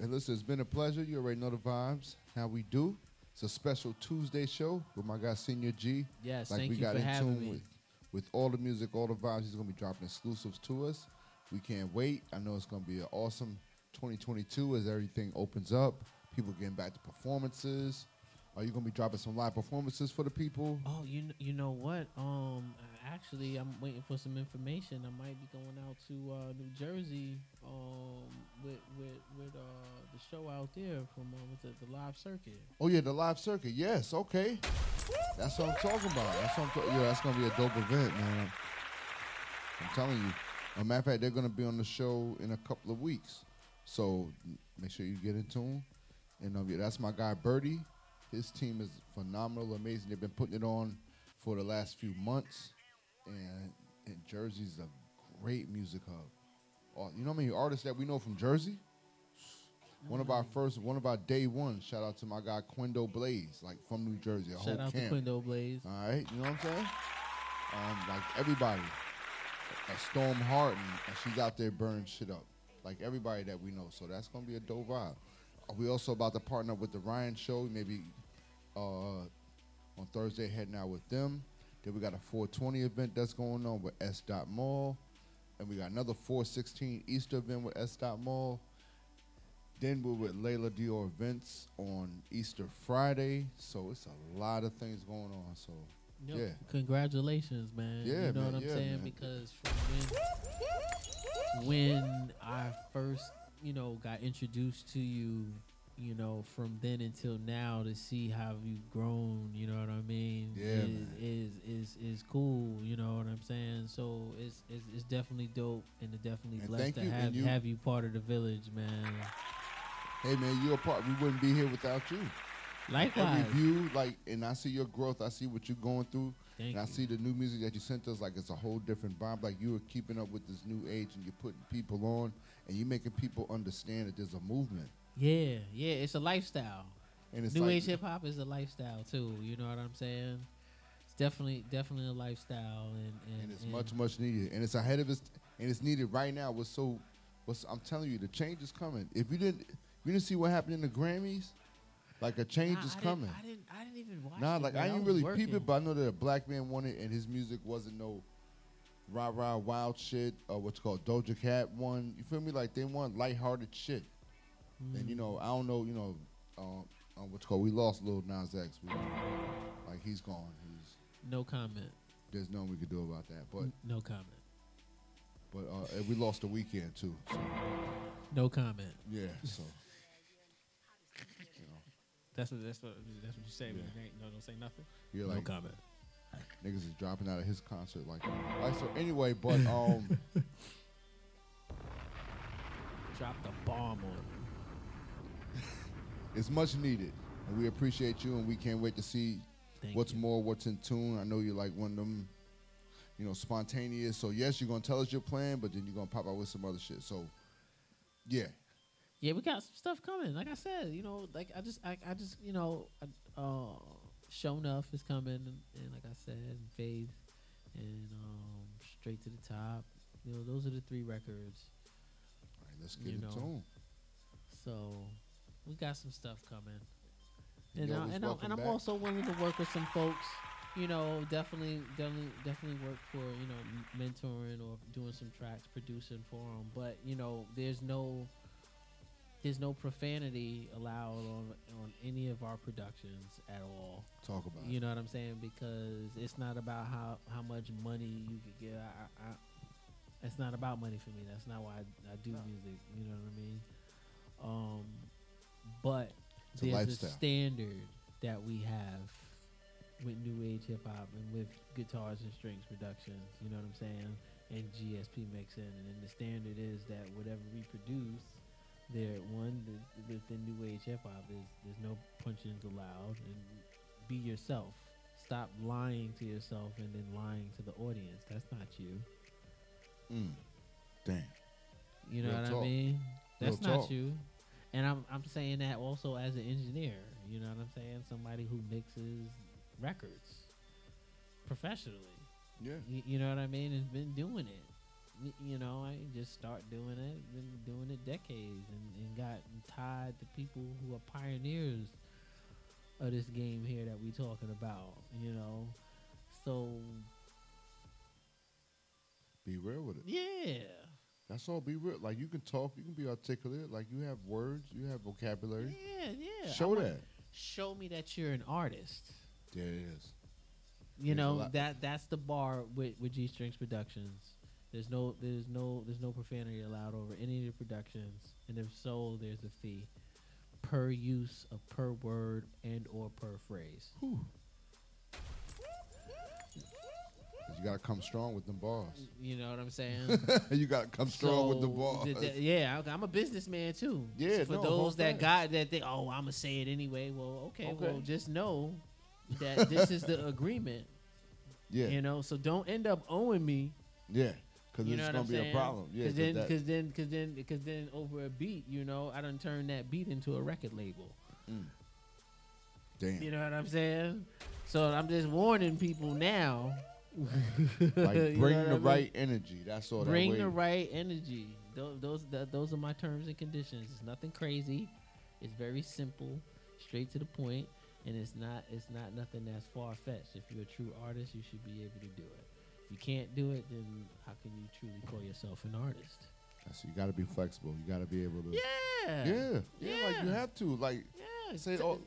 S2: Hey, listen, it's been a pleasure. You already know the vibes. How we do. It's a special Tuesday show with my guy Senior G.
S1: Yes,
S2: like
S1: thank
S2: we
S1: you
S2: got
S1: for
S2: in
S1: having
S2: tune
S1: me.
S2: with with all the music, all the vibes. He's gonna be dropping exclusives to us. We can't wait. I know it's gonna be an awesome 2022 as everything opens up. People getting back to performances. Are you gonna be dropping some live performances for the people?
S1: Oh, you you know what? Um, actually, I'm waiting for some information. I might be going out to uh, New Jersey um with with with uh the show out there from uh, with the, the live circuit.
S2: Oh yeah, the live circuit. Yes, okay. That's what I'm talking about. That's what I'm talking. Yeah, that's gonna be a dope event, man. I'm telling you. As a matter of fact, they're gonna be on the show in a couple of weeks. So make sure you get in tune. And um, yeah, that's my guy Birdie. His team is phenomenal, amazing. They've been putting it on for the last few months, and, and Jersey's a great music hub. Uh, you know how many artists that we know from Jersey? One of our first, one of our day one. Shout out to my guy Quindo Blaze, like from New Jersey.
S1: Shout out
S2: camp.
S1: to Quindo Blaze.
S2: All right, you know what I'm saying? Um, like everybody, a Storm Hart, and, and she's out there burning shit up. Like everybody that we know. So that's gonna be a dope vibe. Uh, We also about to partner up with the Ryan Show. Maybe uh, on Thursday heading out with them. Then we got a 420 event that's going on with S. Dot Mall, and we got another 416 Easter event with S. Dot Mall. Then we're with Layla Dior events on Easter Friday. So it's a lot of things going on. So
S1: Yo,
S2: yeah.
S1: Congratulations, man.
S2: Yeah,
S1: you know
S2: man,
S1: what I'm
S2: yeah,
S1: saying?
S2: man.
S1: Because from when when I first, you know, got introduced to you, you know, from then until now to see how you've grown, you know what I mean?
S2: Yeah,
S1: is, is, is is cool, you know what I'm saying? So it's it's, it's definitely dope and it's definitely
S2: And
S1: blessed to
S2: you,
S1: have
S2: you-
S1: have you part of the village, man.
S2: Hey man, you're a part. We wouldn't be here without you.
S1: Likewise.
S2: Every view, like, and I see your growth. I see what you're going through,
S1: Thank
S2: and I see the new music that you sent us. Like, it's a whole different vibe. Like, you are keeping up with this new age, and you're putting people on, and you're making people understand that there's a movement.
S1: Yeah, yeah, it's a lifestyle.
S2: And it's
S1: New
S2: like-
S1: age hip hop is a lifestyle too. You know what I'm saying? It's definitely definitely a lifestyle, and and,
S2: and it's much much needed, and it's ahead of its, and it's needed right now. What's so, what's I'm telling you, the change is coming. If you didn't, you didn't see what happened in the Grammys, like a change
S1: Nah,
S2: is
S1: I didn't-
S2: coming.
S1: I didn't I didn't even watch.
S2: Nah,
S1: it,
S2: like
S1: man.
S2: I didn't
S1: was
S2: really
S1: working.
S2: peep it, but I know that a black man won it, and his music wasn't no rah rah wild shit or what's called Doja Cat won. You feel me? Like they want lighthearted shit. And you know, I don't know, you know, um, um, what's called. We lost Lil Nas X. We, like he's gone. He's
S1: No comment.
S2: there's nothing we could do about that. But
S1: No comment.
S2: but uh, we lost the Weeknd too. So
S1: No comment.
S2: yeah, so
S1: That's what that's what that's what you say. when you ain't- No, don't say nothing.
S2: you're
S1: no
S2: like
S1: comment.
S2: Niggas is dropping out of his concert like. Like so. Anyway, but um.
S1: Drop the bomb on him.
S2: It's much needed, and we appreciate you, and we can't wait to see
S1: Thank
S2: what's more, what's in tune. I know you're like one of them, you know, spontaneous. So yes, you're gonna tell us your plan, but then you're gonna pop out with some other shit. So yeah,
S1: Yeah, we got some stuff coming. Like I said, you know, like I just, I, I just, you know, I, uh, show enough is coming, and, and like I said, and faith, and um, straight to the top. You know, those are the three records.
S2: All right, let's get
S1: you
S2: in
S1: know.
S2: tune.
S1: So we got some stuff coming,
S2: You
S1: and I, and, I, and I'm also willing to work with some folks. You know, definitely, definitely, definitely work for you know m- mentoring or doing some tracks, producing for them. But you know, there's no, there's no profanity allowed on on any of our productions at all.
S2: Talk about
S1: You know what I'm saying? Because it's not about how how much money you could get. I, I, it's not about money for me. That's not why I, I do music. You know what I mean? Um, but
S2: It's
S1: there's a
S2: lifestyle.
S1: standard that we have with new age hip hop and with guitars and strings productions. You know what I'm saying? and GSP mix in, and then the standard is that whatever we produce, there one the, within new age hip hop is there's no punchings allowed, and be yourself. Stop lying to yourself and then lying to the audience. That's not you.
S2: Mm. Damn.
S1: You know
S2: Real
S1: what
S2: talk.
S1: I mean?
S2: Real
S1: That's not
S2: talk.
S1: you. And I'm I'm saying that also as an engineer. You know what I'm saying? Somebody who mixes records professionally.
S2: Yeah.
S1: You, you know what I mean? Has been doing it. Y- You know, I just start doing it. Been doing it decades and, and got tied to people who are pioneers of this game here that we talking about. You know, so
S2: Be real with it.
S1: yeah.
S2: That's all. Be real. Like you can talk, you can be articulate. Like you have words, you have vocabulary.
S1: Yeah, yeah.
S2: Show that.
S1: Show me that you're an artist.
S2: There it is.
S1: You
S2: There's
S1: know that that's the bar with with G Strings Productions. There's no there's no there's no profanity allowed over any of the productions, and if so, there's a fee per use of per word and or per phrase.
S2: 'Cause You gotta come strong with them bars.
S1: You know what I'm saying?
S2: you gotta come strong with the
S1: So,
S2: bars.
S1: th- th- yeah, I'm a businessman too.
S2: Yeah,
S1: for
S2: no,
S1: those that
S2: fast.
S1: got that they oh I'm gonna say it anyway. Well, okay,
S2: Okay.
S1: well just know that this is the agreement.
S2: Yeah.
S1: You know, so don't end up owing me.
S2: Yeah, because
S1: You
S2: it's gonna be
S1: saying?
S2: a problem. Yeah,
S1: Cause
S2: 'cause
S1: then,
S2: that-
S1: cause then, cause then, cause then, over a beat, you know, I done turned that beat into a record label.
S2: Mm. Damn.
S1: You know what I'm saying? So I'm just warning people now.
S2: Like
S1: You
S2: bring
S1: know
S2: the
S1: I mean?
S2: right energy. That's all.
S1: Bring
S2: that
S1: the right energy. Those, those, that, those are my terms and conditions. It's nothing crazy. It's very simple, straight to the point, and it's not, it's not nothing that's far fetched. If you're a true artist, you should be able to do it. If you can't do it, then how can you truly call yourself an artist?
S2: So you gotta be flexible. You gotta be able to.
S1: Yeah.
S2: Yeah. Yeah. Like you have to. Like.
S1: Yeah,
S2: Say
S1: t-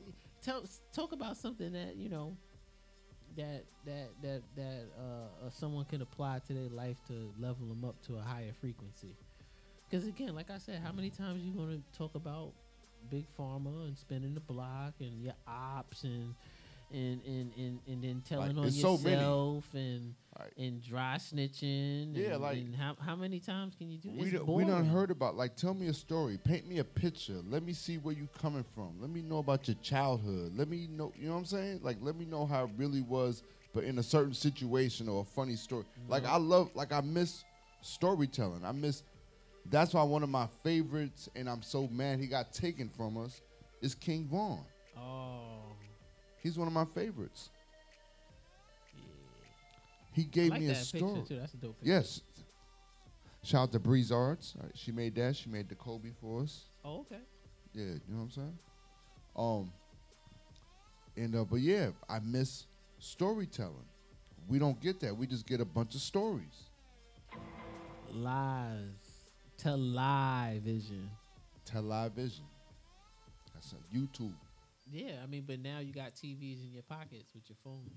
S1: tell talk about something that you know that that that that uh, uh, someone can apply to their life to level them up to a higher frequency. Because again, like I said, how many times you going to talk about big pharma and spinning the block and your ops and and and and, and then telling on
S2: it's so many.
S1: yourself and and dry snitching.
S2: Yeah,
S1: and,
S2: like-
S1: and how how many times can you do?
S2: We,
S1: It's
S2: done, we done
S1: boring.
S2: heard about like tell me a story paint me a picture let me see where you coming from let me know about your childhood let me know you know what i'm saying like let me know how it really was but in a certain situation or a funny story like i love like i miss storytelling i miss that's why one of my favorites and i'm so mad he got taken from us is King Von
S1: Oh.
S2: He's one of my favorites he gave
S1: like
S2: me a story
S1: too. That's a dope picture.
S2: yes shout out to breeze arts right, she made that she made the kobe for us
S1: Oh, okay.
S2: yeah, you know what I'm saying? Um and uh but yeah, I miss storytelling. We don't get that. We just get a bunch of stories.
S1: Lies. Television.
S2: Television. That's a YouTube.
S1: Yeah, I mean, but now you got TVs in your pockets with your phone.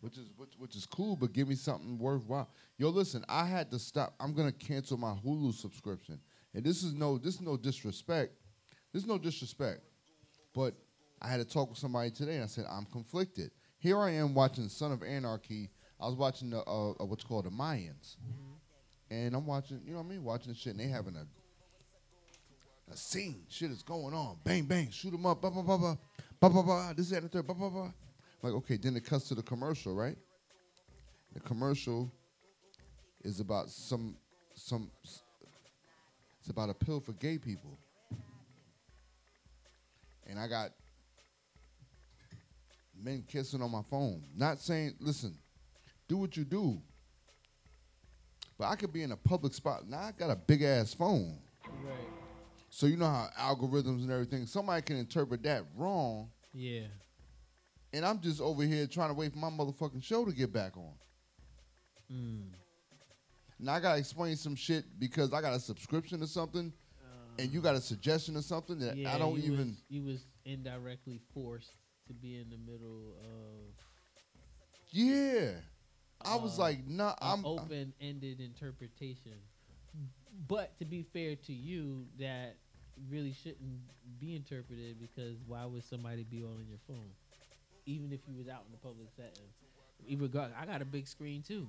S2: Which is which, which is cool, but give me something worthwhile. Yo, listen, I had to stop. I'm gonna cancel my Hulu subscription. And this is no this is no disrespect. This is no disrespect. But I had to talk with somebody today and I said, I'm conflicted. Here I am watching Son of Anarchy. I was watching the uh, uh, what's called the Mayans. And I'm watching, you know what I mean, watching the shit and they having a a scene. Shit is going on. Bang bang, shoot them up, blah blah blah blah. Blah blah. This is that the third, blah blah blah. Like, okay, then it cuts to the commercial, right? The commercial is about some some it's about a pill for gay people. And I got men kissing on my phone. Not saying, listen, do what you do. But I could be in a public spot. Now I got a big ass phone.
S1: Right.
S2: So you know how algorithms and everything, somebody can interpret that wrong.
S1: Yeah.
S2: And I'm just over here trying to wait for my motherfucking show to get back on.
S1: Mm.
S2: Now I gotta explain some shit because I got a subscription or something, and you got a suggestion or something that
S1: Yeah,
S2: I don't
S1: you
S2: even.
S1: Was, you was indirectly forced to be in the middle of.
S2: Yeah, I was
S1: uh,
S2: like, nah, I'm.
S1: open-ended interpretation. But to be fair to you, that really shouldn't be interpreted because why would somebody be in your phone, even if you was out in the public setting? Even regard, I got a big screen too.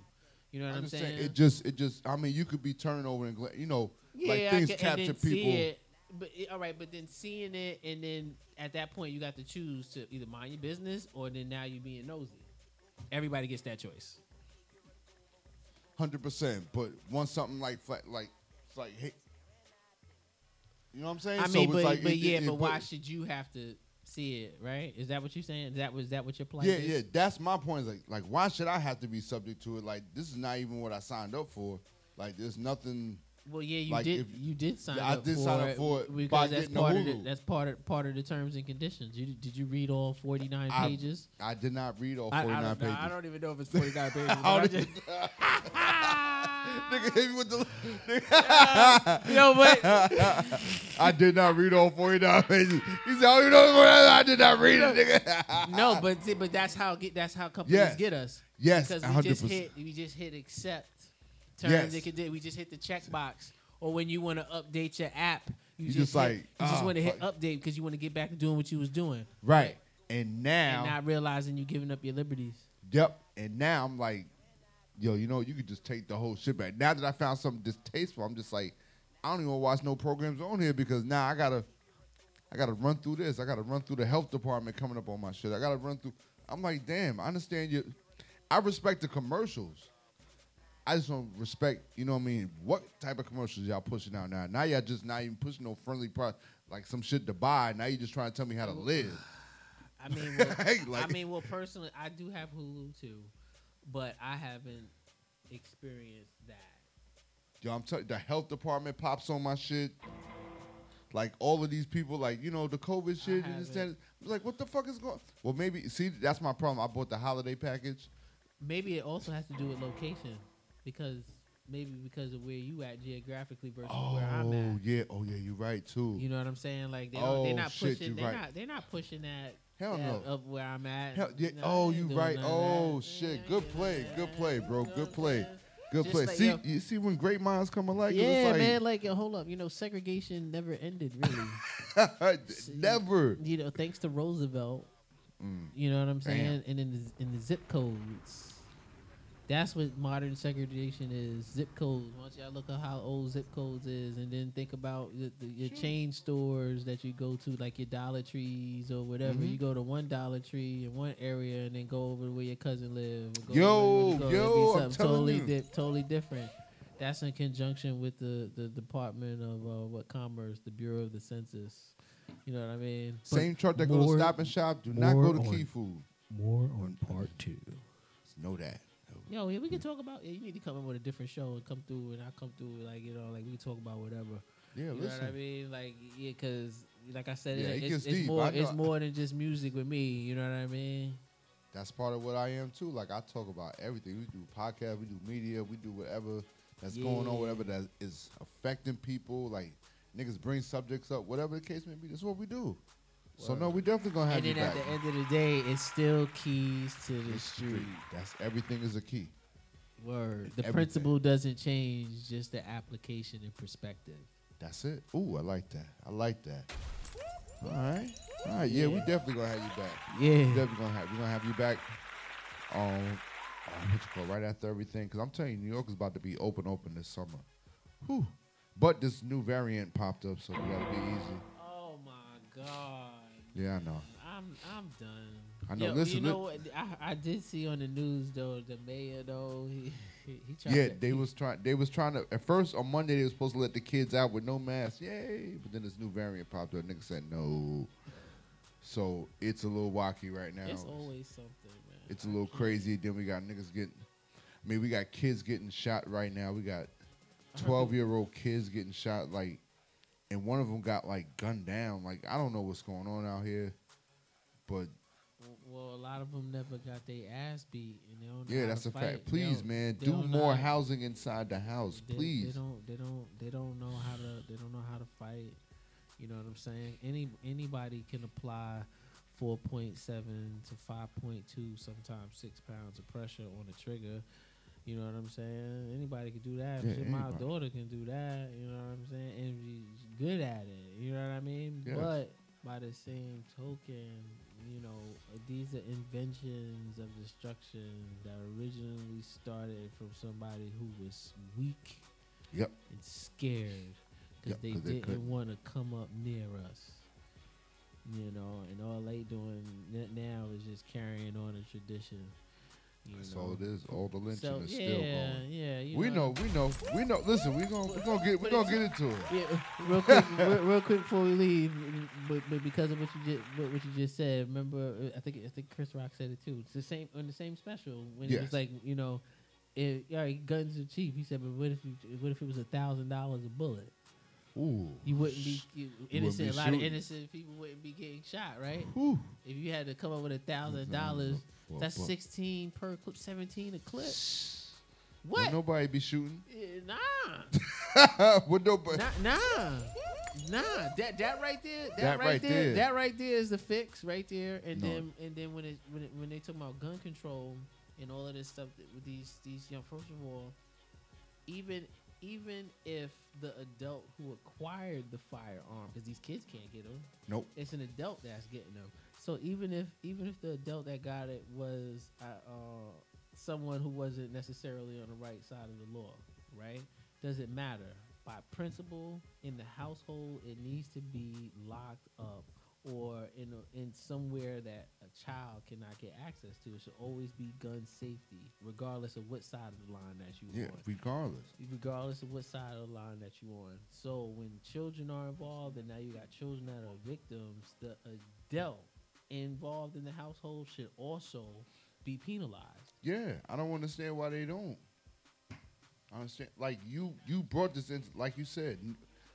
S1: You know what
S2: I'm
S1: I'm, saying?
S2: It just, it just. I mean, you could be turning over and gla- you know, like
S1: I
S2: things
S1: and
S2: capture people.
S1: it, but it- all right, but then seeing it, and then at that point, you got to choose to either mind your business or then now you're being nosy. Everybody gets that choice.
S2: Hundred percent. But once something like flat, like it's like, hey, you know what I'm saying?
S1: I
S2: So
S1: mean,
S2: it's
S1: but
S2: like,
S1: but
S2: it-
S1: yeah,
S2: it-
S1: but
S2: it-
S1: why should you have to see it? Right? Is that what you're saying? Is that was that what your plan?
S2: Yeah,
S1: is?
S2: yeah. That's my point. Is like, like, why should I have to be subject to it? Like, this is not even what I signed up for. Like, there's nothing.
S1: Well, yeah, you
S2: like,
S1: did.
S2: if-
S1: you did sign
S2: Yeah, I
S1: up.
S2: did
S1: for
S2: sign up
S1: it
S2: for it
S1: because
S2: by
S1: that's
S2: getting the
S1: part of the, that's part of part of the terms and conditions. You did you read all 49
S2: I-
S1: pages?
S2: I did not read all
S1: I- I
S2: 49 pages.
S1: I don't even know if it's 49 pages. but
S2: I
S1: I
S2: don't
S1: just-
S2: Nigga hit me with the.
S1: Yo, but-
S2: I did not read all 49 pages. He said, "Oh, you know what? I did not read it, nigga."
S1: no, but see, but that's how get that's how companies
S2: Yes.
S1: get us.
S2: Yes,
S1: because we just
S2: 100%.
S1: hit we just hit accept terms
S2: Yes.
S1: and condi- We just hit the checkbox. Or when you want to update your app, you,
S2: You
S1: just,
S2: just
S1: hit-
S2: like,
S1: you just
S2: ah,
S1: want to hit update because you want to get back to doing what you was doing.
S2: Right. And now,
S1: and not realizing you giving up your liberties.
S2: Yep. And now I'm like, yo, you know, you could just take the whole shit back. Now that I found something distasteful, I'm just like, I don't even want to watch no programs on here because now I gotta, I gotta run through this. I gotta run through the health department coming up on my shit. I gotta run through. I'm like, damn, I understand you. I respect the commercials. I just don't respect, you know what I mean? What type of commercials y'all pushing out now? Now y'all just not even pushing no friendly product, like some shit to buy. Now you just trying to tell me how to live.
S1: I mean, well, I
S2: Like-
S1: mean, well, personally, I do have Hulu too, but I haven't experienced that.
S2: Yo, I'm telling the health department pops on my shit. Like all of these people, like you know the COVID shit. And this, that.
S1: haven't.
S2: I was like, what the fuck is going? Well, maybe see that's my problem. I bought the holiday package.
S1: Maybe it also has to do with location, because maybe because of where you at geographically versus where I'm
S2: oh,
S1: at.
S2: Oh yeah, oh yeah, you're right too.
S1: You know what I'm saying? Like they don't, they're
S2: Oh,
S1: not
S2: shit,
S1: pushing. They're
S2: right.
S1: not. They're not pushing that.
S2: Hell no.
S1: Of where I'm at.
S2: Hell, yeah,
S1: No,
S2: oh, you right. Oh shit, good play, good play, bro, good play, good
S1: Just
S2: play.
S1: like,
S2: see,
S1: yo-
S2: you see when great minds come alike.
S1: yeah,
S2: it's like,
S1: man. Like, yo, hold up. You know, segregation never ended, really.
S2: never.
S1: You know, thanks to Roosevelt.
S2: Mm.
S1: You know what I'm saying? And in the, in the zip codes, that's what modern segregation is. Zip codes. Once y'all look at how old zip codes is, and then think about the, the, your chain stores that you go to, like your Dollar Trees or whatever.
S2: Mhm.
S1: You go to one Dollar Tree in one area, and then go over to where your cousin lives.
S2: Yo, yo, I'm telling
S1: totally
S2: you.
S1: di- totally different. That's in conjunction with the, the Department of uh, what Commerce, the Bureau of the Census. You know what I mean? But
S2: Same truck that go to Stop and Shop. Do not go to
S1: on-
S2: Key Food.
S1: More on part two.
S2: Know that.
S1: Yo, yeah, we can talk about. Yeah, you need to come in with a different show and come through, and I come through like you know, like we talk about whatever.
S2: Yeah,
S1: you know what I mean? Like, yeah, because like I said,
S2: Yeah,
S1: it,
S2: it
S1: it's,
S2: deep.
S1: more. It's more than just music with me. You know what I mean?
S2: That's part of what I am too. Like I talk about everything. We do podcast, we do media, we do whatever that's going on, whatever that is affecting people. Like niggas bring subjects up, whatever the case may be. That's what we do. So no, we definitely gonna have
S1: and
S2: you
S1: then at the end of the day, it's still keys to the
S2: The
S1: street.
S2: street. That's everything is a key.
S1: Word. The
S2: Everything.
S1: principle doesn't change, just the application and perspective.
S2: That's it. Ooh, I like that. I like that. All right. All right. Yeah, we definitely gonna have you back.
S1: Yeah.
S2: We definitely gonna have. We gonna have you back. Um, what you call right after everything, because I'm telling you, New York is about to be open, open this summer. Whew. But this new variant popped up, so we gotta be easy.
S1: Oh my god.
S2: Yeah, I know.
S1: I'm I'm done.
S2: I know.
S1: Yo,
S2: Listen,
S1: you know what? I, I did see on the news though the mayor though he he, he tried
S2: Yeah,
S1: to,
S2: they was trying. They was trying to. At first, on Monday, they was supposed to let the kids out with no mask. Yay! But then this new variant popped up. Nigga said no. So it's a little wacky right now.
S1: It's always something, man.
S2: It's a little crazy. Then we got niggas getting. I mean, we got kids getting shot right now. We got twelve year old kids getting shot. Like, and one of them got like gunned down. Like, I don't know what's going on out here, but
S1: Well, a lot of them never got their ass beat, and they don't. Know
S2: yeah, that's a
S1: fight.
S2: fact. Please, man, do
S1: don't know
S2: more housing inside the house,
S1: they,
S2: please.
S1: They don't. They don't. They don't know how to. They don't know how to fight. You know what I'm saying? Any anybody can apply 4.7 to 5.2, sometimes six pounds of pressure on the trigger. You know what I'm saying? Anybody can do that.
S2: Yeah,
S1: my
S2: anybody.
S1: daughter can do that. You know what I'm saying? And she's good at it. You know what I mean?
S2: Yes.
S1: But by the same token, you know, these are inventions of destruction that originally started from somebody who was weak
S2: Yep.
S1: and scared because
S2: Yep,
S1: they didn't want to come up near us. You know, and all they doing now is just carrying on a tradition.
S2: That's
S1: know.
S2: all it is. All the lynching
S1: So,
S2: is
S1: yeah,
S2: still going.
S1: yeah, you
S2: we
S1: know.
S2: know, we know, we know. Listen, we gonna we gonna get we gonna get into it.
S1: Yeah, real quick, real, real quick before we leave, but, but because of what you just what, what you just said, remember uh, I think I think Chris Rock said it too. It's the same on the same special when it was like you know, it, all right, guns are cheap. He said, but what if you, what if it was a thousand dollars a bullet?
S2: Ooh,
S1: You wouldn't be you,
S2: You wouldn't
S1: innocent.
S2: be
S1: a lot of innocent people wouldn't be getting shot, right?
S2: Whew.
S1: If you had to come up with a thousand dollars, that's sixteen per clip, seventeen a clip.
S2: Would
S1: What?
S2: nobody be shooting?
S1: Eh, Nah.
S2: Would nobody?
S1: Nah, nah, nah. That that right there, that,
S2: That
S1: right,
S2: right
S1: there,
S2: there.
S1: that right there is the fix right there. And
S2: No.
S1: then and then when it when it, when they talk about gun control and all of this stuff with these these young, first of all, even even if the adult who acquired the firearm, because these kids can't get them.
S2: Nope.
S1: It's an adult that's getting them. So even if even if the adult that got it was uh, uh, someone who wasn't necessarily on the right side of the law, right? Does it matter? By principle, in the household, it needs to be locked up or in a, in somewhere that a child cannot get access to. It should always be gun safety, regardless of what side of the line that you
S2: Yeah,
S1: on
S2: regardless.
S1: regardless of what side of the line that you on. So when children are involved, and now you got children that are victims, the adult involved in the household should also be penalized.
S2: Yeah, I don't understand why they don't. I understand. Like you, you brought this in. Like you said,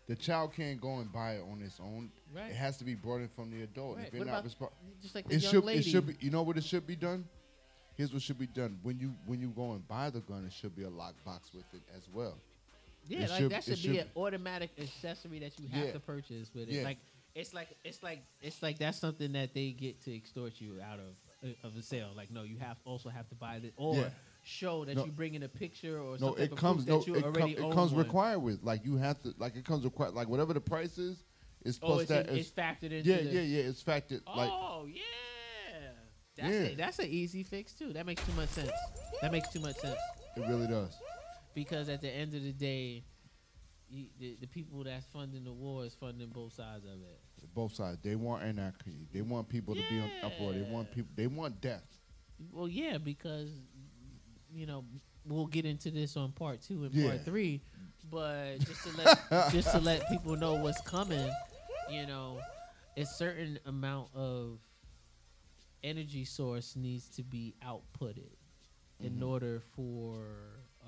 S2: the child can't go and buy it on its own.
S1: Right.
S2: It has to be brought in from the adult.
S1: Right.
S2: If you're not responsible,
S1: just like the
S2: it
S1: young
S2: should.
S1: lady.
S2: It should be. You know what it should be done? Here's what should be done. When you when you go and buy the gun, it should be a lockbox with it as well.
S1: Yeah,
S2: It
S1: like that
S2: it
S1: should, be an automatic accessory that you have
S2: Yeah.
S1: to purchase with it.
S2: Yeah.
S1: Like it's like it's like it's like that's something that they get to extort you out of uh, of a sale. Like no, you have also have to buy it or
S2: Yeah.
S1: show that
S2: No.
S1: you bring in a picture or
S2: No,
S1: something
S2: it comes. No,
S1: that you
S2: it, com-
S1: already
S2: it
S1: own
S2: comes
S1: one.
S2: required with. Like you have to. Like it comes required. Like whatever the price is, is
S1: Oh,
S2: plus
S1: it's
S2: that.
S1: in-
S2: is-
S1: it's factored into
S2: Yeah,
S1: the-
S2: yeah, yeah. It's factored. Like
S1: Oh yeah, that's
S2: Yeah.
S1: A, that's an easy fix too. That makes too much sense. That makes too much sense
S2: it really does.
S1: because at the end of the day, you, the, the people that's funding the war is funding both sides of it.
S2: Both sides. They want anarchy. They want people to be on uproar. They want people. They want death.
S1: Well, yeah, because you know we'll get into this on part two and
S2: Yeah.
S1: part three, but just to let just to let people know what's coming, you know, a certain amount of energy source needs to be outputted in
S2: Mhm.
S1: order for uh,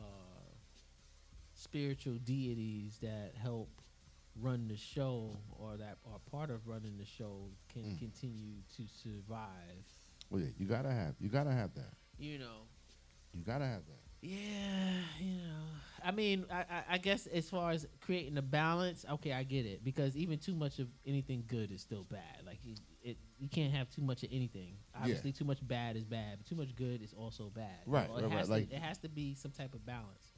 S1: spiritual deities that help run the show or that are part of running the show can
S2: Mm.
S1: continue to survive.
S2: Well, yeah, you gotta have. You gotta have that.
S1: You know,
S2: You gotta have that.
S1: Yeah, you know. I mean, I, I, I guess as far as creating a balance, okay, I get it because even too much of anything good is still bad. Like it, it you can't have too much of anything. Obviously, too much bad is bad, but too much good is also bad.
S2: Right,
S1: it
S2: right, right,
S1: has
S2: like-
S1: it has to be some type of balance.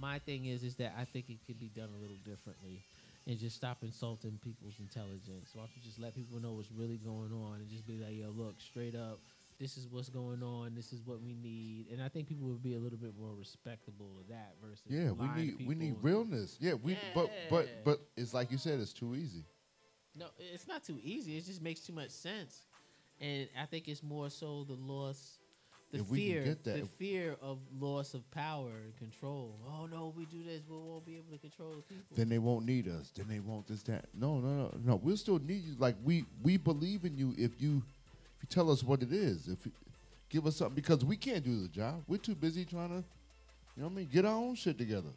S1: My thing is, is that I think it could be done a little differently, and just stop insulting people's intelligence. Why don't you just let people know what's really going on, and just be like, yo, look, straight up, this is what's going on. This is what we need, and I think people would be a little bit more respectable of that versus
S2: Yeah, we need we need realness. Yeah, we but but but it's like you said, it's too easy.
S1: No, it's not too easy. It just makes too much sense, and I think it's more so the loss, the
S2: If
S1: fear, the fear of loss of power and control. Oh no, if we do this, we won't be able to control the people.
S2: Then they won't need us. Then they won't this that. No, no, no, no. We'll still need you. Like we we believe in you if you if you tell us what it is. If you give us something because we can't do the job. We're too busy trying to, you know what I mean, get our own shit together.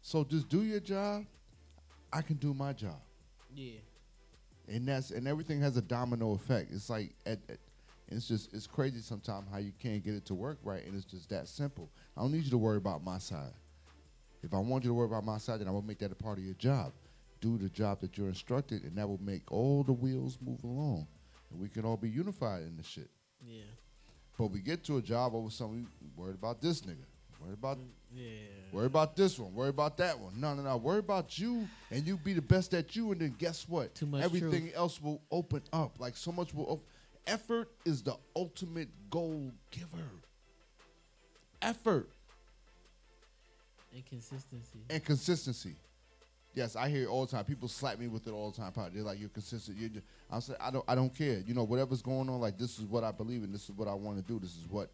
S2: So just do your job. I can do my job.
S1: Yeah.
S2: and that's and everything has a domino effect. It's like at, at- it's just it's crazy sometimes how you can't get it to work right, and it's just that simple. I don't need you to worry about my side. If I want you to worry about my side, then I will make that a part of your job. Do the job that you're instructed, and that will make all the wheels move along, and we can all be unified in the shit.
S1: Yeah.
S2: But we get to a job over something we worried about this nigga, worried about mm,
S1: Yeah.
S2: Worry about this one. Worry about that one. No, no, no. Worry about you, and you be the best at you, and then guess what?
S1: Too much
S2: Everything
S1: truth.
S2: else will open up. Like so much will. Op- effort is the ultimate goal giver. Effort
S1: And consistency.
S2: and consistency. Yes, I hear it all the time. People slap me with it all the time. Probably. They're like, "You're consistent." You're just, I'm saying, I don't, I don't care. You know, whatever's going on, like this is what I believe in. This is what I want to do. This is what,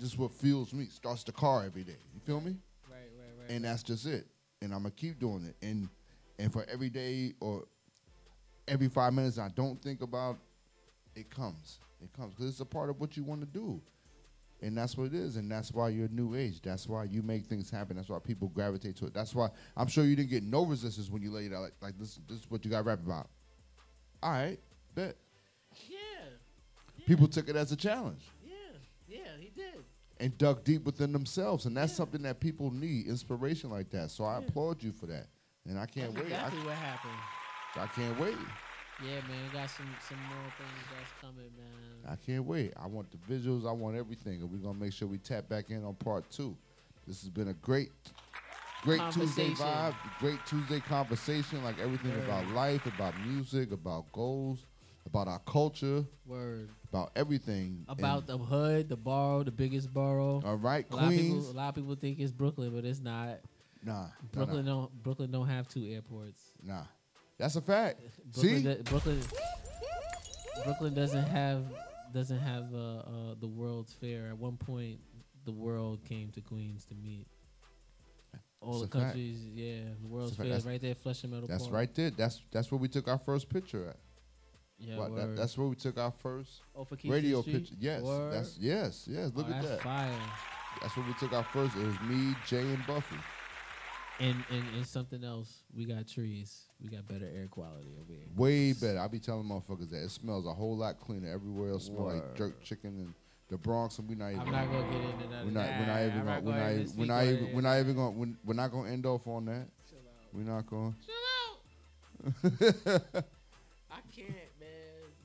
S2: this is what fuels me. Starts the car every day. You feel me?
S1: Right, right, right.
S2: And that's just it. And I'm gonna keep doing it. And and for every day or every five minutes I don't think about, it comes. It comes because it's a part of what you want to do. And that's what it is. And that's why you're new age. That's why you make things happen. That's why people gravitate to it. That's why I'm sure you didn't get no resistance when you laid it out like, like this, this is what you got to rap about. All right, bet.
S1: Yeah,
S2: People took it as a challenge
S1: yeah, yeah. He did.
S2: and dug deep within themselves. And that's something that people need, inspiration like that. So I applaud you for that. And I can't
S1: That's
S2: wait. I,
S1: exactly what happened.
S2: I can't wait.
S1: Yeah, man. We got some some more things that's coming, man.
S2: I can't wait. I want the visuals. I want everything. And we're going to make sure we tap back in on part two. This has been a great, great Tuesday vibe, great Tuesday conversation, like everything
S1: Word.
S2: about life, about music, about goals, about our culture,
S1: Word.
S2: about everything.
S1: About
S2: And-
S1: the hood, the borough, the biggest borough.
S2: All right,
S1: a lot, of people,
S2: Queens.
S1: a lot of people think it's Brooklyn, but it's not.
S2: Nah,
S1: Brooklyn
S2: nah.
S1: don't. Brooklyn don't have two airports.
S2: Nah, that's a fact.
S1: Brooklyn,
S2: See?
S1: do- Brooklyn, Brooklyn doesn't have doesn't have uh, uh, the World's Fair. At one point, the world came to Queens to meet. All
S2: It's
S1: the
S2: a fact.
S1: countries, yeah, the World's
S2: It's a fact.
S1: Fair is
S2: That's-
S1: right there, Flushing Meadow
S2: That's
S1: Park.
S2: right there. That's that's where we took our first picture at.
S1: Yeah,
S2: that-
S1: word.
S2: that's where we took our first
S1: Oh, for
S2: radio
S1: Street?
S2: picture. Yes,
S1: Word.
S2: that's yes, yes. Look
S1: Oh,
S2: at
S1: that's
S2: that.
S1: fire.
S2: That's where we took our first. It was me, Jay, and Buffy.
S1: And, and and something else, we got trees. We got better air quality over here.
S2: Way better. I be telling motherfuckers that it smells a whole lot cleaner everywhere else. Smell like jerk chicken and the Bronx, and we not even.
S1: I'm not gonna get into none
S2: We're not. We're not even. Gonna, we're not.
S1: even
S2: Even, we're not even. We're not even going. We're, we're not going to end off on that. We're not going. To.
S1: I can't, man.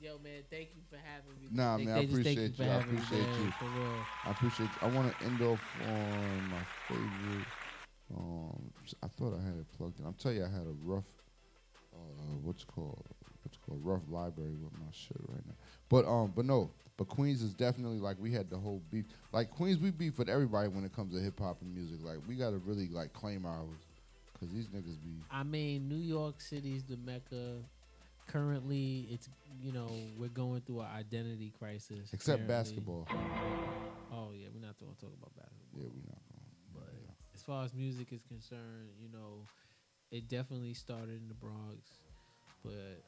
S1: Yo, man, thank you for having me.
S2: Nah,
S1: They-
S2: man,
S1: they
S2: I appreciate
S1: for
S2: you. I
S1: having me,
S2: appreciate you.
S1: For real.
S2: I appreciate you. I want to end off on my favorite. Um, I thought I had it plugged in. I'm telling you, I had a rough. Uh, what's called? What's called? Rough library with my shit right now. But um, but no. But Queens is definitely like we had the whole beef. Like Queens, we beef with everybody when it comes to hip hop and music. Like we gotta really like claim ours, cause these niggas be.
S1: I mean, New York City's the mecca. Currently, it's you know we're going through an identity crisis.
S2: Except
S1: apparently.
S2: basketball.
S1: Oh yeah, we're not to talk about basketball.
S2: Yeah, we not going.
S1: But as far as music is concerned, you know, it definitely started in the Bronx, but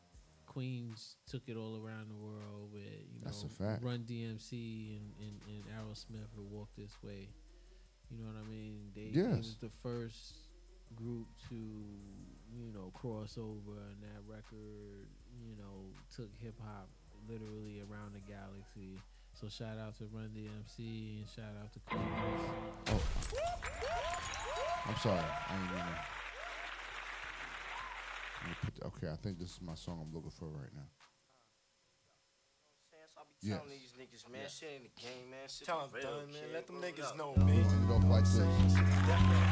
S1: Queens took it all around the world. With you
S2: That's
S1: know. Run DMC and, and, and Aerosmith would walk this way. You know what I mean? They, they
S2: Yes.
S1: was the first group to you know cross over, and that record you know took hip hop literally around the galaxy. So shout out to Run DMC and shout out to Queens.
S2: Oh. I'm sorry. I ain't to. Okay, I think this is my song I'm looking for right now. Yes.
S15: Telling these niggas, man, shit ain't a game, man. Shit
S12: Tell
S15: be
S12: 'em,
S15: real,
S12: done, man.
S15: kid.
S12: Let them niggas
S15: up.
S12: know, man.
S2: gonna end off like this.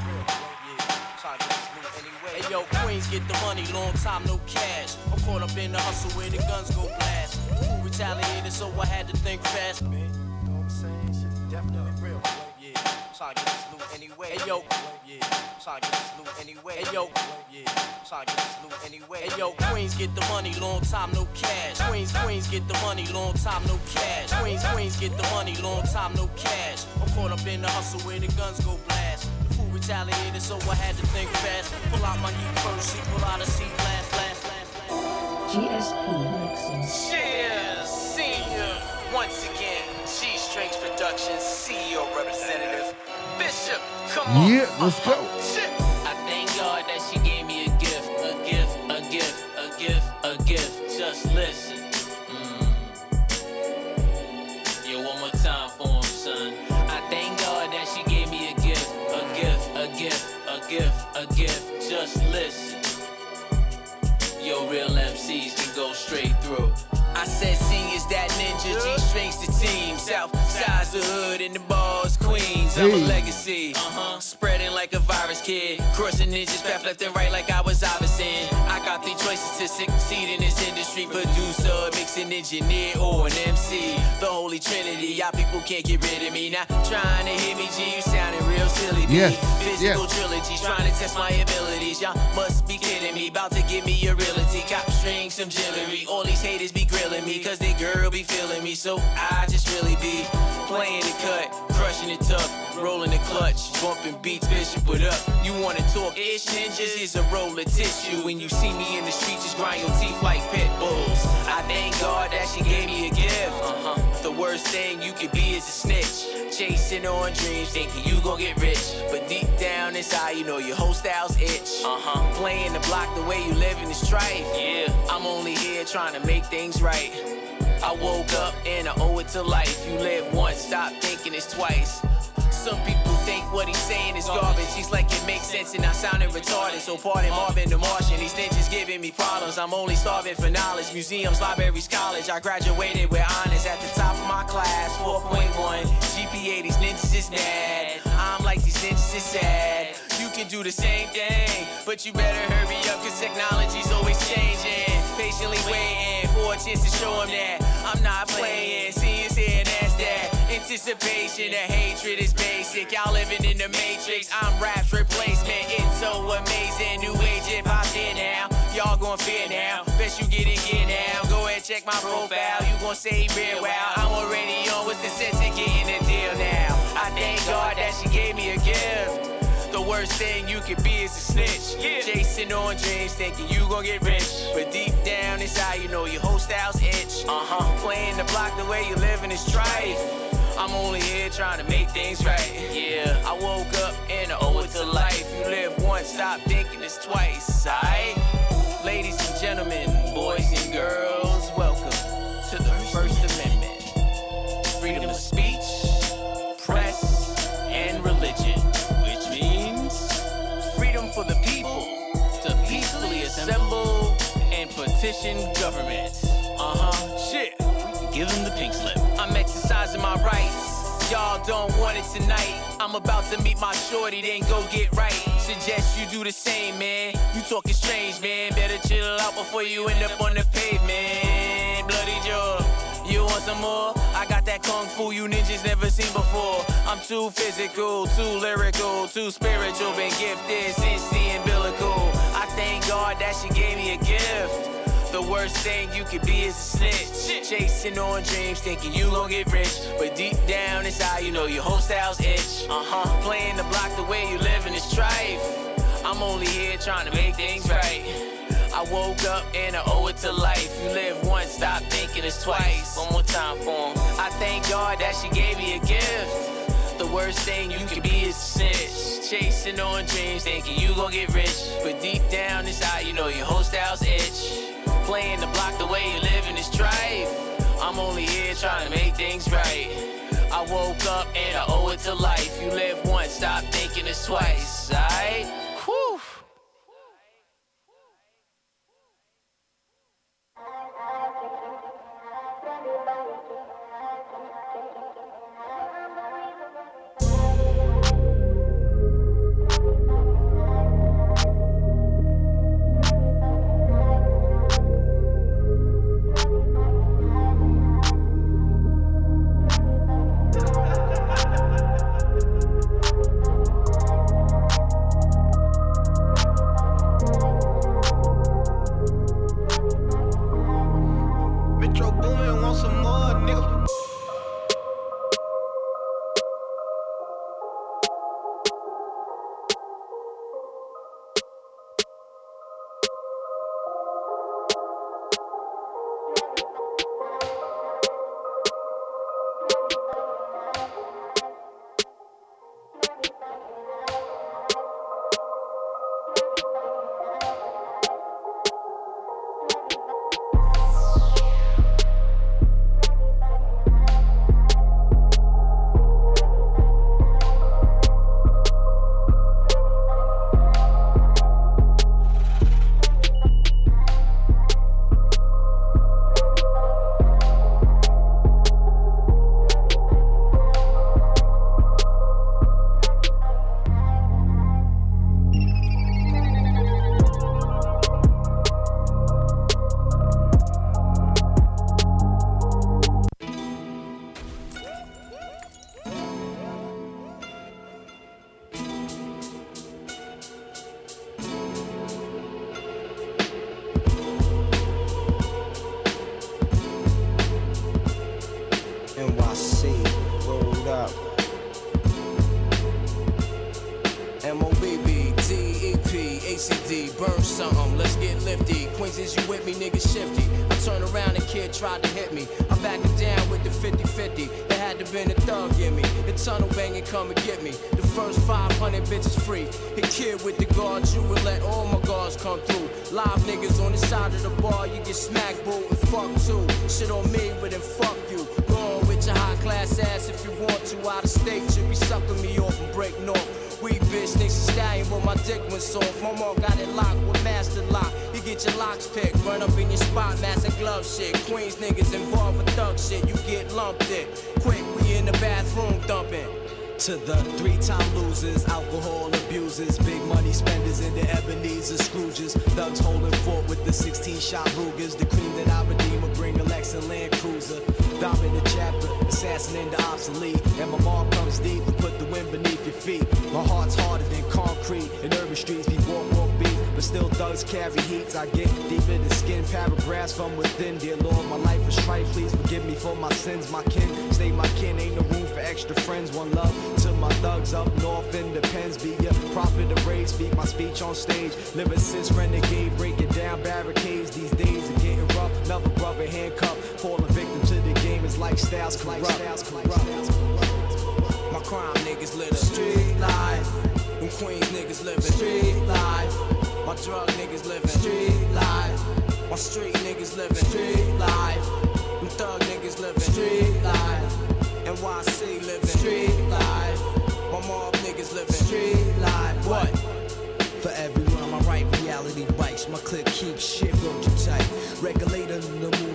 S4: Hey yo, Queens get the money, long time no cash. I'm caught up in the hustle where the guns go blast. Who retaliated, so I had to think fast.
S15: You know what I'm saying? Shit definitely real.
S4: Yeah, tryna get this loot anyway. Hey yo, yeah, tryna get this loot anyway. Hey yo, yeah, tryna get this loot anyway. Hey yo, Queens get the money, long time no cash. Queens, Queens get the money, long time no cash. Queens, Queens get the money, long time no cash. I'm caught up in the hustle where the guns go blast. The fool retaliated, so I had to think fast. Pull out my heat first, see, pull out a seat last, last, last, last.
S3: GSP mixing.
S4: Yeah, senior. Once again, G Strings Productions CEO representative.
S2: Yeah, let's go.
S4: I thank God that she gave me a gift, a gift, a gift, a gift, a gift. Just listen. Mm. Yo, one more time for him, son. I thank God that she gave me a gift, a gift, a gift, a gift, a gift. Just listen. Yo, real MCs can go straight through. I said seniors that ninja, G strings the team. South side's the hood and the bars, I'm a legacy. Uh-huh. Spreading like a virus kid. Crossing ninjas path left and right like I was Iverson. I got three choices to succeed in this industry. Producer, engineer, or an MC. The Holy Trinity, y'all people can't get rid of me. Now trying to hit me, G, you sounding real silly.
S2: Yeah,
S4: Physical
S2: yeah.
S4: trilogies, trying to test my abilities. Y'all must be kidding me. About to give me a realty, cop string, some jewelry. All these haters be grilling me, cause they girl be feeling me. So I just really be playing the cut, crushing it tough, rolling the clutch, bumping beats, Bishop, what up? You wanna talk ish ninjas? Is a roll of tissue. When you see me in the street, just grind your teeth like pit bulls. I thank God that she gave me a gift. Uh-huh. The worst thing you could be is a snitch. Chasing on dreams, thinking you gon' get rich. But deep down inside, you know your whole style's itch. Uh-huh. Playing the block the way you live in is strife. Yeah. I'm only here trying to make things right. I woke up and I owe it to life. You live once, stop thinking it's twice. Some people think what he's saying is garbage. He's like it makes sense and I sounded retarded. So pardon Marvin the Martian. These ninjas giving me problems. I'm only starving for knowledge. Museums, libraries, college. I graduated with honors at the top of my class. 4.1 GPA. These ninjas is mad. I'm like these ninjas is sad. You can do the same thing, but you better hurry up cause technology's always changing. Patiently waiting for a chance to show him that I'm not playing. See his here that's that. Anticipation, of hatred is basic. Y'all living in the matrix. I'm rap's replacement. It's so amazing. New age hip hop here now. Y'all gon' fear now. Bet you get in gear now. Go ahead, check my profile. You gon' say real wow. I'm already on. What's the sense of getting a deal now? I thank God that she gave me a gift. The worst thing you could be is a snitch. Chasing on dreams, thinking you gon' get rich. But deep down inside, you know your whole style's itch. Uh huh. Playing the block the way you living is strife. I'm only here trying to make things right. Yeah. I woke up and I owe it to life. You live once, stop thinking it's twice. Alright? Ladies and gentlemen, boys and girls, welcome to the First Amendment. Freedom of speech, press, and religion. Which means freedom for the people to peacefully assemble and petition government. Uh huh. Shit. Give them the pink slip. Exercising my rights. Y'all don't want it tonight. I'm about to meet my shorty, then go get right. Suggest you do the same, man. You talking strange, man. Better chill out before you end up on the pavement. Bloody jaw. You want some more? I got that kung fu you ninjas never seen before. I'm too physical, too lyrical, too spiritual, been gifted since the umbilical. I thank God that she gave me a gift. The worst thing you could be is a snitch. Chasing on dreams, thinking you gon' get rich. But deep down inside, you know your whole style's itch. Uh huh. Playing the block the way you living is strife. I'm only here trying to make things right. I woke up and I owe it to life. You live once, stop thinking it's twice. One more time for 'em. I thank God that she gave me a gift. The worst thing you could be is a snitch. Chasing on dreams, thinking you gon' get rich. But deep down inside, you know your whole style's itch playing to block the way you live in this strife. I'm only here trying to make things right. I woke up and I owe it to life. You live once, stop thinking it's twice, alright?
S8: Corrupt.
S16: My crime niggas live street life. Them Queens niggas living street life. My drug niggas living street life. My street niggas living street life. Them thug niggas living street life. NYC living street life. My mob niggas living street life. What?
S8: For everyone, my right reality bites. My clip keeps shit road tight. Regulator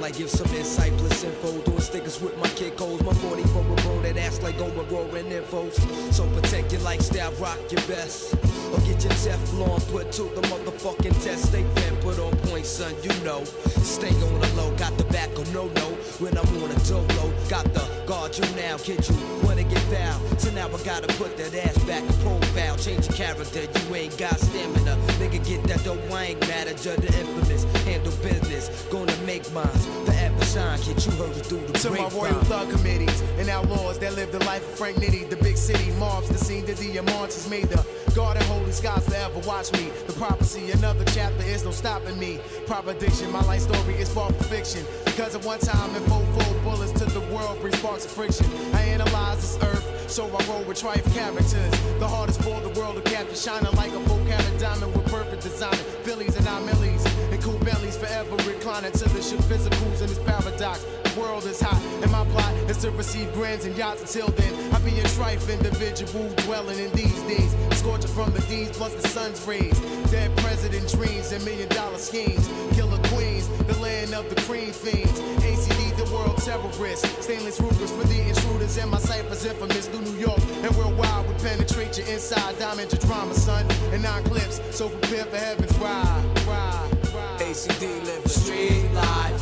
S8: in give some insight, plus info. Doing stickers with my kick holes. My 40 for bro that acts like going roaring infos. So protect your lifestyle, rock your best. Or get your Teflon put to the motherfucking test. Stay been put on point, son, you know. Stay on the low, got the back of no no. When I'm on a dolo, got the guard you now, kid you wanna get foul. So now I gotta put that ass back in profile. Change your character, you ain't got stamina. Nigga, get that dope, I ain't manager, the infamous. Handle business, gonna make mines. Forever shine, kid, you heard it through the
S17: To my royal thug committees and outlaws that live the life of Frank Nitti, the big city mobs, the scene that the Amontes made the God garden holy skies forever watch me. The prophecy, another chapter is no stopping me. Proposition, my life story is far from fiction. Because at one time, in four full bullets to the world brings sparks of friction. I analyze this earth, so I roll with trife characters. The hardest for the world to capture, shining like a carat diamond with perfect design. Phillies and nine millies, and cool bellies forever reclining to the ship physicals in this paradox. The world is hot, and my plot is to receive grants and yachts. Until then, I be a trife individual dwelling in these days. Scorching from the D's plus the sun's rays. Dead president dreams and million dollar schemes. Killer queens, the land of the cream fiends. ACD, world terrorist. Stainless Rugers for the intruders, and my ciphers infamous through New York and worldwide. We penetrate your inside, diamond your drama, son. And nine clips, so prepare for heaven's ride. ride, ride.
S16: ACD living street life.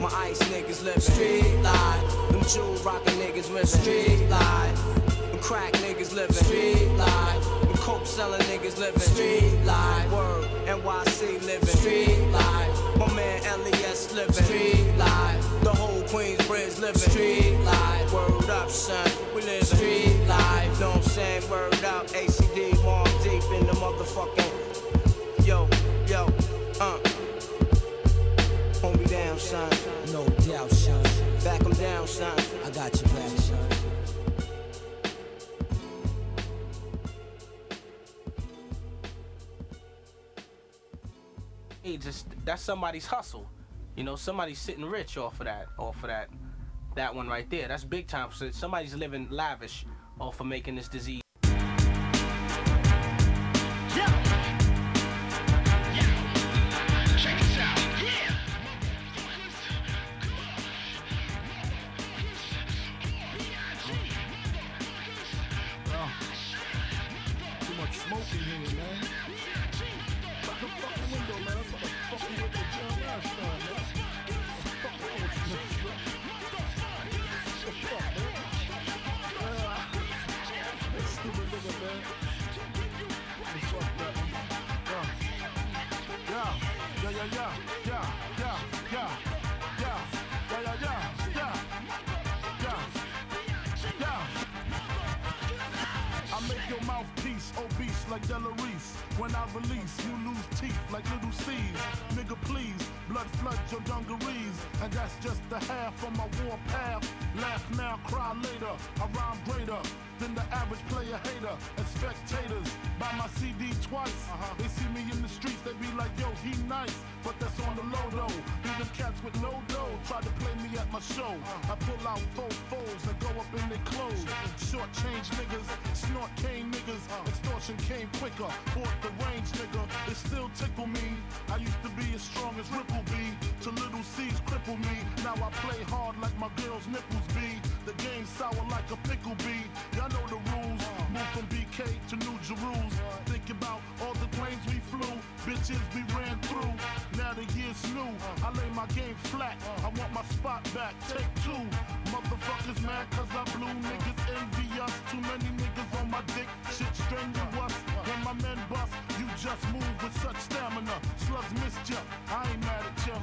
S16: My ice niggas living street life. Them jewel rockin' niggas living street life. Them crack niggas living street life. Them coke selling niggas living street life. Word NYC living street life. My man LES living street life. The whole Queensbridge living street life. Word up, son. We live street life. Know what I'm saying? Word up. ACD, more deep in the motherfucking. Yo, yo, uh. Hold me down, son.
S8: No doubt, son.
S16: Back 'em down, son.
S8: I got you
S10: Hey, just that's somebody's hustle. You know, somebody's sitting rich off of that, off of that, that one right there. That's big time. So somebody's living lavish off of making this disease. Like. When I release, you lose teeth like little C's. Nigga, please, blood flood your dungarees. And that's just the half of my war path. Laugh now, cry later. I rhyme greater than the average player hater. And spectators buy my CD twice. Uh-huh. They see me in the streets, they be like, yo, he nice. But that's on the low though. Be them cats with no dough. Try to play me at my show. Uh-huh. I pull out four foes and go up in their clothes. Short change niggas, snort cane niggas. Uh-huh. Extortion came quicker. Bought the range nigga. It still tickle me. I used to be as strong as Ripple B. To little C's cripple me. Now I play hard like my girl's nipples be. The game sour like a pickle bee. Ran through. Now the year's new. I lay my game flat. I want my spot back. Take two. Motherfuckers mad cause I blew. Niggas envy us. Too many niggas on my dick. Shit strenuous. When my men bust, you just move with such stamina. Slugs missed ya. I ain't mad at ya.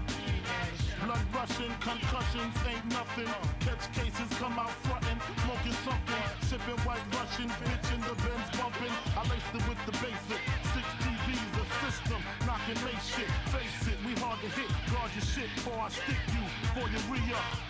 S10: Blood rushing, concussions ain't nothing. Catch cases, come out frontin', smoking something. Sipping white Russian, bitch in the Benz bumping. I laced it with the basic. Shit. Face it, we hard to hit. Guard your shit before I stick you. For your re-up.